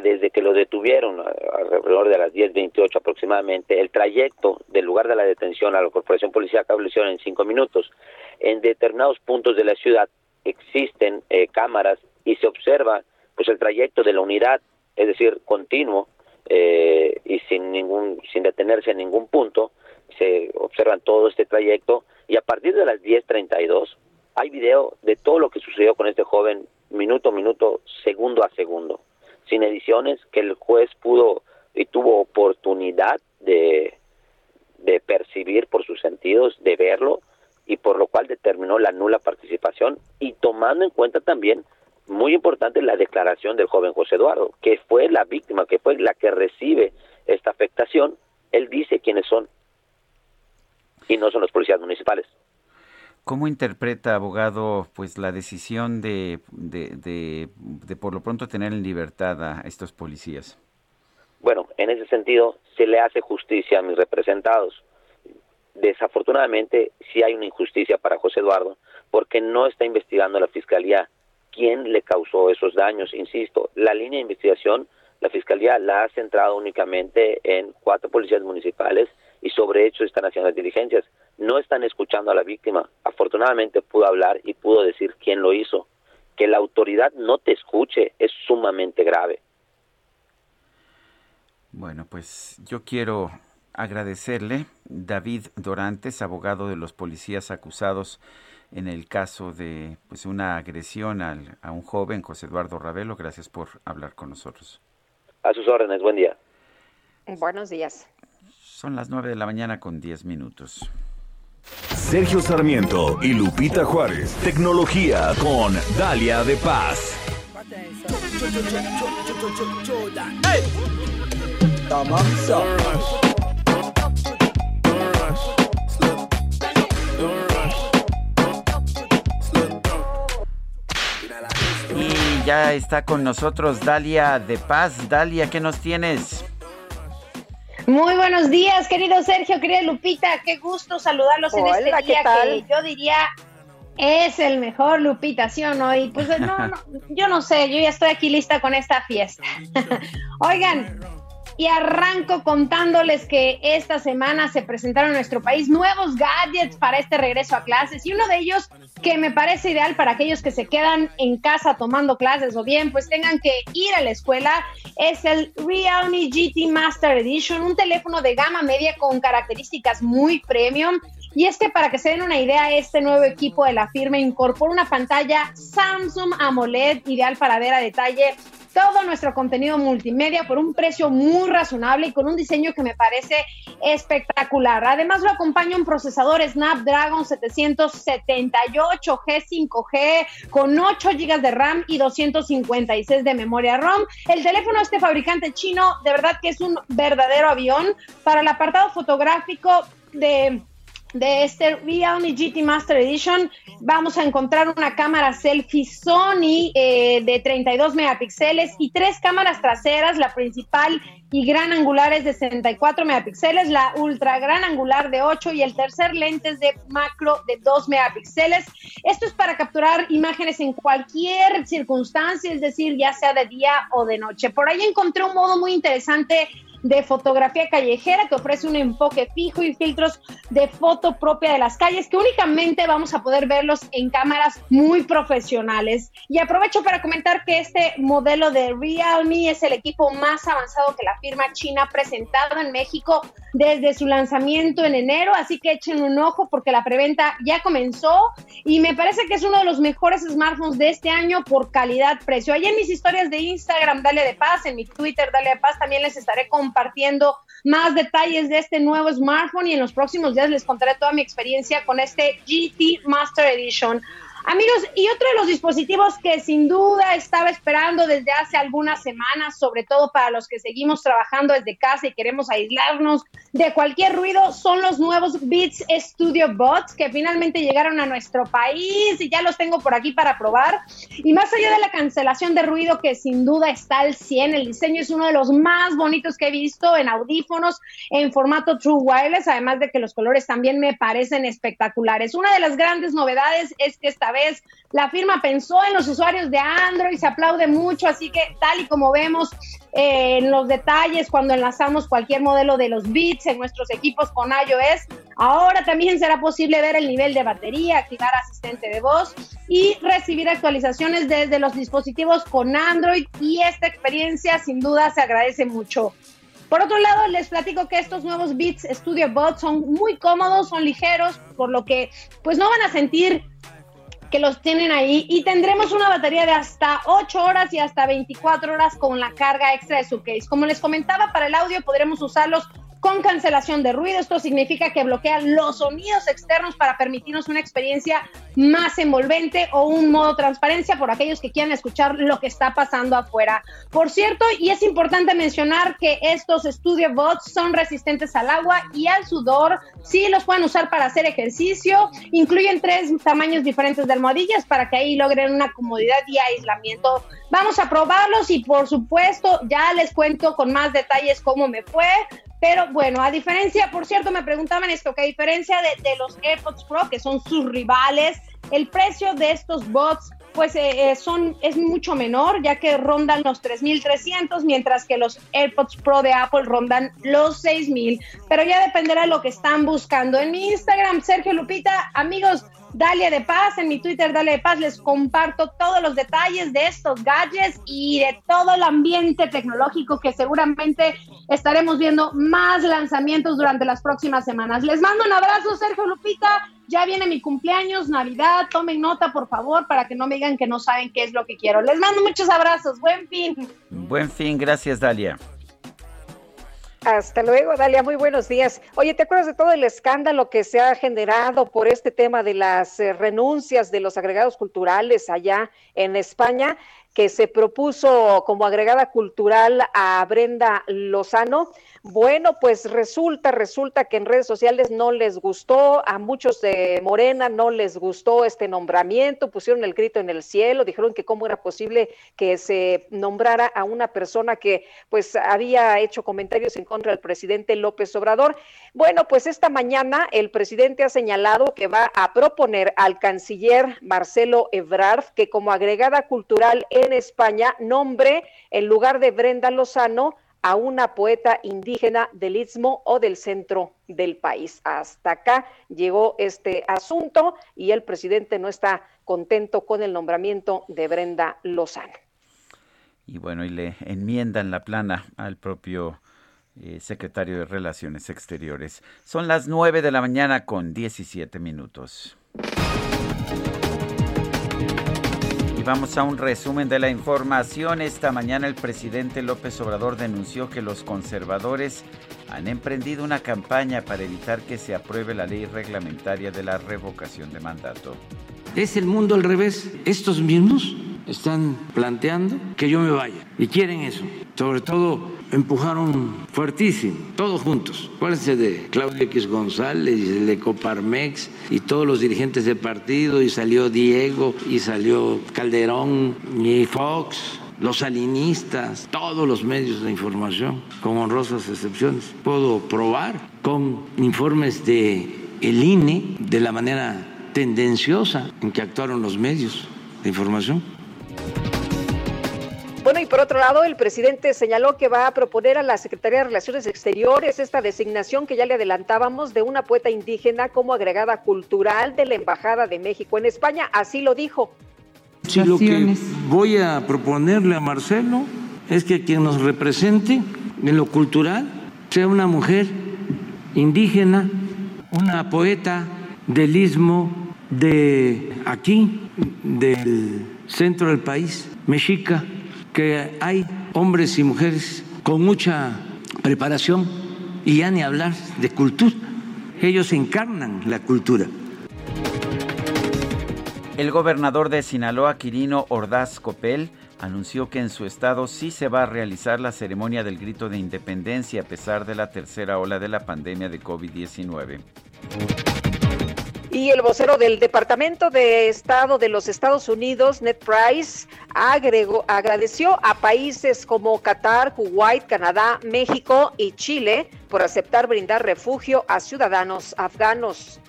desde que lo detuvieron a- alrededor de las 10.28 aproximadamente, el trayecto del lugar de la detención a la corporación policial lo hicieron en cinco minutos. En determinados puntos de la ciudad existen eh, cámaras y se observa pues el trayecto de la unidad, es decir, continuo eh, y sin ningún sin detenerse en ningún punto, se observan todo este trayecto y a partir de las 10:32 hay video de todo lo que sucedió con este joven minuto a minuto, segundo a segundo, sin ediciones que el juez pudo y tuvo oportunidad de de percibir por sus sentidos, de verlo y por lo cual determinó la nula participación y tomando en cuenta también muy importante la declaración del joven José Eduardo, que fue la víctima, que fue la que recibe esta afectación, él dice quiénes son y no son los policías municipales. ¿Cómo interpreta, abogado, pues la decisión de, de, de, por lo pronto tener en libertad a estos policías? Bueno, en ese sentido se le hace justicia a mis representados. Desafortunadamente sí hay una injusticia para José Eduardo porque no está investigando la fiscalía quién le causó esos daños. Insisto, la línea de investigación la fiscalía la ha centrado únicamente en cuatro policías municipales y sobre hecho están haciendo las diligencias. No están escuchando a la víctima. Afortunadamente pudo hablar y pudo decir quién lo hizo. Que la autoridad no te escuche es sumamente grave. Bueno, pues yo quiero agradecerle, David Dorantes, abogado de los policías acusados en el caso de pues una agresión al- a un joven, José Eduardo Ravelo. Gracias por hablar con nosotros. A sus órdenes, buen día. Buenos días. Son las 9 de la mañana con 10 minutos. Sergio Sarmiento y Lupita Juárez. Tecnología con Dalia de Paz. Y ya está con nosotros Dalia de Paz. Dalia, ¿qué nos tienes? Muy buenos días, querido Sergio, querida Lupita, qué gusto saludarlos en este ¿qué día que yo diría Es el mejor, Lupita, ¿sí o no? Y pues no, no, yo no sé, yo ya estoy aquí lista con esta fiesta. [LAUGHS] Oigan, y arranco contándoles que esta semana se presentaron en nuestro país nuevos gadgets para este regreso a clases. Y uno de ellos que me parece ideal para aquellos que se quedan en casa tomando clases o bien pues tengan que ir a la escuela es el Realme GT Master Edition, un teléfono de gama media con características muy premium. Y es que para que se den una idea, este nuevo equipo de la firma incorpora una pantalla Samsung AMOLED ideal para ver a detalle todo nuestro contenido multimedia por un precio muy razonable y con un diseño que me parece espectacular. Además lo acompaña un procesador Snapdragon 778 G5G con 8 GB de RAM y 256 de memoria ROM. El teléfono de este fabricante chino de verdad que es un verdadero avión para el apartado fotográfico de de este Realme GT Master Edition vamos a encontrar una cámara selfie Sony eh, de 32 megapíxeles y tres cámaras traseras, la principal y gran angular es de 64 megapíxeles, la ultra gran angular de 8 y el tercer lente es de macro de 2 megapíxeles. Esto es para capturar imágenes en cualquier circunstancia, es decir, ya sea de día o de noche. Por ahí encontré un modo muy interesante de fotografía callejera que ofrece un enfoque fijo y filtros de foto propia de las calles que únicamente vamos a poder verlos en cámaras muy profesionales. Y aprovecho para comentar que este modelo de Realme es el equipo más avanzado que la firma china ha presentado en México desde su lanzamiento en enero, así que echen un ojo porque la preventa ya comenzó y me parece que es uno de los mejores smartphones de este año por calidad-precio. Allí en mis historias de Instagram, Dale de Paz, en mi Twitter, Dale de Paz, también les estaré compartiendo compartiendo más detalles de este nuevo smartphone y en los próximos días les contaré toda mi experiencia con este GT Master Edition. Amigos, y otro de los dispositivos que sin duda estaba esperando desde hace algunas semanas, sobre todo para los que seguimos trabajando desde casa y queremos aislarnos de cualquier ruido, son los nuevos Beats Studio Bots que finalmente llegaron a nuestro país y ya los tengo por aquí para probar. Y más allá de la cancelación de ruido que sin duda está al 100, el diseño es uno de los más bonitos que he visto en audífonos en formato True Wireless, además de que los colores también me parecen espectaculares. Una de las grandes novedades es que esta vez la firma pensó en los usuarios de Android, se aplaude mucho, así que tal y como vemos eh, en los detalles cuando enlazamos cualquier modelo de los bits en nuestros equipos con iOS, ahora también será posible ver el nivel de batería, activar asistente de voz y recibir actualizaciones desde los dispositivos con Android y esta experiencia sin duda se agradece mucho. Por otro lado, les platico que estos nuevos Beats Studio Bots son muy cómodos, son ligeros, por lo que pues no van a sentir que los tienen ahí y tendremos una batería de hasta 8 horas y hasta 24 horas con la carga extra de su case. Como les comentaba, para el audio podremos usarlos con cancelación de ruido. Esto significa que bloquea los sonidos externos para permitirnos una experiencia más envolvente o un modo transparencia por aquellos que quieran escuchar lo que está pasando afuera. Por cierto, y es importante mencionar que estos Studio Bots son resistentes al agua y al sudor. Sí, los pueden usar para hacer ejercicio. Incluyen tres tamaños diferentes de almohadillas para que ahí logren una comodidad y aislamiento. Vamos a probarlos y por supuesto ya les cuento con más detalles cómo me fue. Pero bueno, a diferencia, por cierto, me preguntaban esto, que a diferencia de, los AirPods Pro, que son sus rivales, el precio de estos bots pues eh, eh, son, es mucho menor, ya que rondan los 3.300, mientras que los AirPods Pro de Apple rondan los 6.000. Pero ya dependerá de lo que están buscando. En mi Instagram, Sergio Lupita, amigos, Dalia de Paz, en mi Twitter, Dalia de Paz, les comparto todos los detalles de estos gadgets y de todo el ambiente tecnológico que seguramente estaremos viendo más lanzamientos durante las próximas semanas. Les mando un abrazo, Sergio Lupita. Ya viene mi cumpleaños, Navidad. Tomen nota, por favor, para que no me digan que no saben qué es lo que quiero. Les mando muchos abrazos. Buen fin. Buen fin. Gracias, Dalia. Hasta luego, Dalia, muy buenos días. Oye, ¿te acuerdas de todo el escándalo que se ha generado por este tema de las eh, renuncias de los agregados culturales allá en España, que se propuso como agregada cultural a Brenda Lozano? Bueno, pues resulta, resulta que en redes sociales no les gustó, a muchos de Morena no les gustó este nombramiento, pusieron el grito en el cielo, dijeron que cómo era posible que se nombrara a una persona que pues había hecho comentarios en contra del presidente López Obrador. Bueno, pues esta mañana el presidente ha señalado que va a proponer al canciller Marcelo Ebrard que como agregada cultural en España nombre en lugar de Brenda Lozano a una poeta indígena del istmo o del centro del país. Hasta acá llegó este asunto y el presidente no está contento con el nombramiento de Brenda Lozano. Y bueno, y le enmiendan la plana al propio eh, secretario de Relaciones Exteriores. Son las 9 de la mañana con 17 minutos. Vamos a un resumen de la información. Esta mañana el presidente López Obrador denunció que los conservadores han emprendido una campaña para evitar que se apruebe la ley reglamentaria de la revocación de mandato. Es el mundo al revés. Estos mismos están planteando que yo me vaya y quieren eso. Sobre todo empujaron fuertísimo, todos juntos. Acuérdense de Claudio X González, de Coparmex y todos los dirigentes del partido, y salió Diego, y salió Calderón, y Fox, los salinistas, todos los medios de información, con honrosas excepciones. Puedo probar con informes de el INE de la manera tendenciosa en que actuaron los medios de información. Bueno, y por otro lado, el presidente señaló que va a proponer a la Secretaría de Relaciones Exteriores esta designación que ya le adelantábamos de una poeta indígena como agregada cultural de la Embajada de México en España. Así lo dijo. Sí, lo que voy a proponerle a Marcelo es que quien nos represente en lo cultural sea una mujer indígena, una poeta del istmo de aquí, del centro del país, mexica que hay hombres y mujeres con mucha preparación y ya ni hablar de cultura. Ellos encarnan la cultura. El gobernador de Sinaloa, Quirino Ordaz Copel, anunció que en su estado sí se va a realizar la ceremonia del grito de independencia a pesar de la tercera ola de la pandemia de COVID-19. Y el vocero del Departamento de Estado de los Estados Unidos, Ned Price, agregó, agradeció a países como Qatar, Kuwait, Canadá, México y Chile por aceptar brindar refugio a ciudadanos afganos.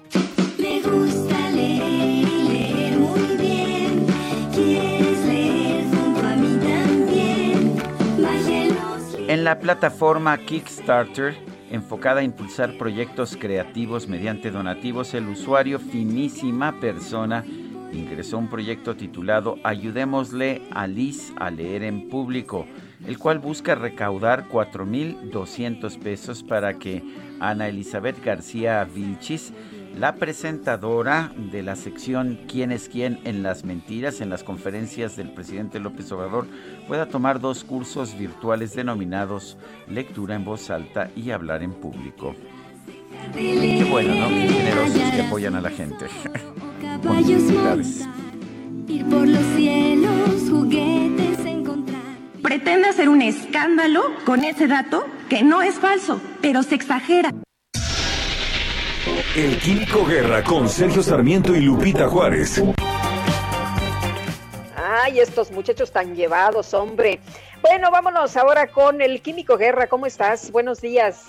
Me gusta leer y leer muy bien. ¿Quieres leer junto a mí también? Baje los En la plataforma Kickstarter, enfocada a impulsar proyectos creativos mediante donativos, el usuario Finísima Persona ingresó un proyecto titulado Ayudémosle a Liz a leer en público, el cual busca recaudar 4.200 pesos para que Ana Elizabeth García Vilchis, la presentadora de la sección ¿Quién es quién en las mentiras en las conferencias del presidente López Obrador, pueda tomar dos cursos virtuales denominados Lectura en voz alta y Hablar en público. Qué bueno, ¿no? Qué generosos que apoyan a la gente. [LAUGHS] ir por los cielos, juguetes. Pretende hacer un escándalo con ese dato que no es falso, pero se exagera. El Químico Guerra con Sergio Sarmiento y Lupita Juárez. Ay, estos muchachos tan llevados, hombre. Bueno, vámonos ahora con el Químico Guerra. ¿Cómo estás? Buenos días.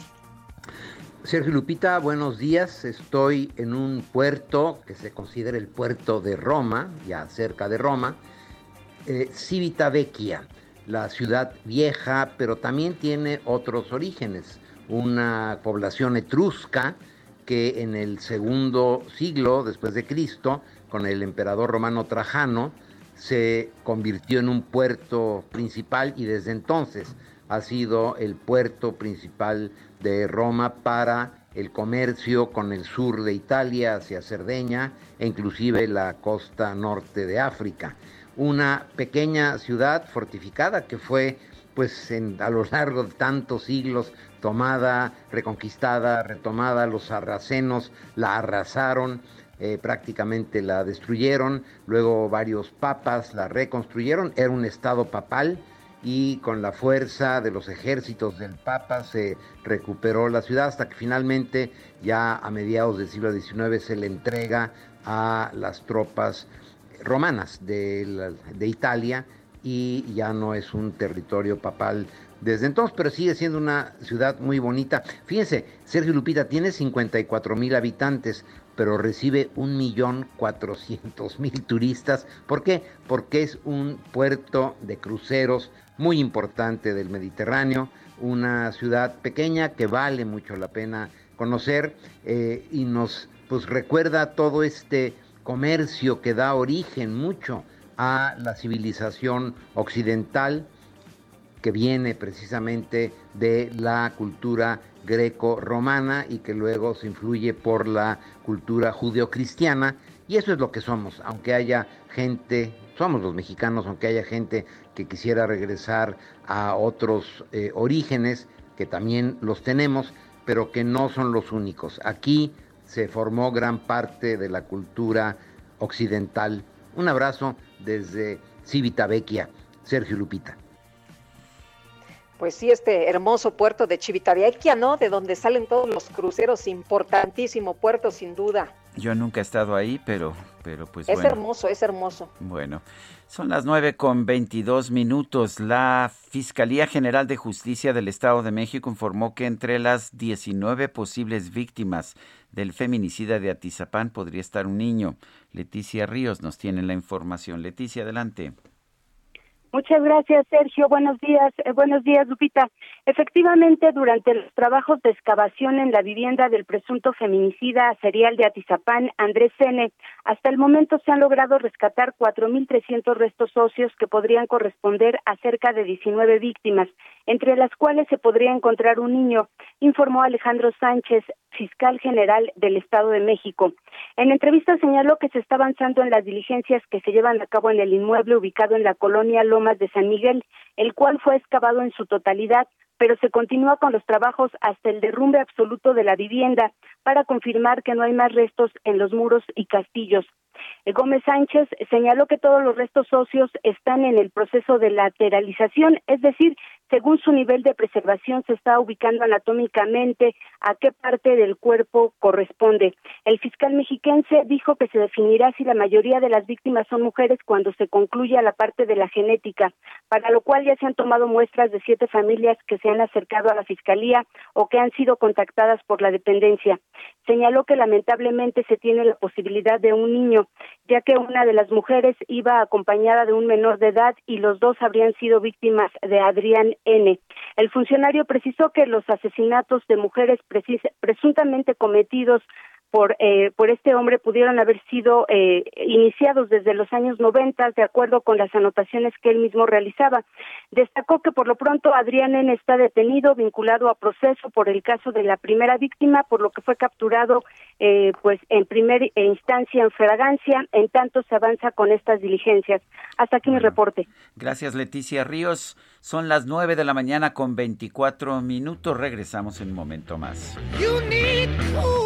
Sergio Lupita, buenos días. Estoy en un puerto que se considera el puerto de Roma, ya cerca de Roma, eh, Civitavecchia, la ciudad vieja, pero también tiene otros orígenes. Una población etrusca que en el segundo siglo después de Cristo, con el emperador romano Trajano, se convirtió en un puerto principal y desde entonces ha sido el puerto principal de Roma para el comercio con el sur de Italia hacia Cerdeña e inclusive la costa norte de África. Una pequeña ciudad fortificada que fue pues a lo largo de tantos siglos tomada, reconquistada, retomada, los sarracenos la arrasaron, eh, prácticamente la destruyeron, luego varios papas la reconstruyeron, era un estado papal y con la fuerza de los ejércitos del Papa se recuperó la ciudad hasta que finalmente ya a mediados del siglo XIX se le entrega a las tropas romanas de, de Italia y ya no es un territorio papal desde entonces, pero sigue siendo una ciudad muy bonita. Fíjense, Sergio Lupita tiene 54 mil habitantes, pero recibe 1.400.000 turistas. ¿Por qué? Porque es un puerto de cruceros muy importante del Mediterráneo, una ciudad pequeña que vale mucho la pena conocer eh, y nos pues, recuerda todo este comercio que da origen mucho a la civilización occidental que viene precisamente de la cultura greco-romana y que luego se influye por la cultura judeocristiana. Y eso es lo que somos, aunque haya gente, somos los mexicanos, aunque haya gente que quisiera regresar a otros eh, orígenes, que también los tenemos, pero que no son los únicos. Aquí se formó gran parte de la cultura occidental. Un abrazo desde Civitavecchia, Sergio Lupita. Pues sí, este hermoso puerto de Chivitavecchia, ¿no? De donde salen todos los cruceros, importantísimo puerto sin duda. Yo nunca he estado ahí, pero, pero pues es hermoso, es hermoso. Bueno, son las nueve con veintidós minutos. La Fiscalía General de Justicia del Estado de México informó que entre las 19 posibles víctimas del feminicida de Atizapán podría estar un niño. Leticia Ríos nos tiene la información. Leticia, adelante. Muchas gracias, Sergio. Buenos días. Eh, buenos días, Lupita. Efectivamente, durante los trabajos de excavación en la vivienda del presunto feminicida serial de Atizapán, Andrés Sene, hasta el momento se han logrado rescatar 4.300 restos óseos que podrían corresponder a cerca de 19 víctimas, entre las cuales se podría encontrar un niño, informó Alejandro Sánchez, fiscal general del Estado de México. En entrevista señaló que se está avanzando en las diligencias que se llevan a cabo en el inmueble ubicado en la colonia Lomas de San Miguel, el cual fue excavado en su totalidad, pero se continúa con los trabajos hasta el derrumbe absoluto de la vivienda para confirmar que no hay más restos en los muros y castillos. Gómez Sánchez señaló que todos los restos óseos están en el proceso de lateralización, es decir, según su nivel de preservación se está ubicando anatómicamente a qué parte del cuerpo corresponde. El fiscal mexiquense dijo que se definirá si la mayoría de las víctimas son mujeres cuando se concluya la parte de la genética, para lo cual ya se han tomado muestras de siete familias que se han acercado a la fiscalía o que han sido contactadas por la dependencia. Señaló que lamentablemente se tiene la posibilidad de un niño ya que una de las mujeres iba acompañada de un menor de edad y los dos habrían sido víctimas de Adrián N. El funcionario precisó que los asesinatos de mujeres presuntamente cometidos por, eh, por este hombre pudieron haber sido eh, iniciados desde los años 90, de acuerdo con las anotaciones que él mismo realizaba. Destacó que por lo pronto Adrián N. está detenido, vinculado a proceso por el caso de la primera víctima, por lo que fue capturado eh, pues en primera instancia en fragancia, en tanto se avanza con estas diligencias. Hasta aquí mi reporte. Gracias Leticia Ríos. Son las nueve de la mañana con 24 minutos. Regresamos en un momento más. baby,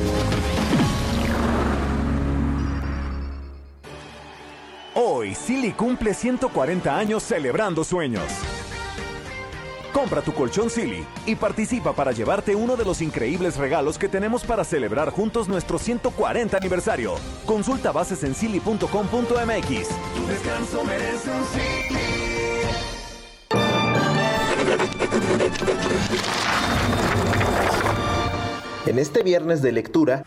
Hoy, Silly cumple 140 años celebrando sueños. Compra tu colchón Silly y participa para llevarte uno de los increíbles regalos que tenemos para celebrar juntos nuestro 140 aniversario. Consulta bases en silly.com.mx. Tu descanso merece un En este viernes de lectura,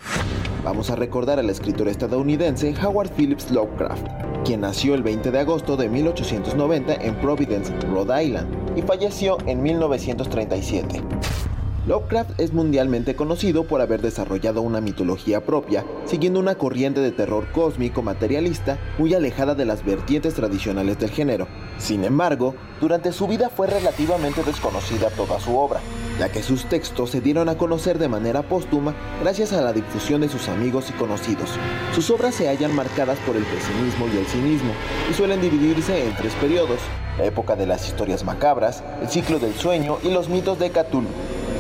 vamos a recordar al escritor estadounidense Howard Phillips Lovecraft, quien nació el 20 de agosto de 1890 en Providence, Rhode Island, y falleció en 1937. Lovecraft es mundialmente conocido por haber desarrollado una mitología propia, siguiendo una corriente de terror cósmico materialista muy alejada de las vertientes tradicionales del género. Sin embargo, durante su vida fue relativamente desconocida toda su obra, ya que sus textos se dieron a conocer de manera póstuma gracias a la difusión de sus amigos y conocidos. Sus obras se hallan marcadas por el pesimismo y el cinismo, y suelen dividirse en tres periodos, la época de las historias macabras, el ciclo del sueño y los mitos de Cthulhu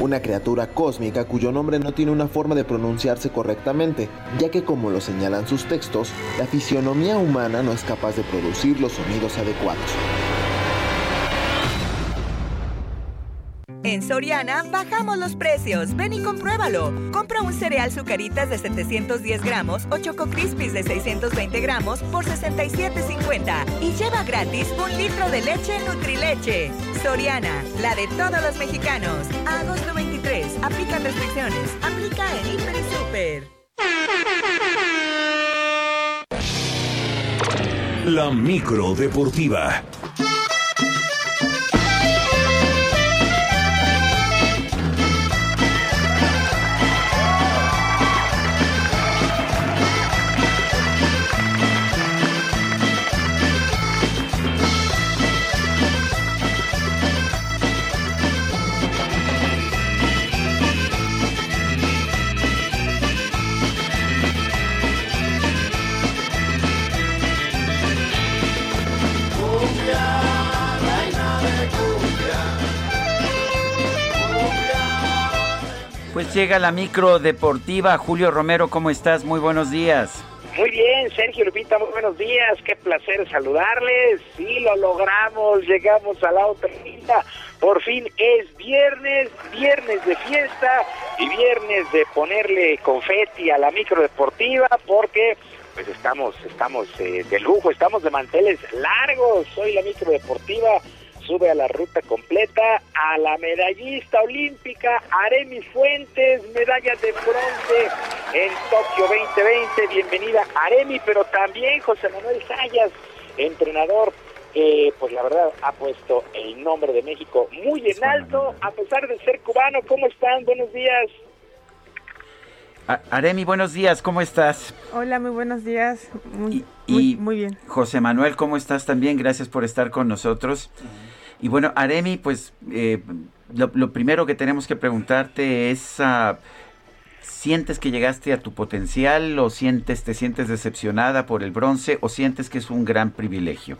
una criatura cósmica cuyo nombre no tiene una forma de pronunciarse correctamente, ya que como lo señalan sus textos, la fisionomía humana no es capaz de producir los sonidos adecuados. En Soriana bajamos los precios. Ven y compruébalo. Compra un cereal Zucaritas de 710 gramos o Choco Crispies de 620 gramos por 67.50 y lleva gratis un litro de leche Nutrileche. Soriana, la de todos los mexicanos. Agosto 23. Aplican restricciones. Aplica en Hiper. La micro deportiva. Pues llega la micro deportiva. Julio Romero, ¿cómo estás? Muy buenos días. Muy bien, Sergio Lupita, muy buenos días. Qué placer saludarles. Sí, lo logramos. Llegamos a la otra quinta. Por fin es viernes, viernes de fiesta y viernes de ponerle confeti a la micro deportiva porque pues estamos, estamos eh, de lujo, estamos de manteles largos. Soy la micro deportiva sube a la ruta completa a la medallista olímpica Aremi Fuentes, medalla de bronce en Tokio 2020. Bienvenida Aremi, pero también José Manuel Sayas, entrenador que pues la verdad ha puesto el nombre de México muy en alto, a pesar de ser cubano. ¿Cómo están? Buenos días. Aremi, buenos días, ¿cómo estás? Hola, muy buenos días. Muy, Y muy bien. José Manuel, ¿cómo estás también? Gracias por estar con nosotros. Y bueno, Aremi, pues eh, lo, lo primero que tenemos que preguntarte es, ah, ¿sientes que llegaste a tu potencial o sientes, te sientes decepcionada por el bronce o sientes que es un gran privilegio?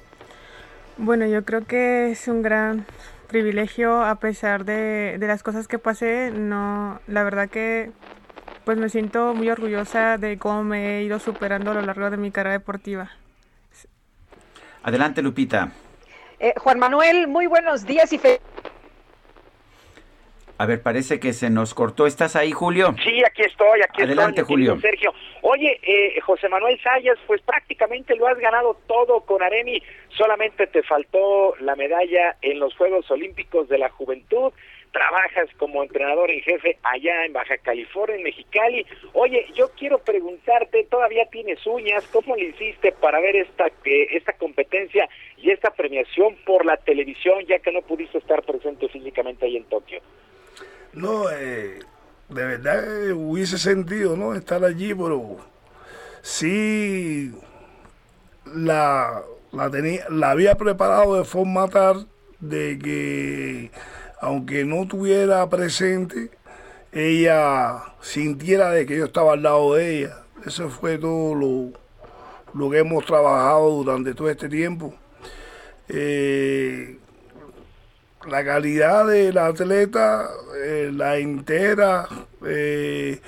Bueno, yo creo que es un gran privilegio a pesar de, de las cosas que pasé. No, la verdad que pues me siento muy orgullosa de cómo me he ido superando a lo largo de mi carrera deportiva. Adelante, Lupita. Eh, Juan Manuel, muy buenos días y fe- A ver, parece que se nos cortó. ¿Estás ahí, Julio? Sí, aquí estoy, aquí Adelante, estoy. Julio. Sergio. Oye, eh, José Manuel Sayas, pues prácticamente lo has ganado todo con Aremi. Solamente te faltó la medalla en los Juegos Olímpicos de la Juventud. Trabajas como entrenador en jefe allá en Baja California, en Mexicali. Oye, yo quiero preguntarte, ¿todavía tienes uñas? ¿Cómo le hiciste para ver esta, eh, esta competencia y esta premiación por la televisión, ya que no pudiste estar presente físicamente ahí en Tokio? No, eh, de verdad eh, hubiese sentido, ¿no? Estar allí, pero sí la, la, tenía, la había preparado de forma tal de que, aunque no estuviera presente, ella sintiera de que yo estaba al lado de ella. Eso fue todo lo, lo que hemos trabajado durante todo este tiempo. Eh, la calidad de la atleta, eh, la entera, eh,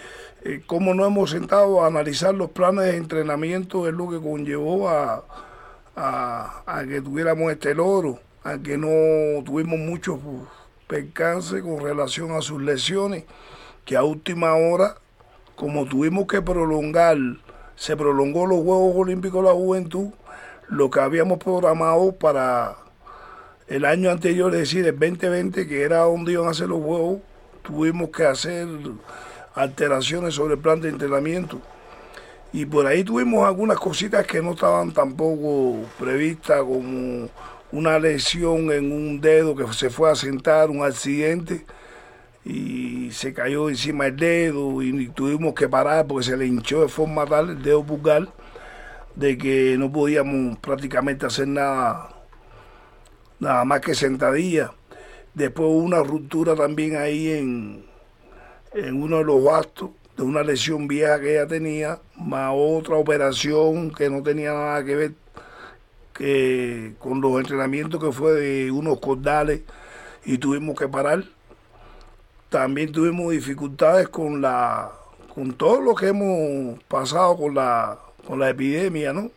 cómo nos hemos sentado a analizar los planes de entrenamiento es lo que conllevó a, a, a que tuviéramos este logro, a que no tuvimos muchos percances con relación a sus lesiones, que a última hora, como tuvimos que prolongar, se prolongó los Juegos Olímpicos de la Juventud, lo que habíamos programado para el año anterior, es decir, el 2020, que era donde iban a hacer los juegos, tuvimos que hacer alteraciones sobre el plan de entrenamiento. Y por ahí tuvimos algunas cositas que no estaban tampoco previstas, como una lesión en un dedo que se fue a sentar, un accidente, y se cayó encima del dedo y tuvimos que parar porque se le hinchó de forma tal el dedo pulgar de que no podíamos prácticamente hacer nada, nada más que sentadilla. Después hubo una ruptura también ahí en, en uno de los bastos de una lesión vieja que ella tenía, más otra operación que no tenía nada que ver que con los entrenamientos que fue de unos cordales y tuvimos que parar. También tuvimos dificultades con la con todo lo que hemos pasado con la con la epidemia, ¿no?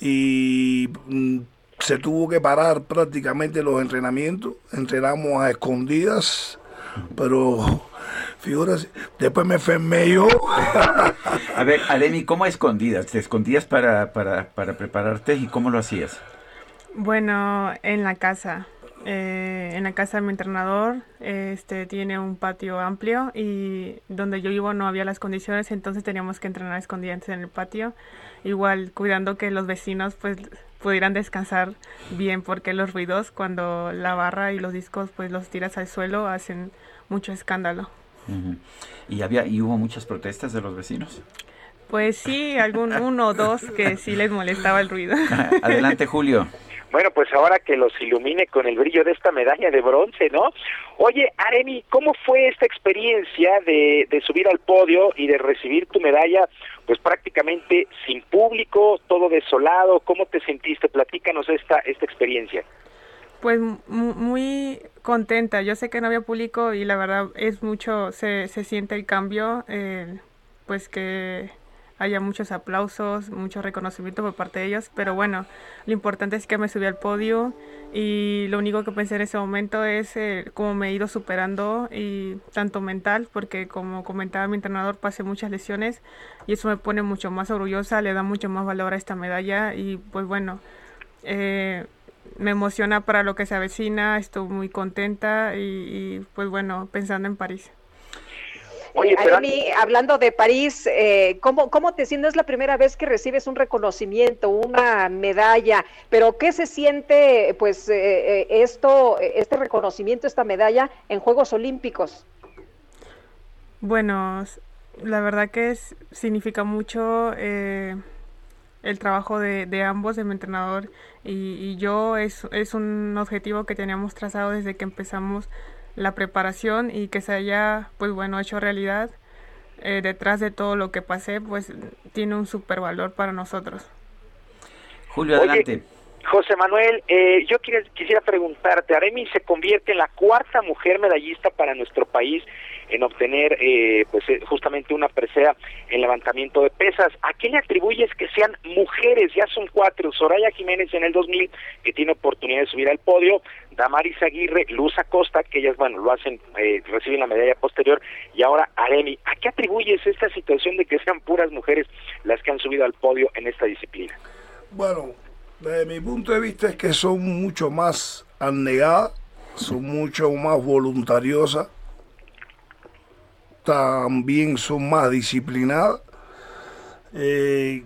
Y mm, se tuvo que parar prácticamente los entrenamientos, entrenamos a escondidas, pero figúrate, después me enfermé yo. [LAUGHS] A ver, Ademi, ¿cómo escondidas? ¿Te escondías para, para, para prepararte y cómo lo hacías? Bueno, en la casa. Eh, en la casa de mi entrenador este tiene un patio amplio y donde yo vivo no había las condiciones entonces teníamos que entrenar escondidas en el patio igual cuidando que los vecinos pues pudieran descansar bien porque los ruidos cuando la barra y los discos pues los tiras al suelo hacen mucho escándalo ¿Y, había, ¿Y hubo muchas protestas de los vecinos? pues sí algún [LAUGHS] uno o dos que sí les molestaba el ruido Adelante, Julio. Bueno, pues ahora que los ilumine con el brillo de esta medalla de bronce, ¿no? Oye, Aremi, ¿cómo fue esta experiencia de, de subir al podio y de recibir tu medalla, pues prácticamente sin público, todo desolado? ¿Cómo te sentiste? Platícanos esta, esta experiencia. Pues mu- muy contenta. Yo sé que no había público y la verdad es mucho, se, se siente el cambio, eh, pues que haya muchos aplausos, mucho reconocimiento por parte de ellos, pero bueno, lo importante es que me subí al podio y lo único que pensé en ese momento es eh, cómo me he ido superando y tanto mental, porque como comentaba mi entrenador, pasé muchas lesiones y eso me pone mucho más orgullosa, le da mucho más valor a esta medalla y pues bueno, eh, me emociona para lo que se avecina, estoy muy contenta y, y, pues bueno, pensando en París. Oye, hablando de París, eh, ¿cómo, ¿cómo te sientes? Es la primera vez que recibes un reconocimiento, una medalla, pero ¿qué se siente, pues, eh, eh, esto, este reconocimiento, esta medalla en Juegos Olímpicos? Bueno, la verdad que es- significa mucho eh, el trabajo de, de ambos, de mi entrenador y, y yo. Es, es un objetivo que teníamos trazado desde que empezamos la preparación y que se haya, pues bueno, hecho realidad. eh, detrás de todo lo que pasé, pues tiene un super valor para nosotros. Julio, Oye, adelante. José Manuel, eh, yo quisiera, quisiera preguntarte, Aremi se convierte en la cuarta mujer medallista para nuestro país en obtener eh, pues eh, justamente una presea en levantamiento de pesas. ¿A qué le atribuyes que sean mujeres? Ya son cuatro. Soraya Jiménez en el 2000, que tiene oportunidad de subir al podio. Damaris Aguirre, Luz Acosta, que ellas, bueno, lo hacen, eh, reciben la medalla posterior. Y ahora Aremi. ¿A qué atribuyes esta situación de que sean puras mujeres las que han subido al podio en esta disciplina? Bueno, desde mi punto de vista es que son mucho más abnegadas, son mucho más voluntariosas, también son más disciplinadas. Eh,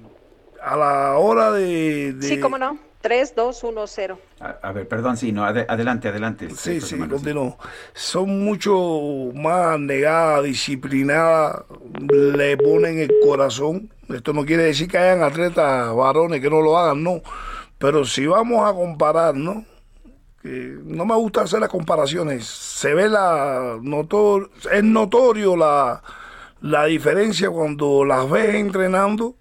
a la hora de... de- Sí, cómo no. 3, 2, 1, 0. A, a ver, perdón, sí, no, ade- adelante, adelante. Sí, sí, continúo. Son mucho más negadas, disciplinadas, le ponen el corazón. Esto no quiere decir que hayan atletas varones que no lo hagan, no. Pero si vamos a comparar, ¿no? No me gusta hacer las comparaciones. Se ve la notor es notorio la, la diferencia cuando las ves entrenando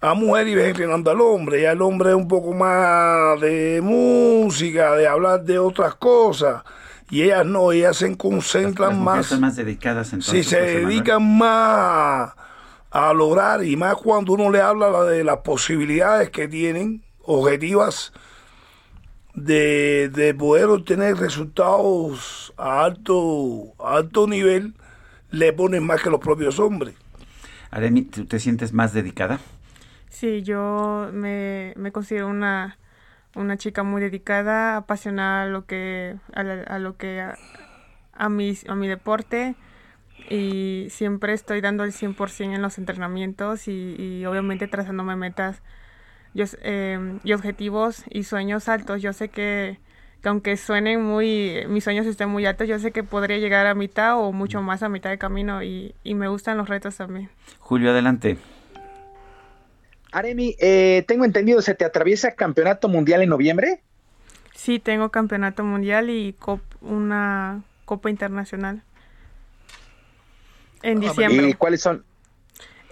a mujer y ves entrenando al hombre. Ya el hombre es un poco más de música, de hablar de otras cosas. Y ellas no, ellas se concentran Las más. son más dedicadas entonces. Sí, se José Manuel. dedican más a lograr y más cuando uno le habla de las posibilidades que tienen objetivas de, de poder obtener resultados a alto, a alto nivel, le ponen más que los propios hombres. Aremi, ¿tú te sientes más dedicada? Sí, yo me, me considero una, una chica muy dedicada, apasionada a lo que, a, la- a lo que a, a mi, a mi deporte y siempre estoy dando el 100% en los entrenamientos y, y obviamente trazándome metas yo, eh, y objetivos y sueños altos. Yo sé que, que aunque suenen muy, mis sueños estén muy altos, yo sé que podría llegar a mitad o mucho más a mitad de camino y, y me gustan los retos también. Julio, adelante. Aremi, eh, tengo entendido, ¿se te atraviesa campeonato mundial en noviembre? Sí, tengo campeonato mundial y cop- una copa internacional en diciembre. ¿Y cuáles son?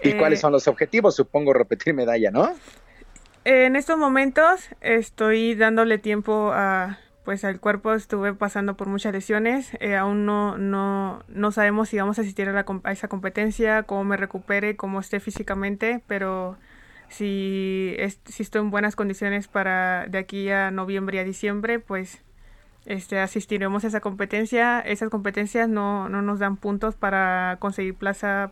¿Y Eh, cuáles son los objetivos? Supongo repetir medalla, ¿no? En estos momentos estoy dándole tiempo a pues al cuerpo. Estuve pasando por muchas lesiones. Eh, aún no, no no sabemos si vamos a asistir a, la a esa competencia cómo me recupere cómo esté físicamente pero si si estoy en buenas condiciones para de aquí a noviembre y a diciembre pues este asistiremos a esa competencia. Esas competencias no, no nos dan puntos para conseguir plaza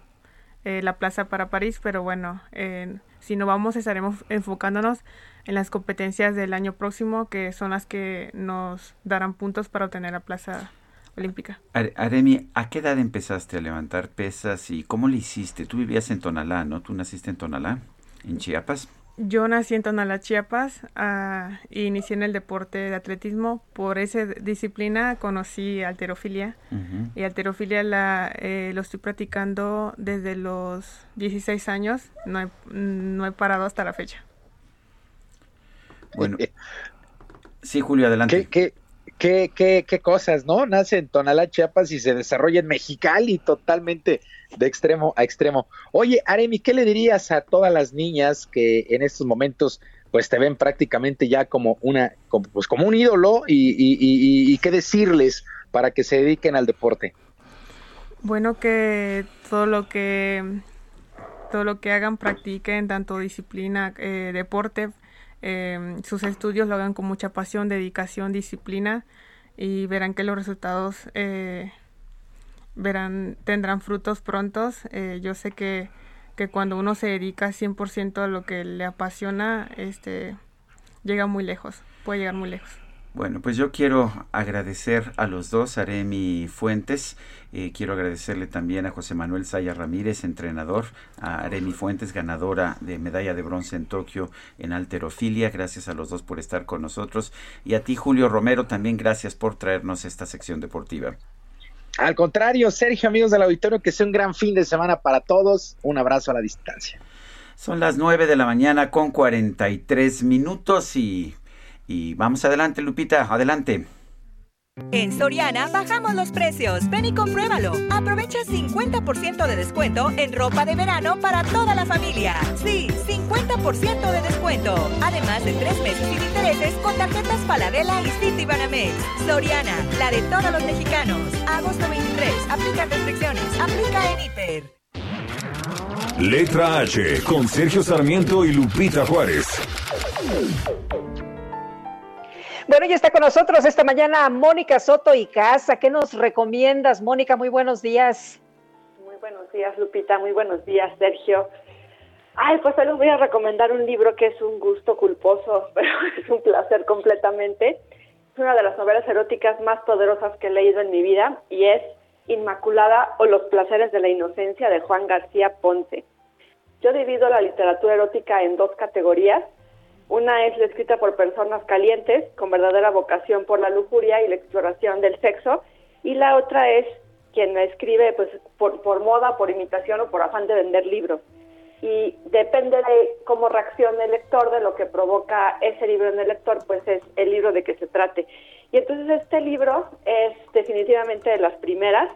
eh, la plaza para París, pero bueno, eh, si no vamos estaremos enfocándonos en las competencias del año próximo, que son las que nos darán puntos para obtener la plaza olímpica. Are- Aremi, ¿a qué edad empezaste a levantar pesas y cómo le hiciste? Tú vivías en Tonalá, ¿no? ¿Tú naciste en Tonalá, en Chiapas? Yo nací en Tonalá, Chiapas, ah, y inicié en el deporte de atletismo. Por esa disciplina conocí alterofilia. Y alterofilia la, eh, lo estoy practicando desde los 16 años. No he, no he parado hasta la fecha. Bueno. Sí, Julio, adelante. ¿Qué, qué, qué, qué, qué cosas, ¿no? Nace en Tonalá, Chiapas y se desarrolla en Mexicali totalmente de extremo a extremo. Oye, Aremi, ¿qué le dirías a todas las niñas que en estos momentos pues te ven prácticamente ya como una, como, pues como un ídolo y, y, qué decirles para que se dediquen al deporte? Bueno, que todo lo que todo lo que hagan practiquen, tanto disciplina, eh, deporte, eh, sus estudios lo hagan con mucha pasión, dedicación, disciplina y verán que los resultados eh, verán tendrán frutos prontos. Eh, yo sé que, que cuando uno se dedica 100% a lo que le apasiona, este llega muy lejos, puede llegar muy lejos. Bueno, pues yo quiero agradecer a los dos, Aremi Fuentes. Eh, quiero agradecerle también a José Manuel Saya Ramírez, entrenador, a Aremi Fuentes, ganadora de medalla de bronce en Tokio en alterofilia. Gracias a los dos por estar con nosotros. Y a ti, Julio Romero, también gracias por traernos esta sección deportiva. Al contrario, Sergio, amigos del auditorio, que sea un gran fin de semana para todos. Un abrazo a la distancia. Son las 9 de la mañana con 43 minutos y, y vamos adelante, Lupita, adelante. En Soriana bajamos los precios. Ven y compruébalo. Aprovecha 50% de descuento en ropa de verano para toda la familia. Sí, 50% de descuento. Además de tres meses sin intereses con tarjetas Falabella y Citibanamex. Soriana, la de todos los mexicanos. Agosto 23. Aplica restricciones. Aplica en Hiper. Letra H con Sergio Sarmiento y Lupita Juárez. Bueno, ya está con nosotros esta mañana Mónica Soto y Casa. ¿Qué nos recomiendas, Mónica? Muy buenos días. Muy buenos días, Lupita. Muy buenos días, Sergio. Ay, pues hoy les voy a recomendar un libro que es un gusto culposo, [LAUGHS] pero es un placer completamente. Es una de las novelas eróticas más poderosas que he leído en mi vida y es Inmaculada o Los placeres de la inocencia de Juan García Ponce. Yo divido la literatura erótica en dos categorías. Una es la escrita por personas calientes, con verdadera vocación por la lujuria y la exploración del sexo, y la otra es quien la escribe pues por, por moda, por imitación o por afán de vender libros. Y depende de cómo reaccione el lector, de lo que provoca ese libro en el lector, pues es el libro de que se trate. Y entonces este libro es definitivamente de las primeras,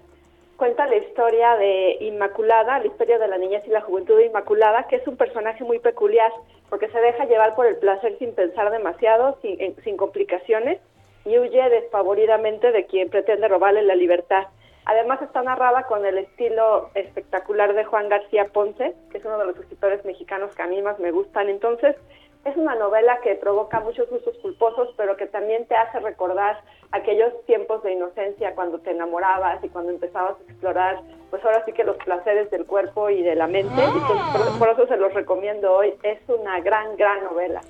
cuenta la historia de Inmaculada, la historia de la niñez y la juventud de Inmaculada, que es un personaje muy peculiar, porque se deja llevar por el placer sin pensar demasiado, sin, sin complicaciones, y huye despavoridamente de quien pretende robarle la libertad. Además está narrada con el estilo espectacular de Juan García Ponce, que es uno de los escritores mexicanos que a mí más me gustan. Entonces, es una novela que provoca muchos gustos culposos, pero que también te hace recordar aquellos tiempos de inocencia cuando te enamorabas y cuando empezabas a explorar, pues ahora sí que los placeres del cuerpo y de la mente. Y pues por, por eso se los recomiendo hoy. Es una gran, gran novela.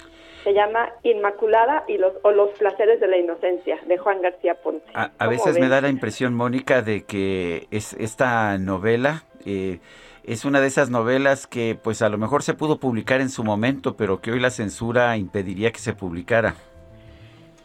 Se llama Inmaculada y los, o Los placeres de la inocencia, de Juan García Ponce. A, a ¿Cómo veces me da la impresión, Mónica, de que es esta novela eh, es una de esas novelas que pues a lo mejor se pudo publicar en su momento, pero que hoy la censura impediría que se publicara.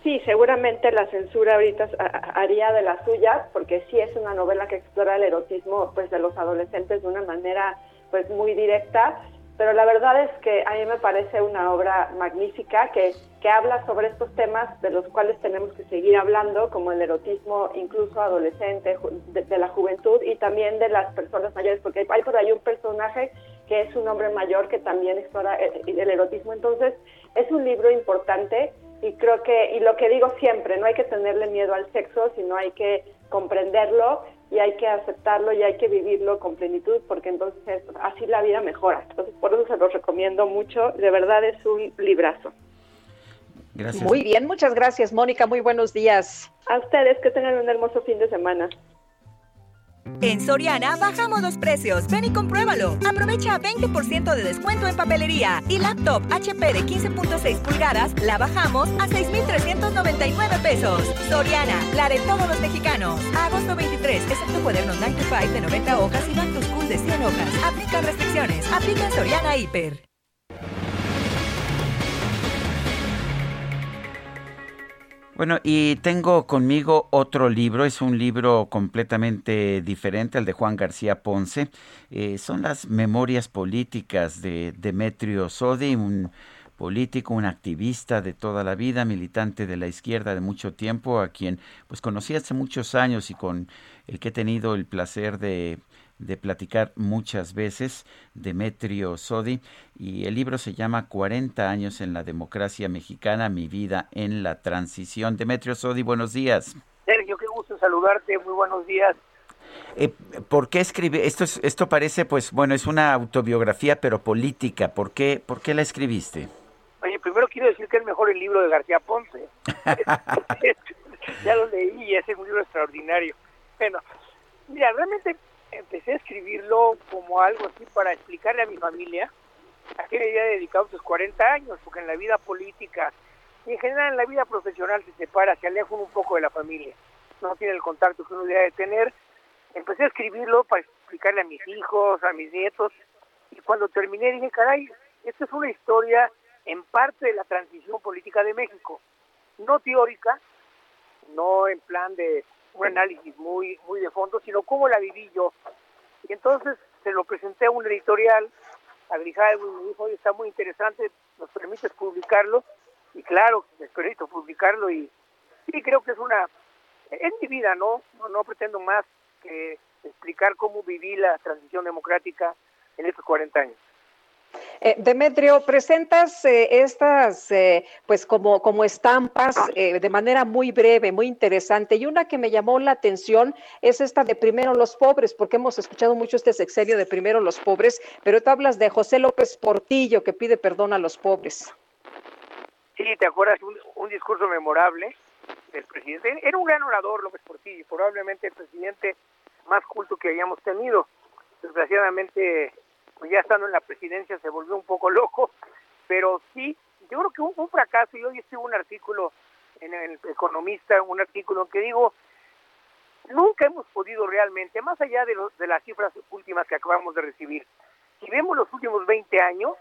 Sí, seguramente la censura ahorita haría de las suyas, porque sí es una novela que explora el erotismo pues de los adolescentes de una manera pues muy directa, pero la verdad es que a mí me parece una obra magnífica que, que habla sobre estos temas de los cuales tenemos que seguir hablando, como el erotismo incluso adolescente, de, de la juventud y también de las personas mayores, porque hay, por ahí un personaje que es un hombre mayor que también explora el, el erotismo, entonces es un libro importante y creo que, y lo que digo siempre, no hay que tenerle miedo al sexo, sino hay que comprenderlo y hay que aceptarlo y hay que vivirlo con plenitud, porque entonces así la vida mejora. Entonces, por eso se los recomiendo mucho, de verdad es un librazo. Gracias. Muy bien, muchas gracias, Mónica. Muy buenos días. A ustedes que tengan un hermoso fin de semana. En Soriana bajamos los precios. Ven y compruébalo. Aprovecha 20% de descuento en papelería. Y laptop HP de 15.6 pulgadas la bajamos a 6,399 pesos. Soriana, la de todos los mexicanos. Agosto 23, excepto cuadernos 9 to 5 de 90 hojas y Back to School de 100 hojas. Aplica restricciones. Aplica en Soriana Hiper. Bueno, y tengo conmigo otro libro, es un libro completamente diferente al de Juan García Ponce. Eh, son las memorias políticas de Demetrio Sodi, un político, un activista de toda la vida, militante de la izquierda de mucho tiempo, a quien pues conocí hace muchos años y con el que he tenido el placer de, de platicar muchas veces, Demetrio Sodi, y el libro se llama 40 años en la democracia mexicana, mi vida en la transición. Demetrio Sodi, buenos días. Sergio, qué gusto saludarte, muy buenos días. Eh, ¿Por qué escribe esto? Es, esto parece, pues, bueno, es una autobiografía, pero política. ¿Por qué, por qué la escribiste? Oye, primero quiero decir que es mejor el libro de García Ponce. [LAUGHS] [LAUGHS] ya lo leí y es un libro extraordinario. Bueno, mira, realmente empecé a escribirlo como algo así para explicarle a mi familia a qué le había dedicado sus 40 años, porque en la vida política y en general en la vida profesional se separa, se aleja un poco de la familia, no tiene el contacto que uno debe de tener. Empecé a escribirlo para explicarle a mis hijos, a mis nietos, y cuando terminé dije, caray, esta es una historia en parte de la transición política de México, no teórica, no en plan de un análisis muy muy de fondo, sino cómo la viví yo. Y entonces se lo presenté a un editorial, a Grijalvo, y me dijo, oye, está muy interesante, ¿nos permites publicarlo? Y claro, les permito publicarlo y sí, creo que es una... Es mi vida, ¿no? No, no pretendo más que explicar cómo viví la transición democrática en estos 40 años. Eh, Demetrio, presentas eh, estas eh, pues como, como estampas eh, de manera muy breve, muy interesante. Y una que me llamó la atención es esta de Primero los Pobres, porque hemos escuchado mucho este sexenio de Primero los Pobres, pero tú hablas de José López Portillo que pide perdón a los pobres. Sí, ¿te acuerdas? Un, un discurso memorable del presidente. Era un gran orador López Portillo, probablemente el presidente más culto que hayamos tenido. Desgraciadamente, pues ya estando en la presidencia se volvió un poco [LAUGHS] loco, pero sí, yo creo que un, fracaso. Yo hoy escribo un artículo en el Economista, un artículo en que digo, nunca hemos podido realmente, más allá de, los, de las cifras últimas que acabamos de recibir, si vemos los últimos 20 años,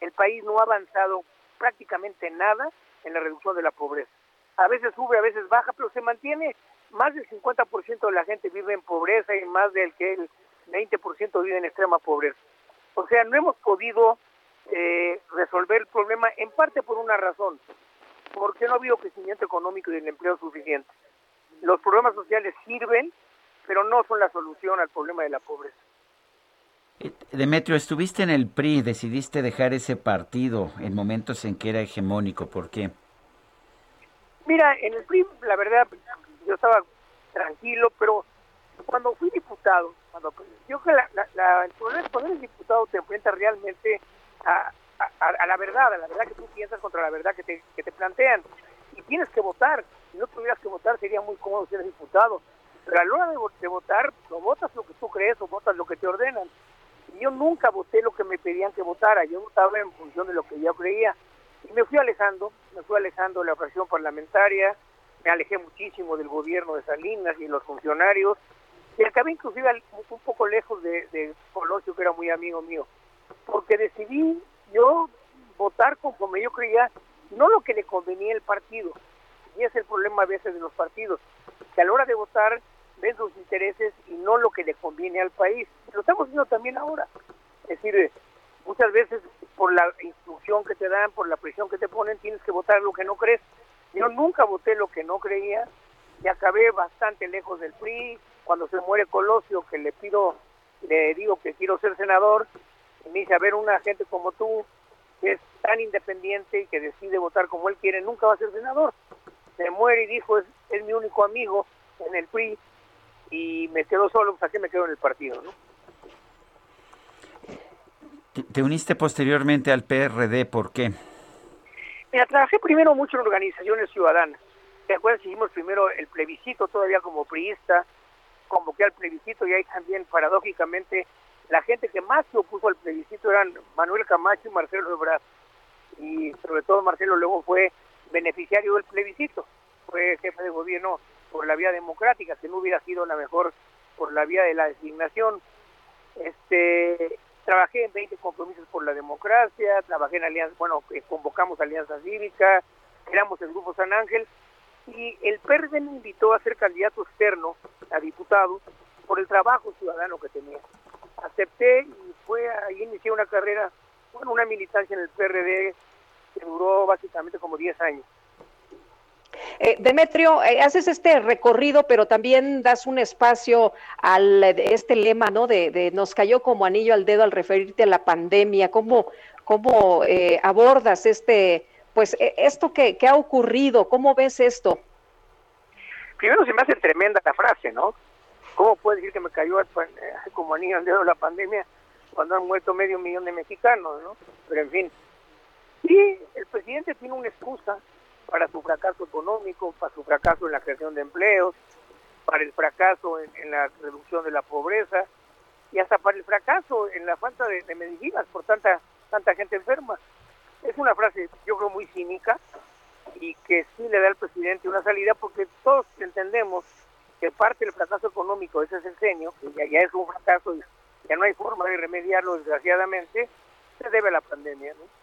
el país no ha avanzado prácticamente nada en la reducción de la pobreza. A veces sube, a veces baja, pero se mantiene. Más del 50% de la gente vive en pobreza y más del que el 20% vive en extrema pobreza. O sea, no hemos podido eh, resolver el problema en parte por una razón, porque no ha habido crecimiento económico y el empleo suficiente. Los problemas sociales sirven, pero no son la solución al problema de la pobreza. Demetrio, estuviste en el PRI, decidiste dejar ese partido en momentos en que era hegemónico. ¿Por qué? Mira, en el PRI, la verdad, yo estaba tranquilo, pero cuando fui diputado, yo que la, la, la, el problema es cuando eres diputado te enfrentas realmente a, la verdad, a la verdad que tú piensas contra la verdad que te, plantean. Y tienes que votar. Si no tuvieras que votar sería muy cómodo ser diputado. Pero a la hora de, de votar, no votas lo que tú crees o votas lo que te ordenan. Y yo nunca voté lo que me pedían que votara. Yo votaba en función de lo que yo creía. Y me fui alejando, me fui alejando de la fracción parlamentaria, me alejé muchísimo del gobierno de Salinas y los funcionarios, y acabé inclusive un poco lejos de, Colosio, que era muy amigo mío, porque decidí yo votar conforme yo creía, no lo que le convenía al partido, y es el problema a veces de los partidos, que a la hora de votar ven sus intereses y no lo que le conviene al país. Lo estamos viendo también ahora. Es decir, eh, muchas veces por la instrucción que te dan, por la presión que te ponen, tienes que votar lo que no crees. Yo nunca voté lo que no creía y acabé bastante lejos del PRI. Cuando se muere Colosio, que le pido, le digo que quiero ser senador, y me dice, a ver, una gente como tú, que es tan independiente y que decide votar como él quiere, nunca va a ser senador. Se muere y dijo, es, es mi único amigo en el PRI y me quedo solo, pues aquí me quedo en el partido, ¿no? Te- Te uniste posteriormente al PRD, ¿por qué? Mira, trabajé primero mucho en organizaciones ciudadanas. ¿Te acuerdas? Hicimos primero el plebiscito todavía como priista, convoqué al plebiscito y ahí también, paradójicamente, la gente que más se opuso al plebiscito eran Manuel Camacho y Marcelo Ebrard. Y sobre todo Marcelo luego fue beneficiario del plebiscito. Fue jefe de gobierno por la vía democrática, que no hubiera sido la mejor por la vía de la designación. Este, trabajé en 20 compromisos por la democracia, trabajé en alianza, bueno, convocamos Alianza Cívica, creamos el Grupo San Ángel y el PRD me invitó a ser candidato externo a diputado por el trabajo ciudadano que tenía. Acepté y fue ahí inicié una carrera, bueno, una militancia en el PRD que duró básicamente como 10 años. Eh, Demetrio, eh, haces este recorrido, pero también das un espacio al este lema, ¿no? De, de nos cayó como anillo al dedo al referirte a la pandemia. ¿Cómo, cómo eh, abordas este, pues, eh, esto que, ha ocurrido? ¿Cómo ves esto? Primero se me hace tremenda la frase, ¿no? ¿Cómo puede decir que me cayó eh, como anillo al dedo la pandemia cuando han muerto medio millón de mexicanos, ¿no? Pero en fin, sí, el presidente tiene una excusa para su fracaso económico, para su fracaso en la creación de empleos, para el fracaso en, en la reducción de la pobreza y hasta para el fracaso en la falta de, de medicinas por tanta tanta gente enferma. Es una frase, yo creo, muy cínica y que sí le da al presidente una salida porque todos entendemos que parte del fracaso económico de ese sexenio, que ya, ya es un fracaso y ya no hay forma de remediarlo desgraciadamente, se debe a la pandemia. ¿no?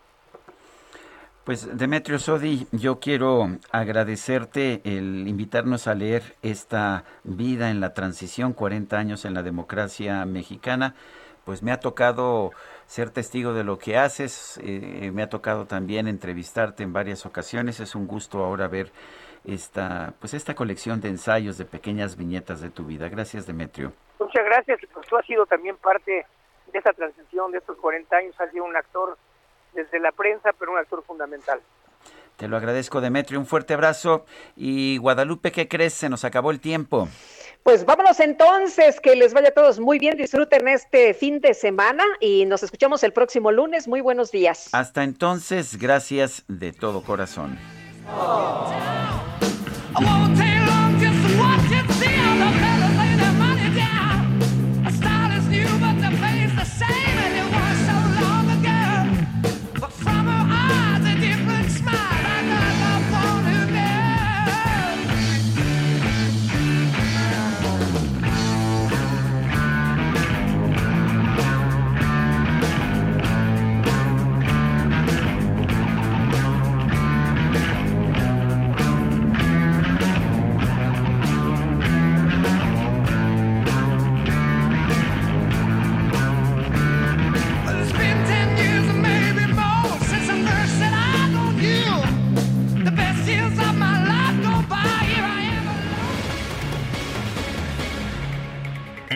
Pues Demetrio Sodi, yo quiero agradecerte el invitarnos a leer esta vida en la transición, 40 años en la democracia mexicana. Pues me ha tocado ser testigo de lo que haces, eh, me ha tocado también entrevistarte en varias ocasiones. Es un gusto ahora ver esta, pues esta colección de ensayos, de pequeñas viñetas de tu vida. Gracias, Demetrio. Muchas gracias, pues tú has sido también parte de esa transición de estos 40 años, has sido un actor desde la prensa, pero un actor fundamental. Te lo agradezco, Demetrio. Un fuerte abrazo. Y Guadalupe, ¿qué crees? Se nos acabó el tiempo. Pues vámonos entonces, que les vaya a todos muy bien, disfruten este fin de semana y nos escuchamos el próximo lunes. Muy buenos días. Hasta entonces, gracias de todo corazón.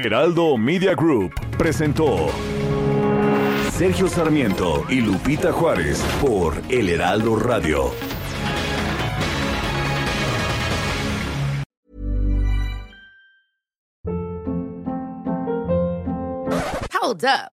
Heraldo Media Group presentó Sergio Sarmiento y Lupita Juárez por El Heraldo Radio. Hold up.